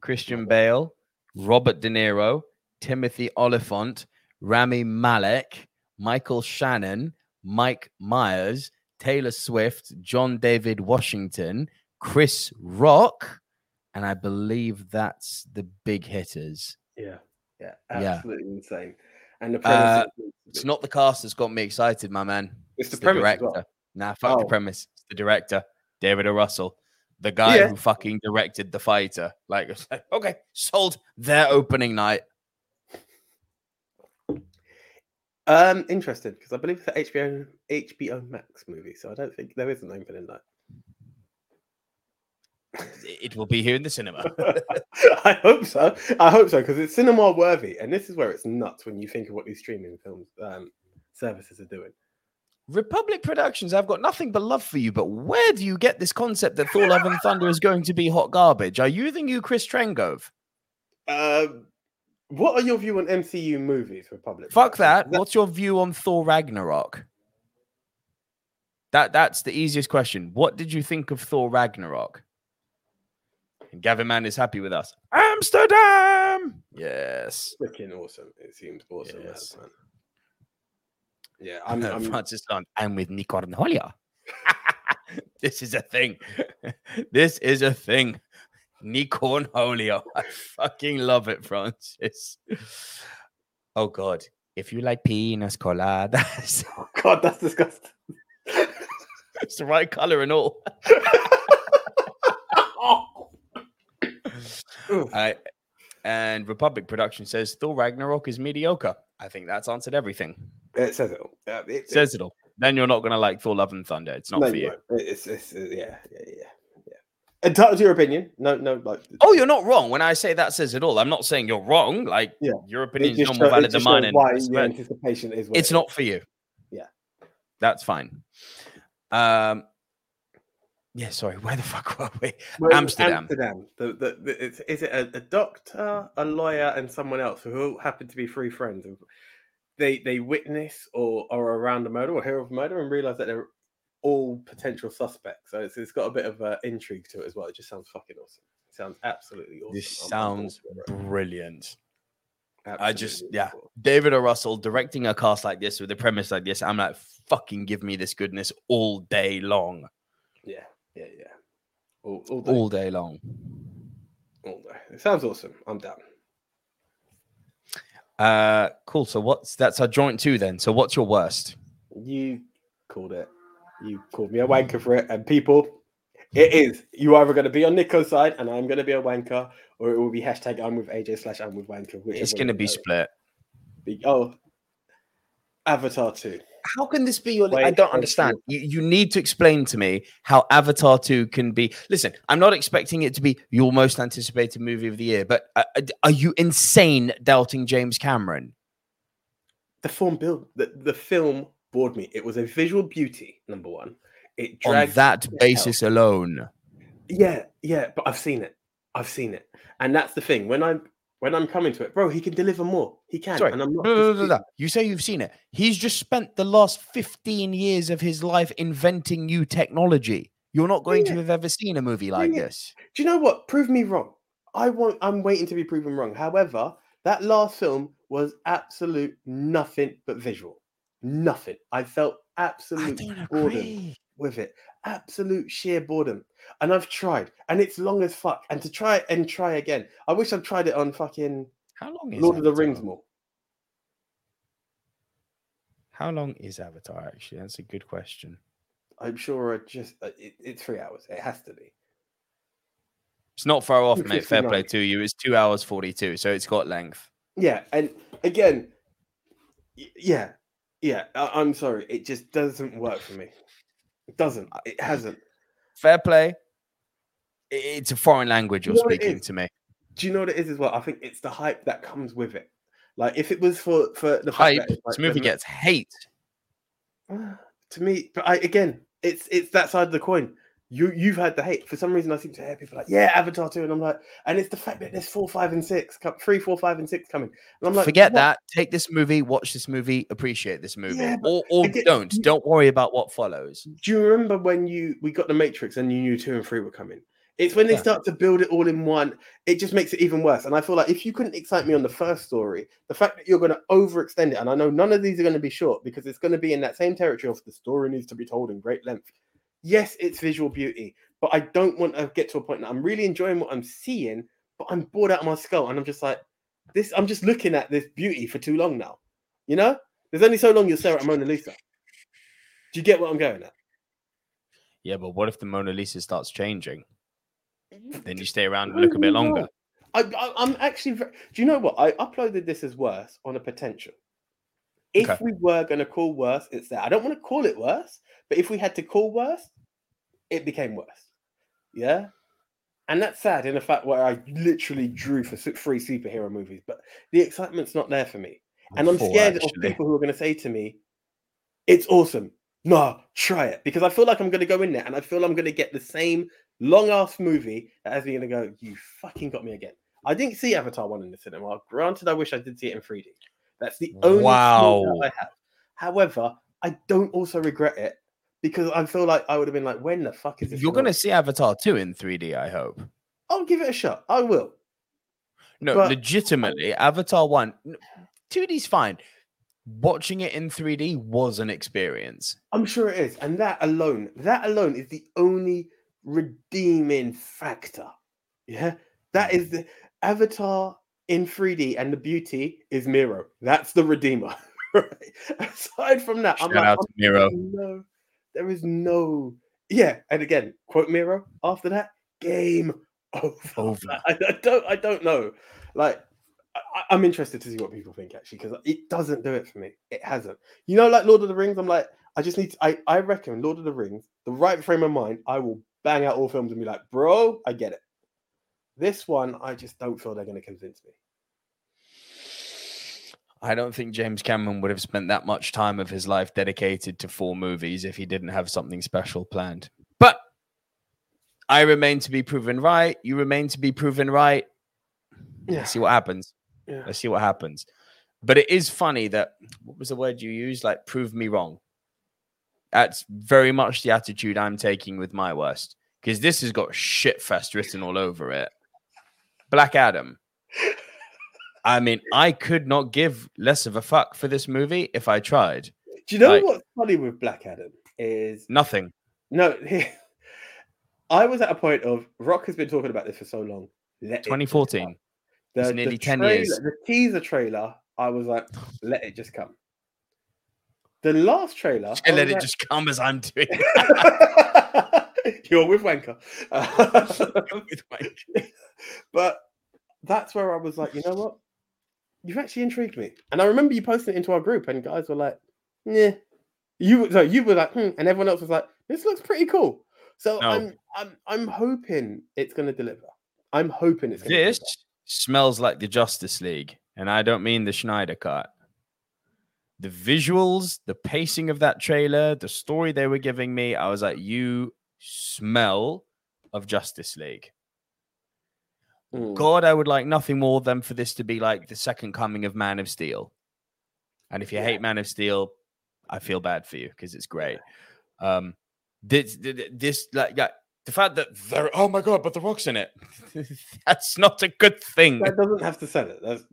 Christian Bale, Robert De Niro, Timothy Olyphant, Rami Malek, Michael Shannon, Mike Myers, Taylor Swift, John David Washington, Chris Rock, and I believe that's the big hitters. Yeah, yeah, Yeah. absolutely insane. And the Uh, premise is- It's not the cast that's got me excited, my man. It's the premise as director. well. Nah, fuck the Oh. premise. It's the director, David O. Russell, the guy Yeah. who fucking directed The Fighter. Like, it's like, okay, sold their opening night. Um, interested because I believe it's an HBO HBO Max movie, so I don't think there is an opening night. It will be here in the cinema. [LAUGHS] I hope so. I hope so because it's cinema worthy, and this is where it's nuts when you think of what these streaming films um, services are doing. Republic Productions, I've got nothing but love for you, but where do you get this concept that Thor Love and Thunder is going to be hot garbage? Are you the new Chris Trengove? Um, what are your view on MCU movies, Republic? Fuck that. Productions? What's your view on Thor Ragnarok? That that's the easiest question. What did you think of Thor Ragnarok? And Gavin Mann is happy with us. Amsterdam. Yes. freaking awesome. It seems awesome, Yes. man. Yeah, I'm. [LAUGHS] I'm Francis Hunt. I'm with Nick Cornholia. [LAUGHS] this is a thing. [LAUGHS] this is a thing. Nick Cornholio. I fucking love it, Francis. Oh God. If you like pinas coladas, oh, God, that's disgusting. it's the right color and all. I, and Republic Production says Thor Ragnarok is mediocre. I think that's answered everything. It says it all. Uh, it, it- Says it all. Then you're not going to like Thor Love and Thunder. It's not no, for you. It's, it's, uh, yeah, yeah, yeah. Entitled to your opinion. No, no, like. Oh, you're not wrong. When I say that says it all, I'm not saying you're wrong. Like Yeah. your opinion is no more valid than mine. and why the anticipation is. It's it not is. for you. Yeah. That's fine. Um yeah, sorry, where the [LAUGHS] fuck were we? Well, Amsterdam. Amsterdam. The, the, the, it's, is it a, a doctor, a lawyer, and someone else who all happen to be three friends? They they witness or are around a murder or hear of murder and realize that they're all potential suspects. So it's, it's got a bit of uh, intrigue to it as well. It just sounds fucking awesome. It sounds absolutely awesome. This sounds brilliant. I just Absolutely yeah, David O. Russell directing a cast like this with a premise like this. I'm like, fucking give me this goodness all day long. Yeah, yeah. All, all, day, All day long. all day. It sounds awesome. I'm down. Uh cool. So what's that's our joint two then. So what's your worst? You called it. You called me a wanker for it. And people, it is. You either going to be on Nico's side and I'm going to be a wanker, or it will be hashtag I'm with AJ slash I'm with wanker. It's gonna be split. Be- Oh, Avatar 2. How can this be your? I Wait, don't understand. You, you need to explain to me how Avatar 2 can be. Listen, I'm not expecting it to be your most anticipated movie of the year, but uh, uh, are you insane doubting James Cameron? The film build, the, the film bored me. It was a visual beauty, number one. It On dragged that the hell. basis alone, Yeah, yeah, but I've seen it. I've seen it. And that's the thing. When I'm when I'm coming to it, bro, he can deliver more. He can. sorry, and I'm not no, no, no, you say you've seen it. He's just spent the last 15 years of his life inventing new technology. You're not going to have ever seen a movie like yeah. this. Do you know what? Prove me wrong. I want. I'm waiting to be proven wrong. However, that last film was absolute nothing but visual. Nothing. I felt I don't boredom agree. With it. Absolute sheer boredom. And I've tried, and it's long as fuck. And to try and try again. I wish I'd tried it on fucking How long is Lord of the Rings more. How long is Avatar? Actually, that's a good question. I'm sure. I just uh, it, it's three hours. It has to be. It's not far off, mate. Fair play to you. It's two hours forty-two, so it's got length. Yeah, and again, yeah, yeah. I'm sorry. It just doesn't work for me. It doesn't. It hasn't. Fair play. It's a foreign language you're You know speaking to me. Do you know what it is as well? I think it's the hype that comes with it. Like if it was for for the Hype. like This movie gets hate. [SIGHS] to me, but I again, it's it's that side of the coin. You you've had the hate. For some reason, I seem to hear people like, "Yeah, Avatar 2. and I'm like, and it's the fact that there's four, five, and six, three, four, five, and six coming, and I'm like, Forget what? that. Take this movie, watch this movie, appreciate this movie, Yeah, or or again- don't. Don't worry about what follows. Do you remember when you we got the Matrix and you knew two and three were coming? It's when they Yeah. start to build it all in one, it just makes it even worse. And I feel like if you couldn't excite me on the first story, the fact that you're going to overextend it, and I know none of these are going to be short because it's going to be in that same territory of the story needs to be told in great length. Yes, it's visual beauty, but I don't want to get to a point that I'm really enjoying what I'm seeing, but I'm bored out of my skull, and I'm just like, this. I'm just looking at this beauty for too long now. You know, there's only so long you'll stare at Mona Lisa. Do you get what I'm going at? Yeah, but what if the Mona Lisa starts changing? Mm-hmm. Then you stay around and look a bit longer. I, I, I'm actually. Very, do you know what? I uploaded this as worse on a potential. If Okay. we were going to call worse, it's there. I don't want to call it worse, but if we had to call worse, it became worse. Yeah. And that's sad in the fact where I literally drew for three superhero movies, but the excitement's not there for me. And I'm Four, scared of people who are going to say to me, it's awesome. No, try it. Because I feel like I'm going to go in there and I feel I'm going to get the same long ass movie that has me going to go, you fucking got me again. I didn't see Avatar 1 in the cinema. Granted, I wish I did see it in 3D. That's the only Wow. I have. However, I don't also regret it because I feel like I would have been like, when the fuck is this? You're gonna see Avatar 2 in 3D, I hope. I'll give it a shot. I will. No, But- legitimately, Avatar 1, n- 2D's fine. Watching it in 3D was an experience. I'm sure it is. And that alone, that alone is the only redeeming factor. Yeah. That hmm. is the Avatar in 3D and the beauty is Miro. That's the redeemer. [LAUGHS] right? Aside from that, I'm Shout like, out to I'm- Miro. No, there is no. Yeah. And again, quote Miro after that, game over. Over. I, [LAUGHS] I don't I don't know. Like I, I'm interested to see what people think actually because it doesn't do it for me. It hasn't. You know, like Lord of the Rings. I'm like, I just need. To, I I reckon Lord of the Rings, the right frame of mind, I will bang out all films and be like, bro, I get it. This one, I just don't feel they're going to convince me. I don't think James Cameron would have spent that much time of his life dedicated to four movies if he didn't have something special planned. But I remain to be proven right. You remain to be proven right. Yeah. Let's see what happens. Yeah. Let's see what happens. But it is funny that what was the word you used? Like prove me wrong. That's very much the attitude I'm taking with my worst. Because this has got shit fest written all over it. Black Adam. I mean, I could not give less of a fuck for this movie if I tried. Do you know Like- what's funny with Black Adam is Nothing. no. [LAUGHS] I was at a point of Rock has been talking about this for so long. Let it just 2014. come. It's nearly 10 trailer- years. The teaser trailer, I was like, let it just come. The last trailer, let was it just come as I'm doing. [LAUGHS] You're with Wanker. [LAUGHS] with my- but that's where I was like, you know what? You've actually intrigued me. And I remember you posting it into our group, and guys were like, yeah. You so you were like, hmm, and everyone else was like, this looks pretty cool. So No. I'm I'm I'm hoping it's gonna deliver. I'm hoping it's gonna This deliver. smells like the Justice League, and I don't mean the Snyder cut. The visuals, the pacing of that trailer, the story they were giving me, I was like, you smell of Justice League. Mm. God, I would like nothing more than for this to be like the second coming of Man of Steel. And if you hate Man of Steel, I feel bad for you because it's great. Um, this, this, like, yeah, the fact that they're, oh my God, but The Rock's in it. [LAUGHS] That's not a good thing. That doesn't have to sell it. That's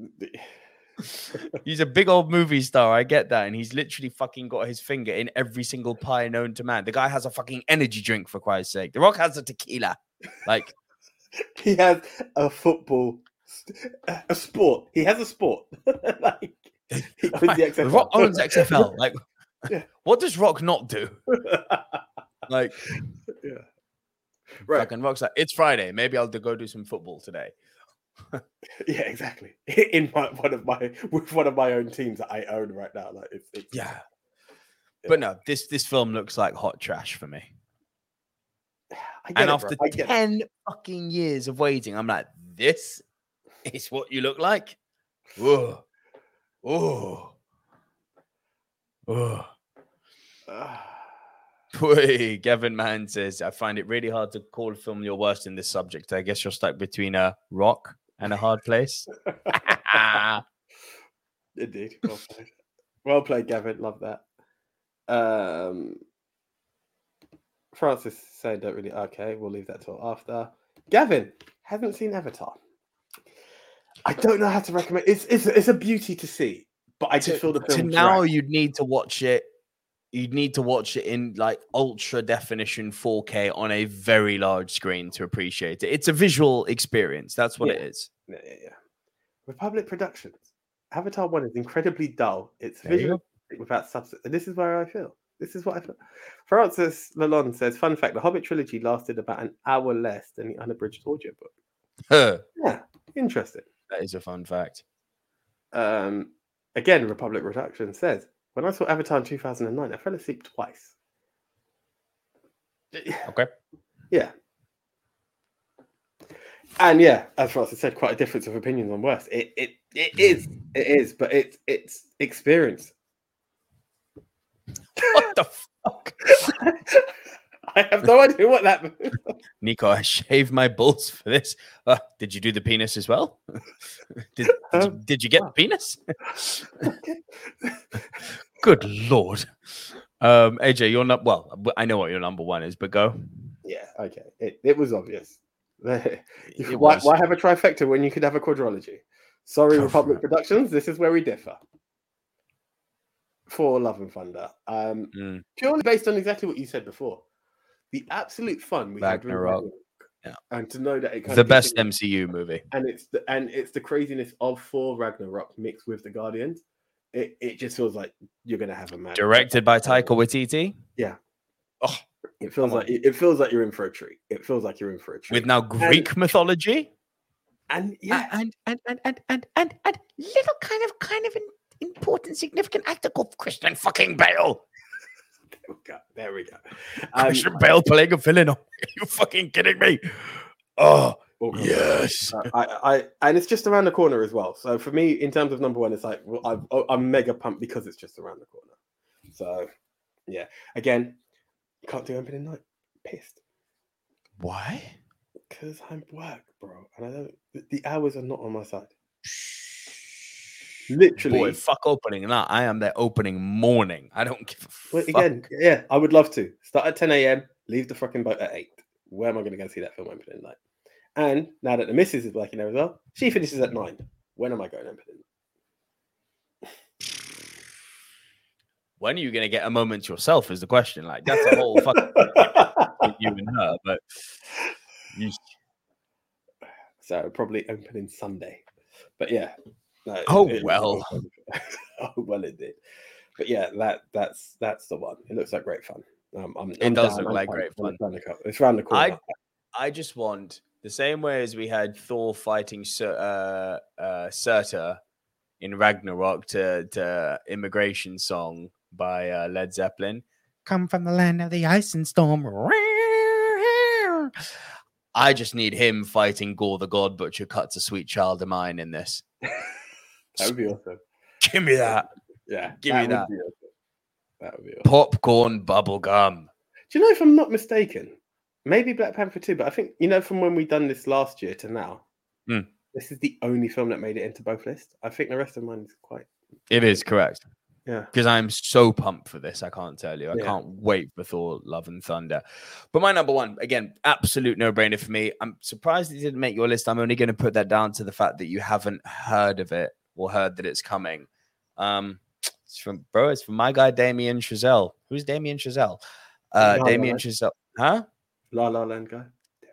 [LAUGHS] He's a big old movie star. I get that. And he's literally fucking got his finger in every single pie known to man. The guy has a fucking energy drink, for Christ's sake. The Rock has a tequila. Like, [LAUGHS] he has a football, a sport. He has a sport. [LAUGHS] like [LAUGHS] he owns the XFL. Rock owns XFL. Like, Yeah. what does Rock not do? Like, yeah. Right. fucking Rock's like, it's Friday. Maybe I'll go do some football today. Yeah, exactly. In my one of my with one of my own teams that I own right now. Like it's, it's Yeah. But no, this this film looks like hot trash for me. And it, after get it. 10 fucking years of waiting, I'm like, this is what you look like? Whoa. Oh. Oh. Boy, Gavin Mann says, I find it really hard to call a film your worst in this subject. I guess you're stuck between a rock and a hard place. [LAUGHS] Indeed. Well played. [LAUGHS] well played, Gavin. Love that. Um, Francis saying don't really. Okay, we'll leave that till after. Gavin haven't seen Avatar. I don't know how to recommend. It's it's it's a beauty to see, but I just feel the film. to now you'd need to watch it you'd need to watch it in like ultra definition 4k on a very large screen to appreciate it it's a visual experience that's what it Yeah. is Yeah, yeah, yeah. Republic Productions. Avatar One is incredibly dull. It's There visual without substance. And this is where I feel. This is what I feel. Francis Lalonde says, "Fun fact: the Hobbit trilogy lasted about an hour less than the unabridged audiobook." Huh. Yeah, interesting. that is a fun fact Um, again, Republic Productions says, "When I saw Avatar in 2009, I fell asleep twice." [LAUGHS] okay Yeah. And yeah, as Francis said, quite a difference of opinions on worst. It it it is, it is, but it's it's experience. The fuck [LAUGHS] I have no idea what that means. nico i shaved my balls for this uh, did you do the penis as well [LAUGHS] did, did, you, did you get the penis [LAUGHS] good lord um aj you're not well i know what your number one is but go Yeah, okay. It, it was obvious. It why, was. why have a trifecta when you could have a quadrology? Sorry, Go Republic. Productions. This is where we differ. Thor Love and Thunder, um, Mm. purely based on exactly what you said before, the absolute fun we had with Ragnarok. Ragnarok, Yeah. and to know that it kind the best mcu movie and it's the and it's the craziness of Thor Ragnarok mixed with the Guardians. It it just feels like you're gonna have a mad directed by taika waititi Yeah. Oh, It feels like it, feels like you're in for a treat. It feels like you're in for a treat. with now greek mythology and yeah, and and and and and and, and little kind of kind of important significant actor called christian fucking bale there we go. There we go. Um, christian bale playing a villain [LAUGHS] are you fucking kidding me oh All yes Uh, I, I, and it's just around the corner as well. So for me, in terms of number one, it's like well, I've, oh, I'm mega pumped because it's just around the corner. So yeah, again, can't do opening night. Pissed why because I'm work, bro, and I don't. The hours are not on my side. Literally, boy fuck opening that i am there opening morning i don't give a Well, fuck. again, yeah, I would love to start at 10 a.m. Leave the fucking boat at eight. Where am I going to go see that film opening night? And now that the missus is working there as well, she finishes at nine. When am I going opening? when are you going to get a moment to yourself is the question like that's a whole fucking you and her but you, [SIGHS] So probably opening Sunday. But yeah. No, Oh, it- well. [LAUGHS] [LAUGHS] oh well, it did. But yeah, that that's that's the one. It looks like great fun. Um, I'm, It I'm does down, look I'm like down. great fun. round It's around the corner. I I just want the same way as we had Thor fighting uh, uh, Surtur in Ragnarok to, to immigration song by uh, Led Zeppelin. Come from the land of the ice and storm. I just need him fighting Gorr the God Butcher cuts a sweet child of mine in this. [LAUGHS] that would be awesome. Give me that. Yeah, Give me that. awesome. That would be awesome. Popcorn bubble gum. Do you know if I'm not mistaken? Maybe Black Panther 2, but I think you know from when we done this last year to now, Hmm. this is the only film that made it into both lists. I think the rest of mine is quite It is correct. yeah. because I'm so pumped for this. I can't tell you. I Yeah. can't wait for Thor: Love and Thunder. But my number one, again, absolute no-brainer for me. I'm surprised it didn't make your list. I'm only going to put that down to the fact that you haven't heard of it or heard that it's coming. Um, it's from bro. It's from my guy Damien Chazelle. Who's Damien Chazelle? Uh, La La Damien Land. Chazelle. Huh? La La Land guy.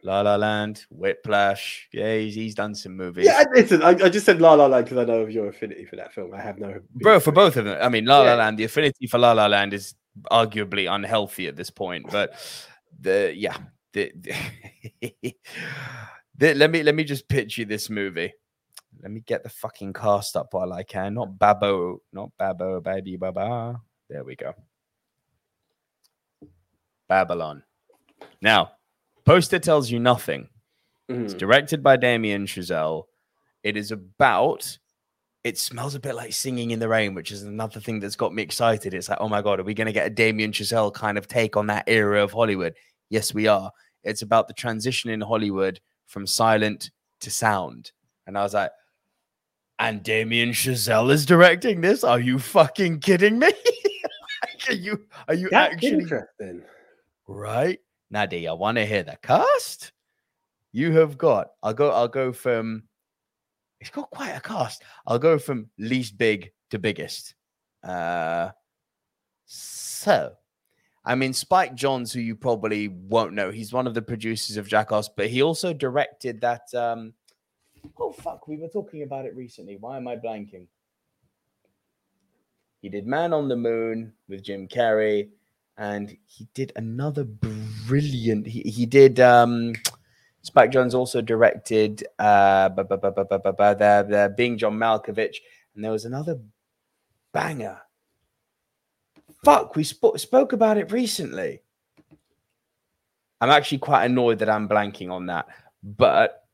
La La Land, Whiplash. Yeah, he's, he's done some movies. Yeah, I- listen, I, I just said La La Land because I know of your affinity for that film. I have no bro for both of them i mean la la land the affinity for la la land is arguably unhealthy at this point but the yeah the, [LAUGHS] the- let me let me just pitch you this movie let me get the fucking cast up while i can not babo not babo baby baba there we go babylon now poster tells you nothing Mm-hmm. it's directed by damien chazelle it is about it smells a bit like singing in the rain, which is another thing that's got me excited. It's like, oh my god, are we going to get a Damien Chazelle kind of take on that era of Hollywood? Yes, we are. It's about the transition in Hollywood from silent to sound, and I was like, and Damien Chazelle is directing this. Are you fucking kidding me? [LAUGHS] are you are you That's actually interesting. right? Nadia, I want to hear the cast. You have got. I'll go. I'll go from. It's got quite a cast. I'll go from least big to biggest. Uh, so, I mean, Spike Jonze, who you probably won't know, he's one of the producers of Jackass, but he also directed that. Um, oh fuck, we were talking about it recently. Why am I blanking? He did Man on the Moon with Jim Carrey, and he did another brilliant. He he did. um Spike Jonze also directed uh bu- bu- bu- bu- bu- bu- bu- the, the Being John Malkovich, and there was another banger. Fuck, we spo- spoke about it recently. I'm actually quite annoyed that I'm blanking on that, but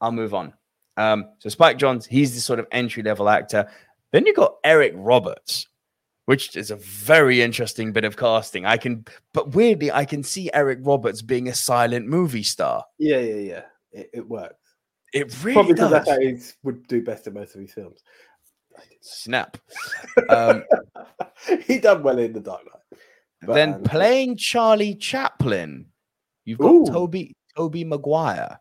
I'll move on. Um, so Spike Jonze, he's the sort of entry level actor. Then you got Eric Roberts, which is a very interesting bit of casting. I can, but weirdly, I can see Eric Roberts being a silent movie star. Yeah, yeah, yeah. It, it works. It really Probably because does. he would do best in most of his films. Snap. [LAUGHS] Um, he done well in the Dark Knight. But, then um, playing Charlie Chaplin, you've got Ooh. Tobey Tobey Maguire.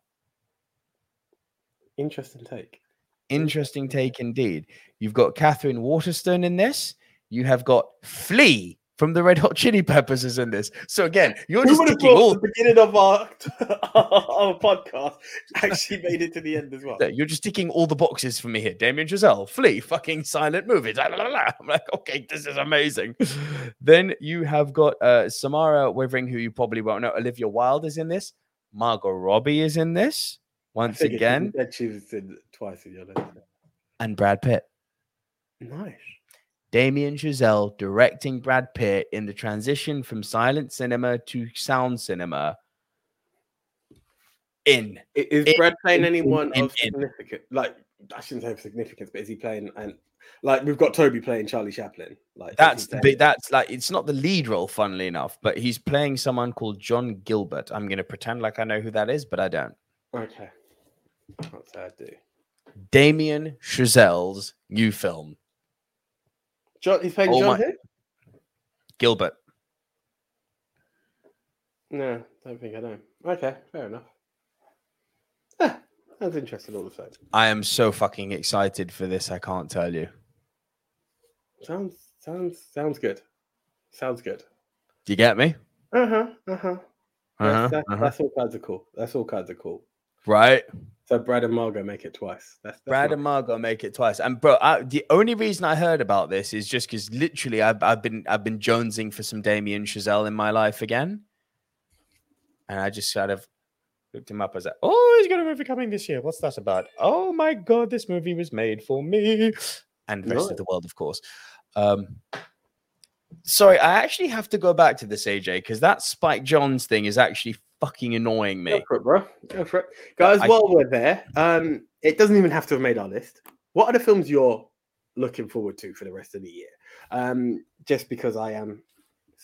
Interesting take. Interesting take indeed. You've got Katherine Waterston in this. You have got Flea from the Red Hot Chili Peppers is in this. So again, you're Who just would have all the beginning of our, [LAUGHS] our podcast actually made it to the end as well? Yeah, You're just ticking all the boxes for me here. Damien Chazelle, Flea, fucking silent movies. I'm like, okay, this is amazing. then you have got uh, Samara Weaving, who you probably won't know. Olivia Wilde is in this. Margot Robbie is in this once Figured she again, said she was in twice in your list. and Brad Pitt. Nice. Damien Chazelle directing Brad Pitt in the transition from silent cinema to sound cinema. In Is In- Brad playing in- anyone in- of in. significant? Like, I shouldn't say of significance, but is he playing? And like, we've got Tobey playing Charlie Chaplin. Like, That's the big. That's like it's not the lead role, funnily enough, but he's playing someone called John Gilbert. I'm going to pretend like I know who that is, but I don't. Okay. Say I do. Damien Chazelle's new film, John, he's playing Oh John my- who? Gilbert. No, don't think I know. Okay, fair enough. Ah, sounds interesting all the same. I am so fucking excited for this. I can't tell you. Sounds sounds sounds good. Sounds good. Do you get me? Uh huh. Uh huh. Uh-huh, That's, that's, uh-huh. that's all kinds of cool. That's all kinds of cool. Right. So Brad and Margot make it twice. That's, that's Brad nice. and Margot make it twice. And bro, I, the only reason I heard about this is just because literally I've, I've been I've been jonesing for some Damien Chazelle in my life again, and I just sort of looked him up. I was like, "Oh, he's got a movie coming this year. What's that about? Oh my god, this movie was made for me." And the rest Nice. of the world, of course. Um, sorry, I actually have to go back to this AJ because that Spike Jonze thing is actually fucking annoying me. Go for it, bro. Go for it, guys. I- while we're there, um, it doesn't even have to have made our list. What are the films you're looking forward to for the rest of the year? Um, just because I am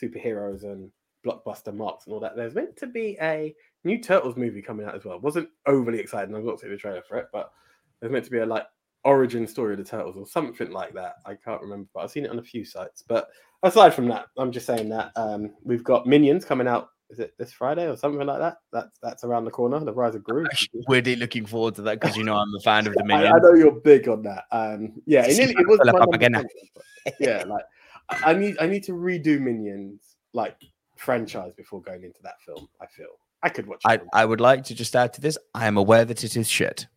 superheroes and blockbuster marks and all that, there's meant to be a new Turtles movie coming out as well. Wasn't overly excited. I've not seen the trailer for it, but there's meant to be a like origin story of the Turtles or something like that. I can't remember, but I've seen it on a few sites. But aside from that, I'm just saying that um, we've got Minions coming out. Is it this Friday or something like that? That's that's around the corner. The Rise of Gru. Weirdly looking forward to that because you know I'm a fan of the [LAUGHS] I, Minions. I know you're big on that. Um, yeah, it, nearly, it was la my number papagena. 10, but yeah, like I need I need to redo Minions like franchise before going into that film. I feel I could watch. I. I would like to just add to this. I am aware that it is shit.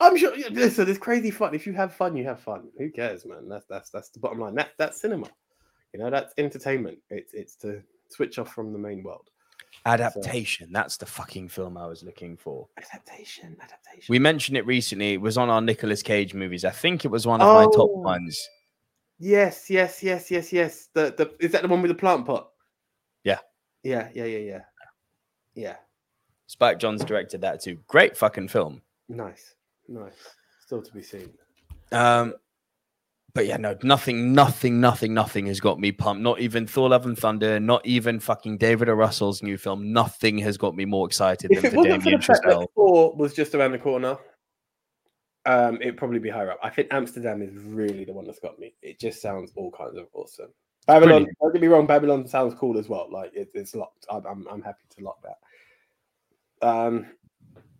I'm sure. Listen, it's crazy fun. If you have fun, you have fun. Who cares, man? That's that's that's the bottom line. That that's cinema. You know, that's entertainment. It's it's to switch off from the main world. Adaptation. That's the fucking film I was looking for. Adaptation. Adaptation. We mentioned it recently. It was on our Nicolas Cage movies. I think it was one of my top Oh. ones. Yes, yes, yes, yes, yes. The the is that the one with the plant pot? Yeah. Yeah, yeah, yeah, yeah. Yeah. Spike Jonze directed that too. Great fucking film. Nice. Nice. Still to be seen. Um, but yeah, no, nothing, nothing, nothing, nothing has got me pumped. Not even Thor: Love and Thunder, not even fucking David O. Russell's new film. Nothing has got me more excited If than it for wasn't for the Damien fact that Thor was just around the corner, um, it'd probably be higher up. I think Amsterdam is really the one that's got me. It just sounds all kinds of awesome. Babylon, Brilliant. don't get me wrong, Babylon sounds cool as well. Like it, it's locked. I'm, I'm, I'm happy to lock that. Um,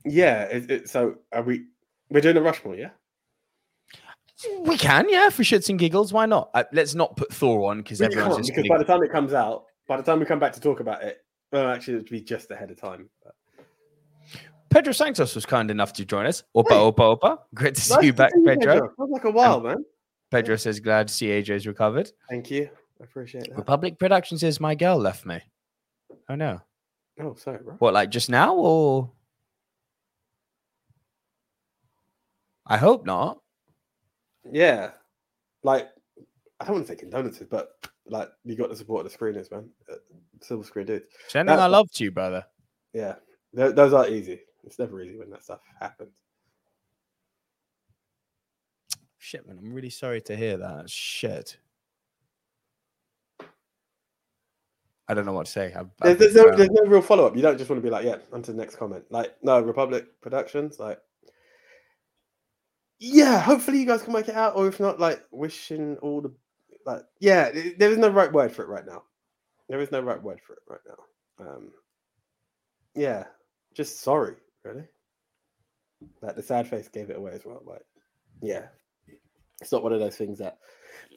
yeah. It, it, so are we? We're doing a Rushmore, yeah. We can, yeah, for shits and giggles. Why not? Uh, let's not put Thor on because everyone's just because by the time it comes out, by the time we come back to talk about it, well, actually, it'd be just ahead of time. But Pedro Santos was kind enough to join us. Opa, opa, opa. Great to see Nice you to back, see you, Pedro. Pedro. Feels like a while, And man. Pedro says, glad to see AJ's recovered. Thank you. I appreciate that. Republic Productions says, my girl left me. Oh, no. Oh, sorry, bro. What, like just now or? I hope not. Yeah, like I don't want to say condolences, but like you got the support of the screeners, man. Uh, Silver screen dudes. Sending That's our like- love you, brother. Yeah, tho- those are easy. It's never easy when that stuff happens. Shit, man. I'm really sorry to hear that. Shit. I don't know what to say. I've, There's, I've there's no there's no real follow up. You don't just want to be like, yeah, on to the next comment. Like, no, Republic Productions, like, yeah, hopefully you guys can make it out, or if not, like, wishing all the like, yeah, there is no right word for it right now. There is no right word for it right now. Um, yeah, just sorry, really. Like the sad face gave it away as well. Like, yeah, it's not one of those things that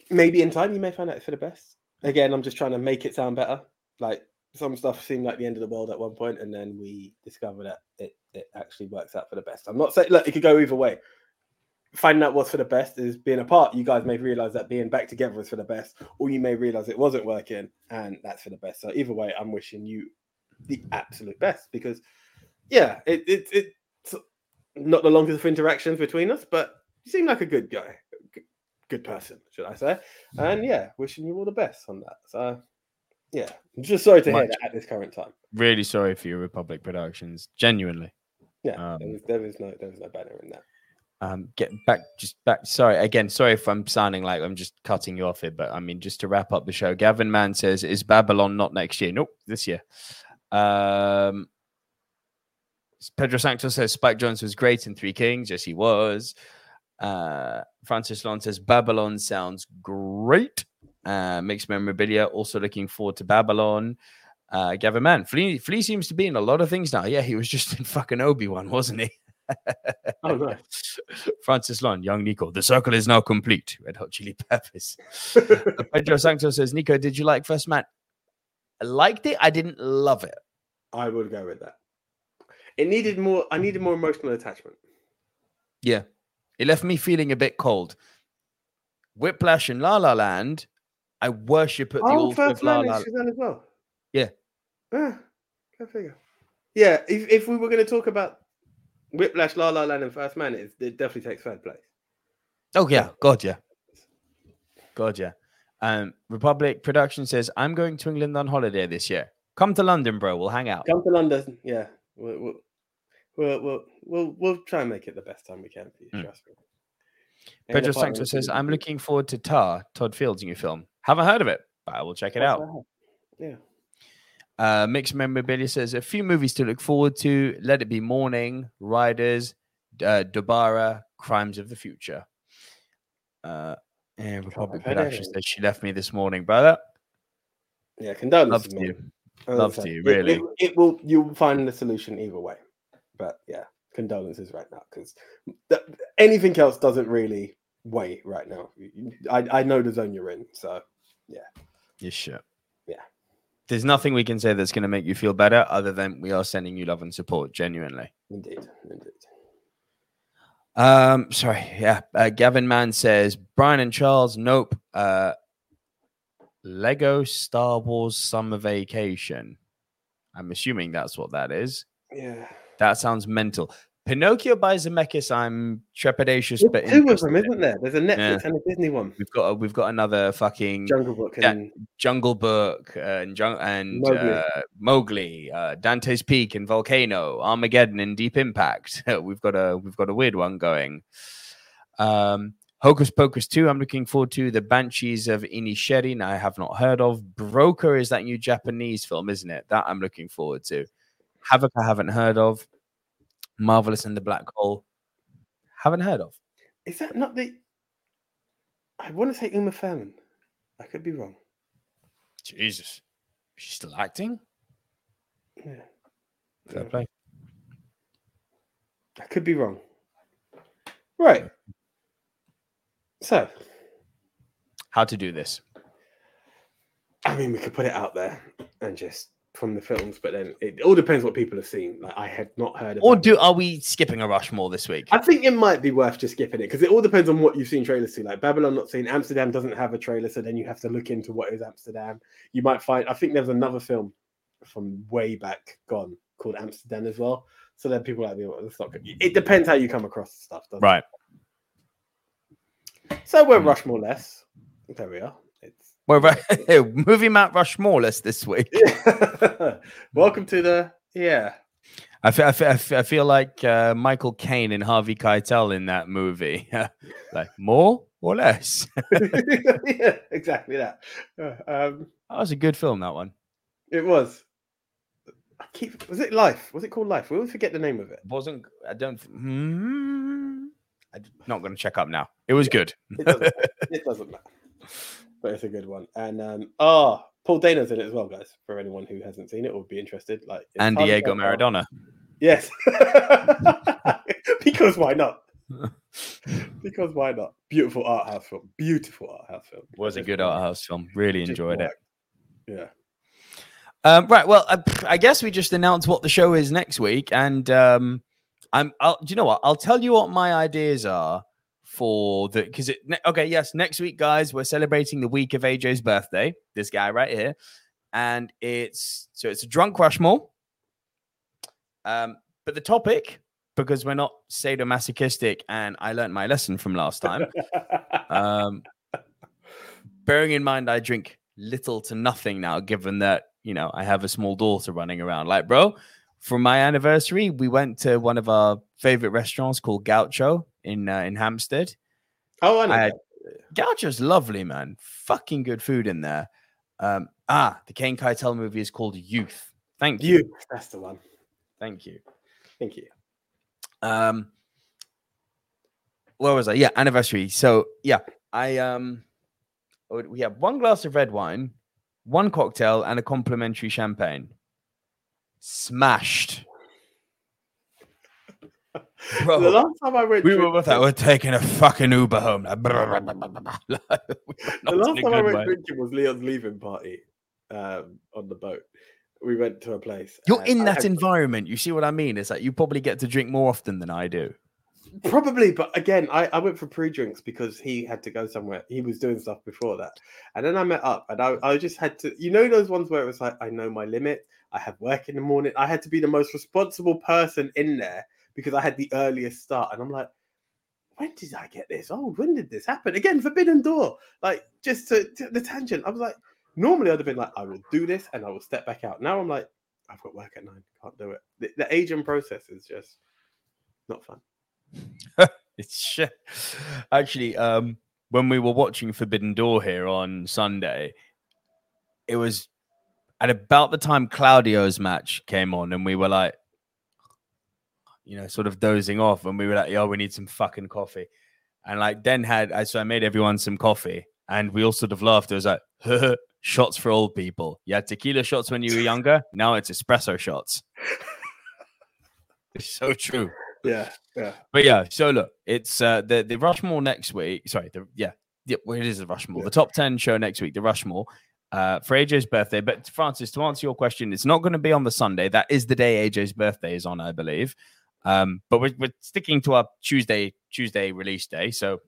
maybe in time you may find out for the best. Again, I'm just trying to make it sound better. Like some stuff seemed like the end of the world at one point, and then we discover that it, it actually works out for the best. I'm not saying look, it could go either way. Finding out what's for the best is being apart. You guys may realize that being back together is for the best, or you may realize it wasn't working and that's for the best. So either way, I'm wishing you the absolute best because yeah, it, it it's not the longest of interactions between us, but you seem like a good guy, good person, should I say? And yeah, wishing you all the best on that. So yeah, I'm just sorry to hear that at this current time. Really sorry for your Republic Productions. Genuinely. Yeah, Um, there, is, there is no there is no banner in that. Um, get back, just back. Sorry again. Sorry if I'm sounding like I'm just cutting you off here, but I mean, just to wrap up the show, Gavin Mann says, "Is Babylon not next year? Nope, this year." Um, Pedro Santos says Spike Jonze was great in Three Kings. Yes, he was. Uh, Francis Lalonde says Babylon sounds great. Uh, mixed memorabilia. Also looking forward to Babylon. Uh, Gavin Mann, Flea, Flea seems to be in a lot of things now. Yeah, he was just in fucking Obi Wan, wasn't he? [LAUGHS] Oh. Francis Lalonde, young Nico. The circle is now complete. Red Hot Chili Peppers. [LAUGHS] Uh, Pedro [LAUGHS] Santos says, Nico, did you like First Man? I liked it. I didn't love it. I would go with that. It needed more. I needed more emotional attachment. Yeah. It left me feeling a bit cold. Whiplash and La La Land, I worship at the Oh, altar of La La Chazelle as well. Yeah. Yeah, go figure. Yeah, if, if we were going to talk about Whiplash, La La Land, and First Man, it, it definitely takes third place. Oh yeah, God yeah, God yeah. Um, Republic Production says I'm going to England on holiday this year. Come to London, bro. We'll hang out. Come to London. Yeah, we'll we'll we'll, we'll, we'll, we'll try and make it the best time we can for you. Mm. Trust me. Pedro a part of Santos it says I'm looking forward to Tar, Todd Field's new film. Haven't heard of it, but I will check it out. Yeah. Uh, Mixed Memorabilia says a few movies to look forward to. Let It Be Morning, Riders, uh, Dobara, Crimes of the Future. Uh, and Republic Productions says she left me this morning, brother. Yeah, Love condolences. man. you. Love to you, really. It, it will. You'll find the solution either way. But yeah, condolences right now because anything else doesn't really weigh right now. I I know the zone you're in, so yeah. You shit. There's nothing we can say that's going to make you feel better other than we are sending you love and support, genuinely. Indeed, indeed. Um, sorry, yeah. Uh, Gavin Mann says Brian and Charles, nope. Uh, Lego Star Wars Summer Vacation. I'm assuming that's what that is. Yeah. That sounds mental. Pinocchio by Zemeckis. I'm trepidatious, There's but two of them, isn't there? There's a Netflix Yeah. and a Disney one. We've got a, we've got another fucking Jungle Book Da- and Jungle Book and and Mowgli. uh, Mowgli, uh, Dante's Peak and Volcano, Armageddon and Deep Impact. [LAUGHS] we've got a we've got a weird one going. Um, Hocus Pocus 2, I'm looking forward to. The Banshees of Inisherin, I have not heard of. Broker is that new Japanese film, isn't it? That I'm looking forward to. Havoc, I haven't heard of. Marvelous in the Black Hole, haven't heard of. Is that not the? I want to say Uma Thurman. I could be wrong. Jesus. She's still acting? Yeah. Fair play. I could be wrong. Right. So, How to do this? I mean, we could put it out there and just from the films, but then it all depends what people have seen. Like, I had not heard of. Or do are we skipping a Rushmore this week? I think it might be worth just skipping it because it all depends on what you've seen trailers to. Like Babylon, not seen. Amsterdam doesn't have a trailer, so then you have to look into what is Amsterdam. You might find. I think there's another film from way back gone called Amsterdam as well. So then people like, well, it's not good. It depends how you come across the stuff. doesn't it? Right. So we're hmm. Rushmore less. There we are. Right. [LAUGHS] movie Mount Rushmore list this week. [LAUGHS] welcome to the yeah. I feel, I feel, I feel, like uh, Michael Caine and Harvey Keitel in that movie. [LAUGHS] like more or less. yeah, exactly that. Uh, Um, That was a good film. That one it was. I keep. Was it Life? Was it called Life? We always forget the name of it. wasn't. I don't. Hmm, I'm not going to check up now. It was good. It doesn't, matter. it doesn't matter. But it's a good one. And um, oh, Paul Dano's in it as well, guys. For anyone who hasn't seen it or would be interested, like and Diego Maradona. Yes, [LAUGHS] because why not? [LAUGHS] because why not? Beautiful art house film. Beautiful art house film. Was a good art house film. Really enjoyed it. Yeah. Um, right. Well, I, I guess we just announced what the show is next week, and um, I'm. I'll, do you know what? I'll tell you what my ideas are for the because it. Okay, yes, next week, guys, we're celebrating the week of AJ's birthday. This guy right here, and it's so it's a drunk Rushmore. Um, but the topic, because we're not sadomasochistic, and I learned my lesson from last time. [LAUGHS] um, bearing in mind, I drink little to nothing now, given that you know I have a small daughter running around. Like, bro, for my anniversary, we went to one of our favorite restaurants called Gaucho in uh, in Hampstead. Oh, I know. Had- Gaucho's lovely, man. Fucking good food in there. Um, ah, the Caine Keitel movie is called Youth. Thank you. you. That's the one. Thank you. Thank you. Um, where was I? Yeah, anniversary. So yeah, I um, oh, we have one glass of red wine, one cocktail, and a complimentary champagne. Smashed. Bro, the last time I went, we were drinking- with that. We're taking a fucking Uber home. Like, [LAUGHS] [LAUGHS] the last time I went drinking was Leon's leaving party um, on the boat. We went to a place. You're in I that environment. You see what I mean? It's like you probably get to drink more often than I do. Probably, but again, I, I went for pre drinks because he had to go somewhere. He was doing stuff before that. And then I met up and I, I just had to, you know, those ones where it was like, I know my limit. I have work in the morning. I had to be the most responsible person in there because I had the earliest start. And I'm like, when did I get this? Oh, when did this happen? Again, Forbidden Door. Like, just to, to the tangent. I was like, normally I'd have been like, I will do this and I will step back out. Now I'm like, I've got work at nine. Can't do it. The, the aging process is just not fun. [LAUGHS] it's shit. Actually, um, when we were watching Forbidden Door here on Sunday, it was at about the time Claudio's match came on, and we were like, you know, sort of dozing off, and we were like, "Yo, we need some fucking coffee." And like Den had, I so I made everyone some coffee, and we all sort of laughed. It was like [LAUGHS] shots for old people. You had tequila shots when you were younger. [LAUGHS] Now it's espresso shots. it's so true. Yeah, yeah. But yeah, so look, it's uh, the the Rushmore next week. Sorry, the yeah, yeah, well, it is the Rushmore. The top ten show next week, the Rushmore, uh, for AJ's birthday. But Francis, to answer your question, it's not going to be on the Sunday. That is the day AJ's birthday is on, I believe. Um, but we're, we're sticking to our Tuesday Tuesday release day. So,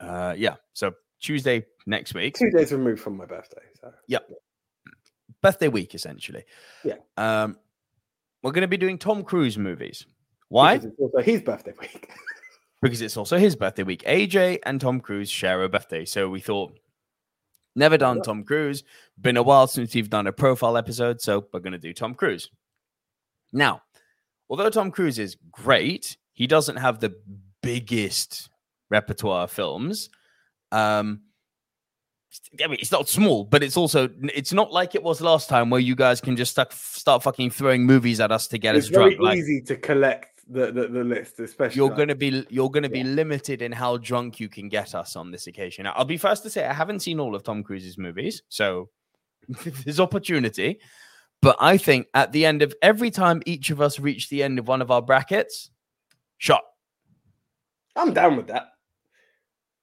uh, yeah, so Tuesday next week. Two days removed from my birthday. So Yep. Birthday week, essentially. Yeah. Um, we're going to be doing Tom Cruise movies. Why? Because it's also his birthday week. [LAUGHS] because it's also his birthday week. AJ and Tom Cruise share a birthday. So we thought, never done Tom Cruise. Been a while since we've done a profile episode. So we're going to do Tom Cruise. Now, although Tom Cruise is great, he doesn't have the biggest repertoire films. Um, I mean, it's not small, but it's also it's not like it was last time where you guys can just start, start fucking throwing movies at us to get It's us very drunk. Like, easy to collect the, the, the list, especially. you're like- gonna be you're gonna be limited in how drunk you can get us on this occasion. Now, I'll be first to say I haven't seen all of Tom Cruise's movies, so [LAUGHS] there's opportunity. But I think at the end of every time each of us reach the end of one of our brackets, shot. I'm down with that.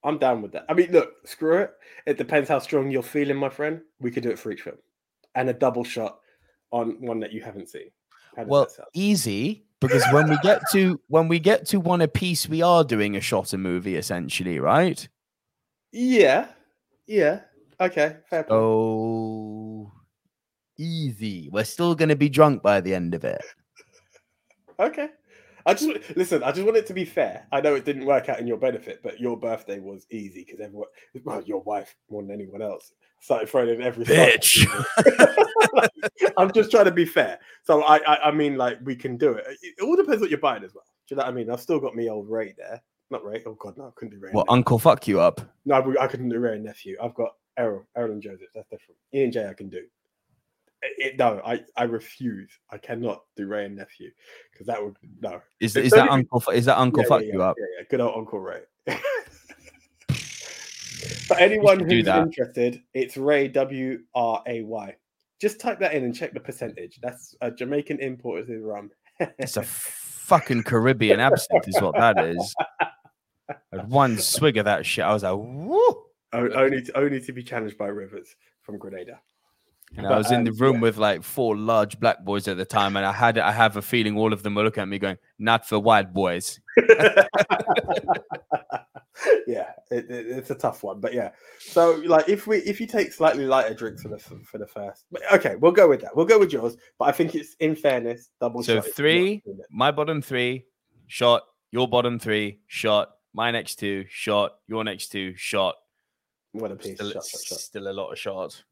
I'm down with that. I mean, look, screw it. It depends how strong you're feeling, my friend. We could do it for each film, and a double shot on one that you haven't seen. Well, easy because when we get to when we get to one a piece, we are doing a shot a movie essentially, right? Yeah, yeah. Okay, fair point. Oh, easy. We're still gonna be drunk by the end of it. [LAUGHS] Okay. I just listen. I just want it to be fair. I know it didn't work out in your benefit, but your birthday was easy because everyone, well, your wife more than anyone else, started throwing in every Bitch. [LAUGHS] I'm just trying to be fair. So I, I, I mean, like we can do it. It it all depends what you're buying as well. Do you know what I mean? I've still got me old Ray there. Not Ray. Oh God, no, I couldn't do Ray. Well, Uncle fuck you up. No, I- I couldn't do Wray and nephew. I've got Errol, Errol and Joseph. That's different. E and J, I can do. It, no, I, I refuse. I cannot do Wray and nephew because that would no. Is is that Uncle is that Uncle Yeah, fuck yeah, you yeah, up? Yeah, good old Uncle Ray. [LAUGHS] For anyone who's interested, it's Wray W R A Y. Just type that in and check the percentage. That's a Jamaican import of rum. It's a fucking Caribbean absinthe, is what that is. [LAUGHS] One swig of that shit. I was like, woo! Only to, only to be challenged by Rivers from Grenada. And I was in the um, room with like four large black boys at the time, and I had I have a feeling all of them were looking at me going, "Not for white boys." [LAUGHS] yeah, it, it- it's a tough one, but yeah. So, like, if we if you take slightly lighter drinks for the for the first, okay, we'll go with that. We'll go with yours, but I think it's in fairness double. So shot if you're not three, my bottom three, shot. Your bottom three, shot. My next two, shot. Your next two, shot. What a piece. Still, Shot, shot, shot. still a lot of shots.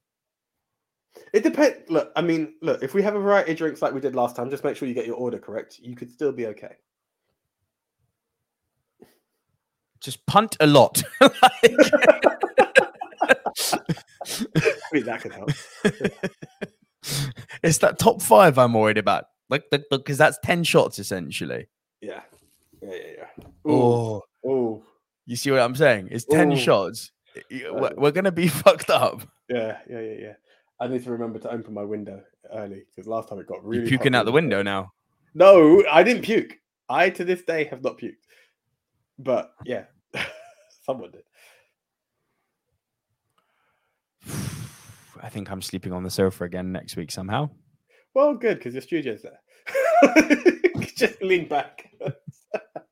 It depends. Look, I mean, look, if we have a variety of drinks like we did last time, just make sure you get your order correct. You could still be okay. Just punt a lot. [LAUGHS] I mean, that could help. [LAUGHS] it's that top five I'm worried about. Like, because that's 10 shots essentially. Yeah. Yeah, yeah, yeah. Oh, oh. You see what I'm saying? It's 10 Ooh. shots. We're, we're going to be [LAUGHS] fucked up. Yeah, yeah, yeah, yeah. I need to remember to open my window early because last time it got really You're puking out the window now. No, I didn't puke. I to this day have not puked. But yeah, [LAUGHS] someone did. [SIGHS] I think I'm sleeping on the sofa again next week somehow. Well, good because your studio's there. [LAUGHS] Just lean back. [LAUGHS]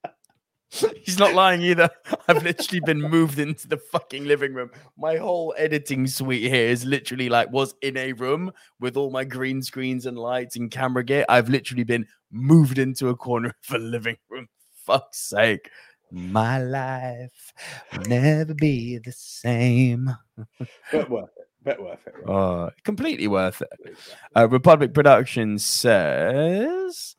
[LAUGHS] He's not lying either. [LAUGHS] I've literally been moved into the fucking living room. My whole editing suite here is literally like was in a room with all my green screens and lights and camera gear. I've literally been moved into a corner of a living room. Fuck's sake. My life will never be the same. [LAUGHS] but worth it. Bet worth it. right? Oh, completely worth it. Uh, Republic Productions says,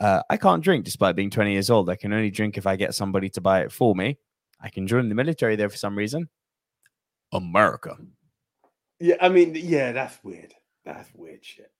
uh, I can't drink despite being 20 years old. I can only drink if I get somebody to buy it for me. I can join the military there for some reason. America. Yeah, I mean, yeah, that's weird. That's weird shit.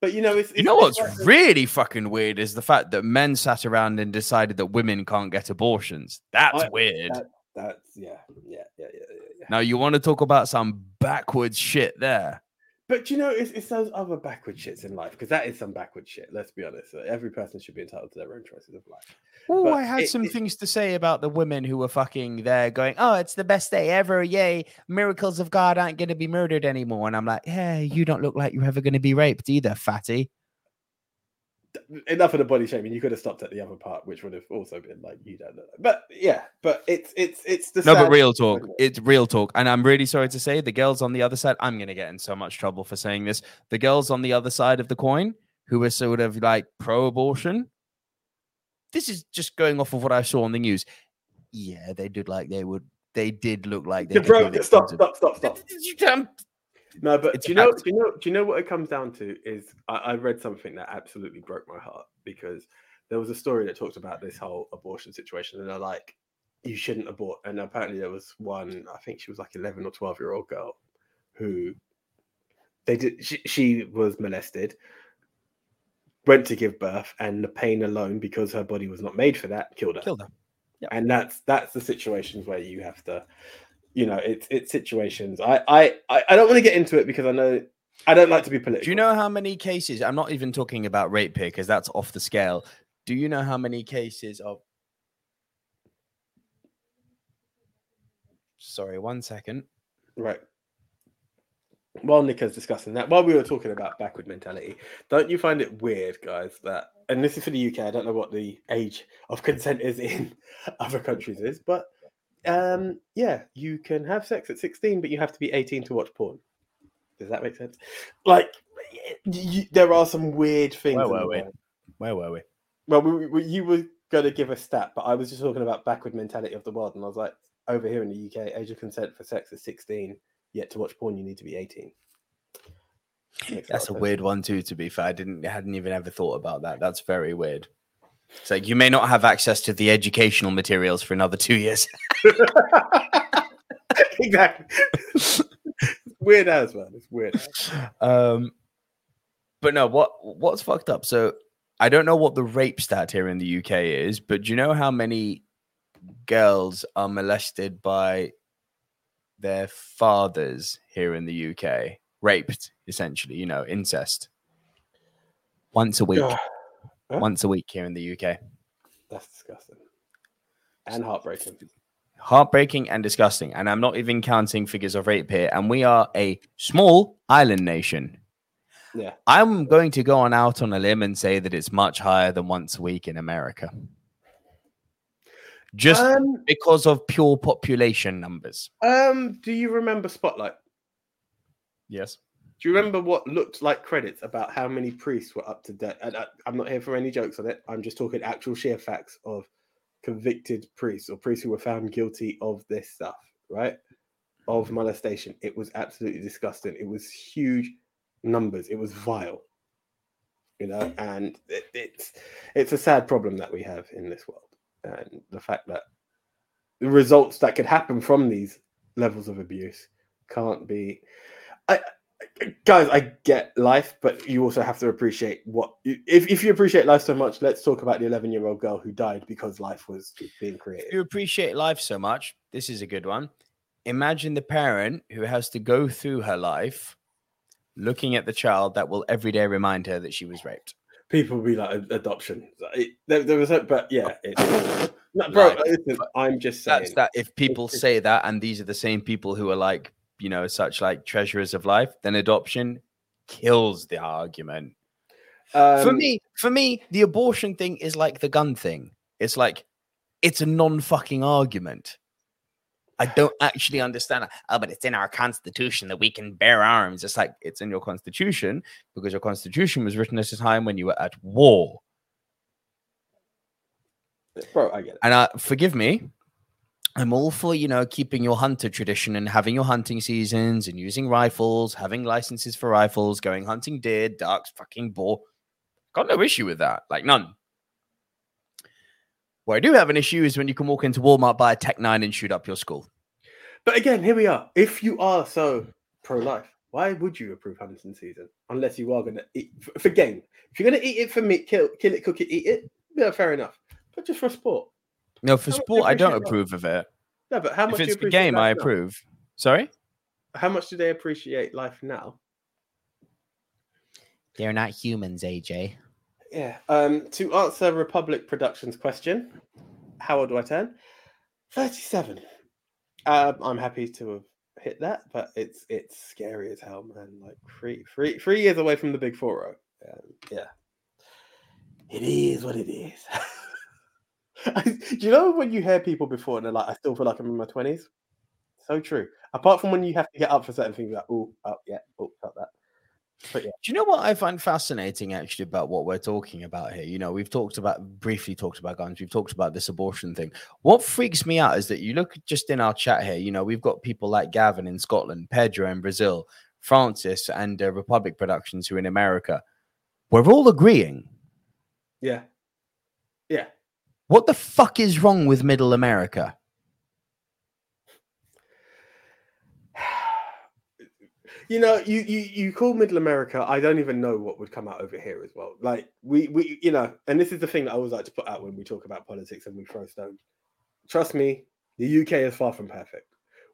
But you know, it's, You know what's like- really fucking weird is the fact that men sat around and decided that women can't get abortions. That's I- weird. that- that's yeah, yeah, yeah, yeah, yeah, yeah. Now, you want to talk about some backwards shit there. But you know, it's, it's those other backward shits in life because that is some backward shit. Let's be honest. Every person should be entitled to their own choices of life. Oh, I had it- some it- things to say about the women who were fucking there going, Oh, it's the best day ever. Yay. Miracles of God aren't going to be murdered anymore. And I'm like, Yeah, you don't look like you're ever going to be raped either, fatty. Enough of the body shaming. You could have stopped at the other part, which would have also been like you don't know. But yeah, but it's it's it's the No, but real talk. It's real talk. And I'm really sorry to say the girls on the other side, I'm going to get in so much trouble for saying this. The girls on the other side of the coin who are sort of like pro abortion, this is just going off of what I saw on the news. Yeah, they did like they would, they did look like they Yeah, could bro, be stop, stop, stop, stop. No, but It's do you know? fact. Do you know? Do you know what it comes down to? Is I, I read something that absolutely broke my heart because there was a story that talked about this whole abortion situation, and they're like, you shouldn't abort. And apparently there was one, I think she was like 11 or 12 year old girl who they did, she, she was molested, went to give birth, and the pain alone, because her body was not made for that, killed her. Killed her. And that's that's the situations where you have to, you know, it's it's situations. I I I don't want to get into it because I know I don't like to be political. Do you know how many cases? I'm not even talking about rape here because that's off the scale. Do you know how many cases of? Sorry, one second. Right. While Nico's discussing that, while we were talking about backward mentality, don't you find it weird, guys, that and this is for the UK, I don't know what the age of consent is in [LAUGHS] other countries is, but um yeah, you can have sex at 16, but you have to be 18 to watch porn. Does that make sense? Like you, there are some weird things. Where were we? world. Where were we? Well, we, we, you were going to give a stat, but I was just talking about backward mentality of the world, and I was like, over here in the UK, age of consent for sex is 16, yet to watch porn you need to be 18. Makes That's a sense. weird one too. To be fair, I didn't I hadn't even ever thought about that. That's very weird. It's like you may not have access to the educational materials for another two years. [LAUGHS] [LAUGHS] exactly. weird as man. It's weird. um, but no, what what's fucked up? So I don't know what the rape stat here in the UK is, but do you know how many girls are molested by their fathers here in the UK? Raped, essentially, you know, incest. Once a week. Huh? Once a week here in the UK. That's disgusting and heartbreaking. Heartbreaking and disgusting. And I'm not even counting figures of rape here. And we are a small island nation. Yeah. I'm going to go on out on a limb and say that it's much higher than once a week in America. Just Um, because of pure population numbers. Um, do you remember Spotlight? Yes. Do you remember what looked like credits about how many priests were up to date? And I, I'm not here for any jokes on it. I'm just talking actual sheer facts of convicted priests or priests who were found guilty of this stuff, right? Of mm-hmm. molestation. It was absolutely disgusting. It was huge numbers. It was vile, you know, and it, it's it's a sad problem that we have in this world, and the fact that the results that could happen from these levels of abuse can't be. I, guys, I get life, but you also have to appreciate what if if you appreciate life so much. Let's talk about the 11 year old girl who died because life was being created. If you appreciate life so much, this is a good one. Imagine the parent who has to go through her life looking at the child that will every day remind her that she was raped. People will be like adoption. It, there, there was, a, but yeah, oh. it, no, bro. Like, listen, I'm just saying. That's that. If people say that, and these are the same people who are like, you know, such like treasurers of life, then adoption kills the argument. for Um, me, for me, the abortion thing is like the gun thing. It's like it's a non-fucking argument. I don't actually understand. Oh, but it's in our constitution that we can bear arms. It's like it's in your constitution because your constitution was written at a time when you were at war. bro, I get it. And uh, forgive me, I'm all for you know keeping your hunter tradition and having your hunting seasons and using rifles, having licenses for rifles, going hunting deer, ducks, fucking boar. Got no issue with that, like none. Where I do have an issue is when you can walk into Walmart, buy a Tech Nine, and shoot up your school. But again, here we are. If you are so pro life, why would you approve hunting season unless you are going to eat for, for game? If you're going to eat it for meat, kill, kill it, cook it, eat it. Yeah, fair enough. But just for sport. No, for How much do sport, I don't appreciate that? approve of it. No, but how much If do you it's for appreciate game, life I now? approve. Sorry, How much do they appreciate life now? they're not humans, AJ. Yeah. Um, to answer Republic Productions question, how old do I turn? 37. Um, I'm happy to have hit that, but it's it's scary as hell, man. Like three three three years away from the big four. Um, yeah. It is what it is. [LAUGHS] [LAUGHS] do you know when you hear people before and they're like, I still feel like I'm in my twenties? So true. Apart from when you have to get up for certain things, like, oh, oh, yeah, oh, felt that. But yeah. Do you know what I find fascinating actually about what we're talking about here? You know, we've talked about briefly talked about guns, we've talked about this abortion thing. What freaks me out is that you look just in our chat here, you know, we've got people like Gavin in Scotland, Pedro in Brazil, Francis and uh, Republic Productions who are in America. We're all agreeing. Yeah. Yeah. What the fuck is wrong with middle America? [SIGHS] you know, you, you you call Middle America. I don't even know what would come out over here as well. Like we we you know, and this is the thing that I always like to put out when we talk about politics and we throw stones. Trust me, the UK is far from perfect.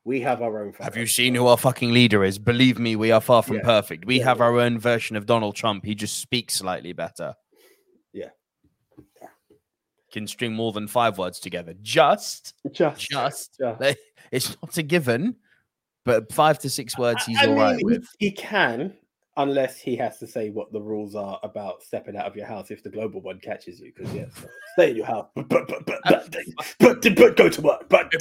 We have our own. Have you seen who our fucking leader is? Believe me, we are far from yeah. perfect. We yeah. have our own version of Donald Trump. He just speaks slightly better. Yeah. Can string more than five words together. Just, just, just. just. It's not a given, but five to six words he's I all right mean, with. He, can, unless he has to say what the rules are about stepping out of your house if the global one catches you. Because yes, stay in your house, but but but but but, [LAUGHS] but, but go to work. But [LAUGHS] [LAUGHS]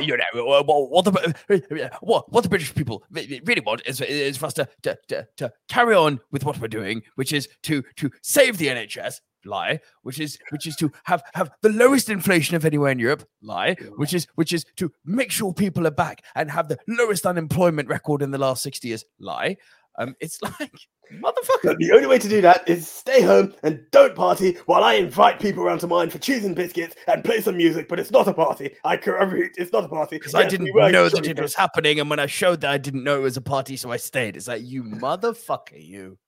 you know, what, what the what, what the British people really want is, is for us to, to, to, to carry on with what we're doing, which is to to save the NHS. Lie, which is which is to have have the lowest inflation of anywhere in Europe. Lie, which is which is to make sure people are back and have the lowest unemployment record in the last sixty years. Lie. Um, it's [LAUGHS] like motherfucker. But the only way to do that is stay home and don't party while I invite people around to mine for cheese and biscuits and play some music. But it's not a party. I correct. It's not a party because I didn't we know that it was happening, and when I showed that I didn't know it was a party, so I stayed. It's like you motherfucker, you.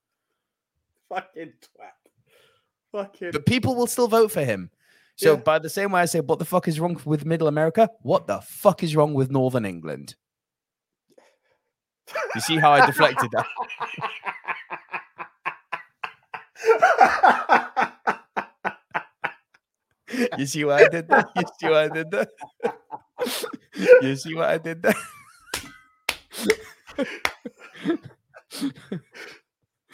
fucking twat. Fucking. But people will still vote for him. So Yeah. by the same way I say, what the fuck is wrong with Middle America? What the fuck is wrong with Northern England? You see how I deflected that? You see what I did there? You see what I did there? You see what I did there? [LAUGHS]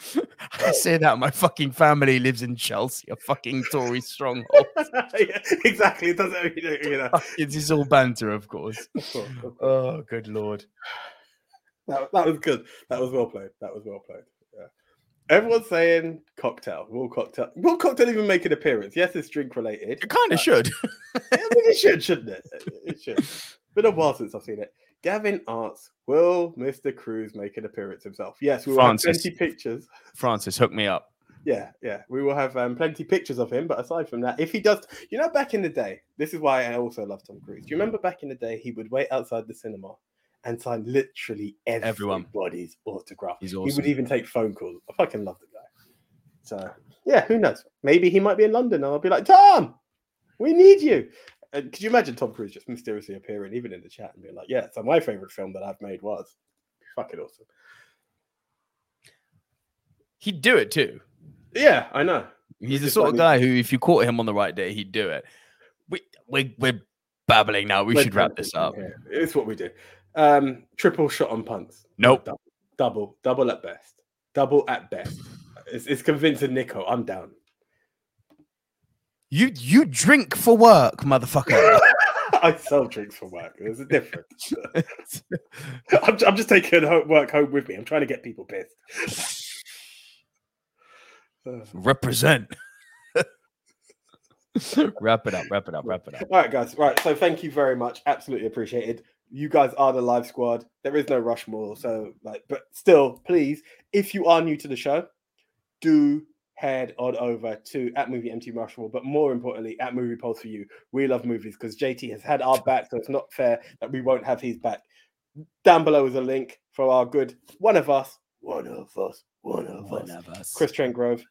[LAUGHS] I say that my fucking family lives in Chelsea, a fucking Tory stronghold. [LAUGHS] yeah, exactly. It doesn't. You know, you know. It's is all banter, [LAUGHS] of course. Oh, good lord. That, that was good. That was well played. That was well played. Yeah. Everyone's saying cocktail. Will cocktail? Will cocktail even make an appearance? Yes, it's drink related. It kind of uh, should. I think it should, shouldn't it? It should. Been a while since I've seen it. Gavin asks, "Will Mr. Cruise make an appearance himself?" Yes, we will have plenty pictures. Francis, hook me up. Yeah, yeah, we will have um, plenty pictures of him. But aside from that, if he does, you know, back in the day, this is why I also love Tom Cruise. Do you remember back in the day, he would wait outside the cinema and sign literally Everyone. everybody's autograph. He's He would even take phone calls. I fucking love the guy. So yeah, who knows? Maybe he might be in London, and I'll be like, Tom, we need you. And could you imagine Tom Cruise just mysteriously appearing, even in the chat, and being like, "Yeah, so my favorite film that I've made was fucking awesome." He'd do it too. Yeah, I know. He's the sort of guy who, if you caught him on the right day, he'd do it. We we we're babbling now. We We're should wrap this up. It's what we do. Um, triple shot on punts. Nope. Double, double, double at best. Double at best. It's, it's convincing Nico. I'm down. You you drink for work, motherfucker. [LAUGHS] I sell drinks for work. There's a difference. [LAUGHS] I'm, I'm just taking work home with me. I'm trying to get people pissed. [SIGHS] Represent. [LAUGHS] wrap it up. Wrap it up. Wrap it up. All right, guys. Right. So thank you very much. Absolutely appreciated. You guys are the live squad. There is no Rushmore. So, like, but still, please, if you are new to the show, do head on over to at movie MT Rushmore, but more importantly, at Movie Pulse for you. We love movies because JT has had our back, so it's not fair that we won't have his back. Down below is a link for our good one of us, one of us, one of One us, of us. Chris Trent Grove.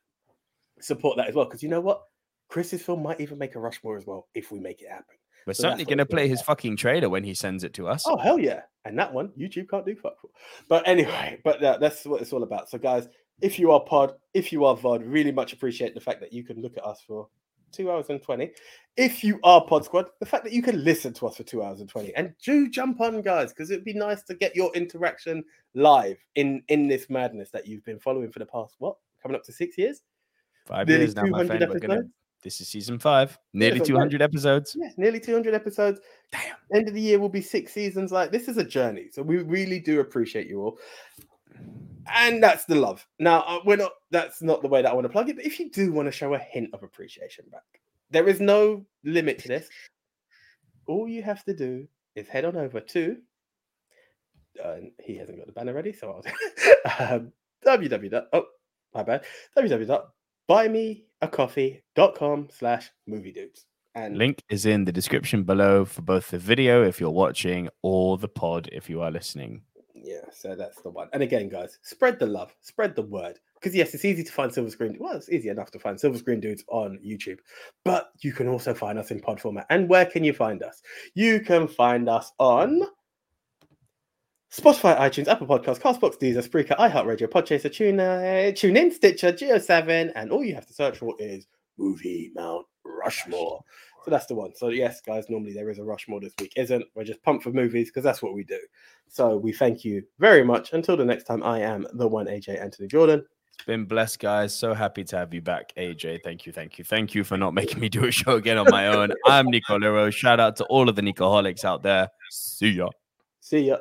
Support that as well because you know what? Chris's film might even make a Rushmore as well if we make it happen. We're So certainly going to play his fucking trailer when he sends it to us. Oh hell yeah! And that one YouTube can't do fuck for. But anyway, but uh, that's what it's all about. So guys, if you are pod, if you are VOD, really much appreciate the fact that you can look at us for two hours and twenty. If you are Pod Squad, the fact that you can listen to us for two hours and twenty, and do jump on, guys, because it'd be nice to get your interaction live in in this madness that you've been following for the past what coming up to six years. Five nearly years now, my 200 friend. We're gonna, episodes? this is season five. Nearly that's 200 I'm episodes. Yes, nearly 200 episodes. Damn. End of the year will be six seasons. Like, this is a journey. So, we really do appreciate you all. And that's the love. Now, uh, we're not, that's not the way that I want to plug it. But if you do want to show a hint of appreciation back, there is no limit to this. All you have to do is head on over to, uh, he hasn't got the banner ready. So, I'll [LAUGHS] um, www. Oh, my bad. www.buymeacoffee.com slash movie dudes And Link is in the description below for both the video if you're watching or the pod if you are listening. Yeah, so that's the one. And again, guys, spread the love, spread the word. Because yes, it's easy to find Silver Screen. Well, it's easy enough to find Silver Screen Dudes on YouTube, but you can also find us in pod format. And where can you find us? You can find us on Spotify, iTunes, Apple Podcasts, Castbox, Deezer, Spreaker, iHeartRadio, Podchaser, Tune, uh, TuneIn, Stitcher, Geo7, and all you have to search for is Movie Mount Rushmore. So that's the one. So yes, guys, normally there is a Rushmore this week. Isn't we're just pumped for movies because that's what we do. So we thank you very much. Until the next time, I am the one AJ Anthony Jordan. It's been blessed, guys. So happy to have you back, AJ. Thank you, thank you, thank you for not making me do a show again on my own. I'm Nico Lero. Shout out to all of the Nicoholics out there. See ya. See ya.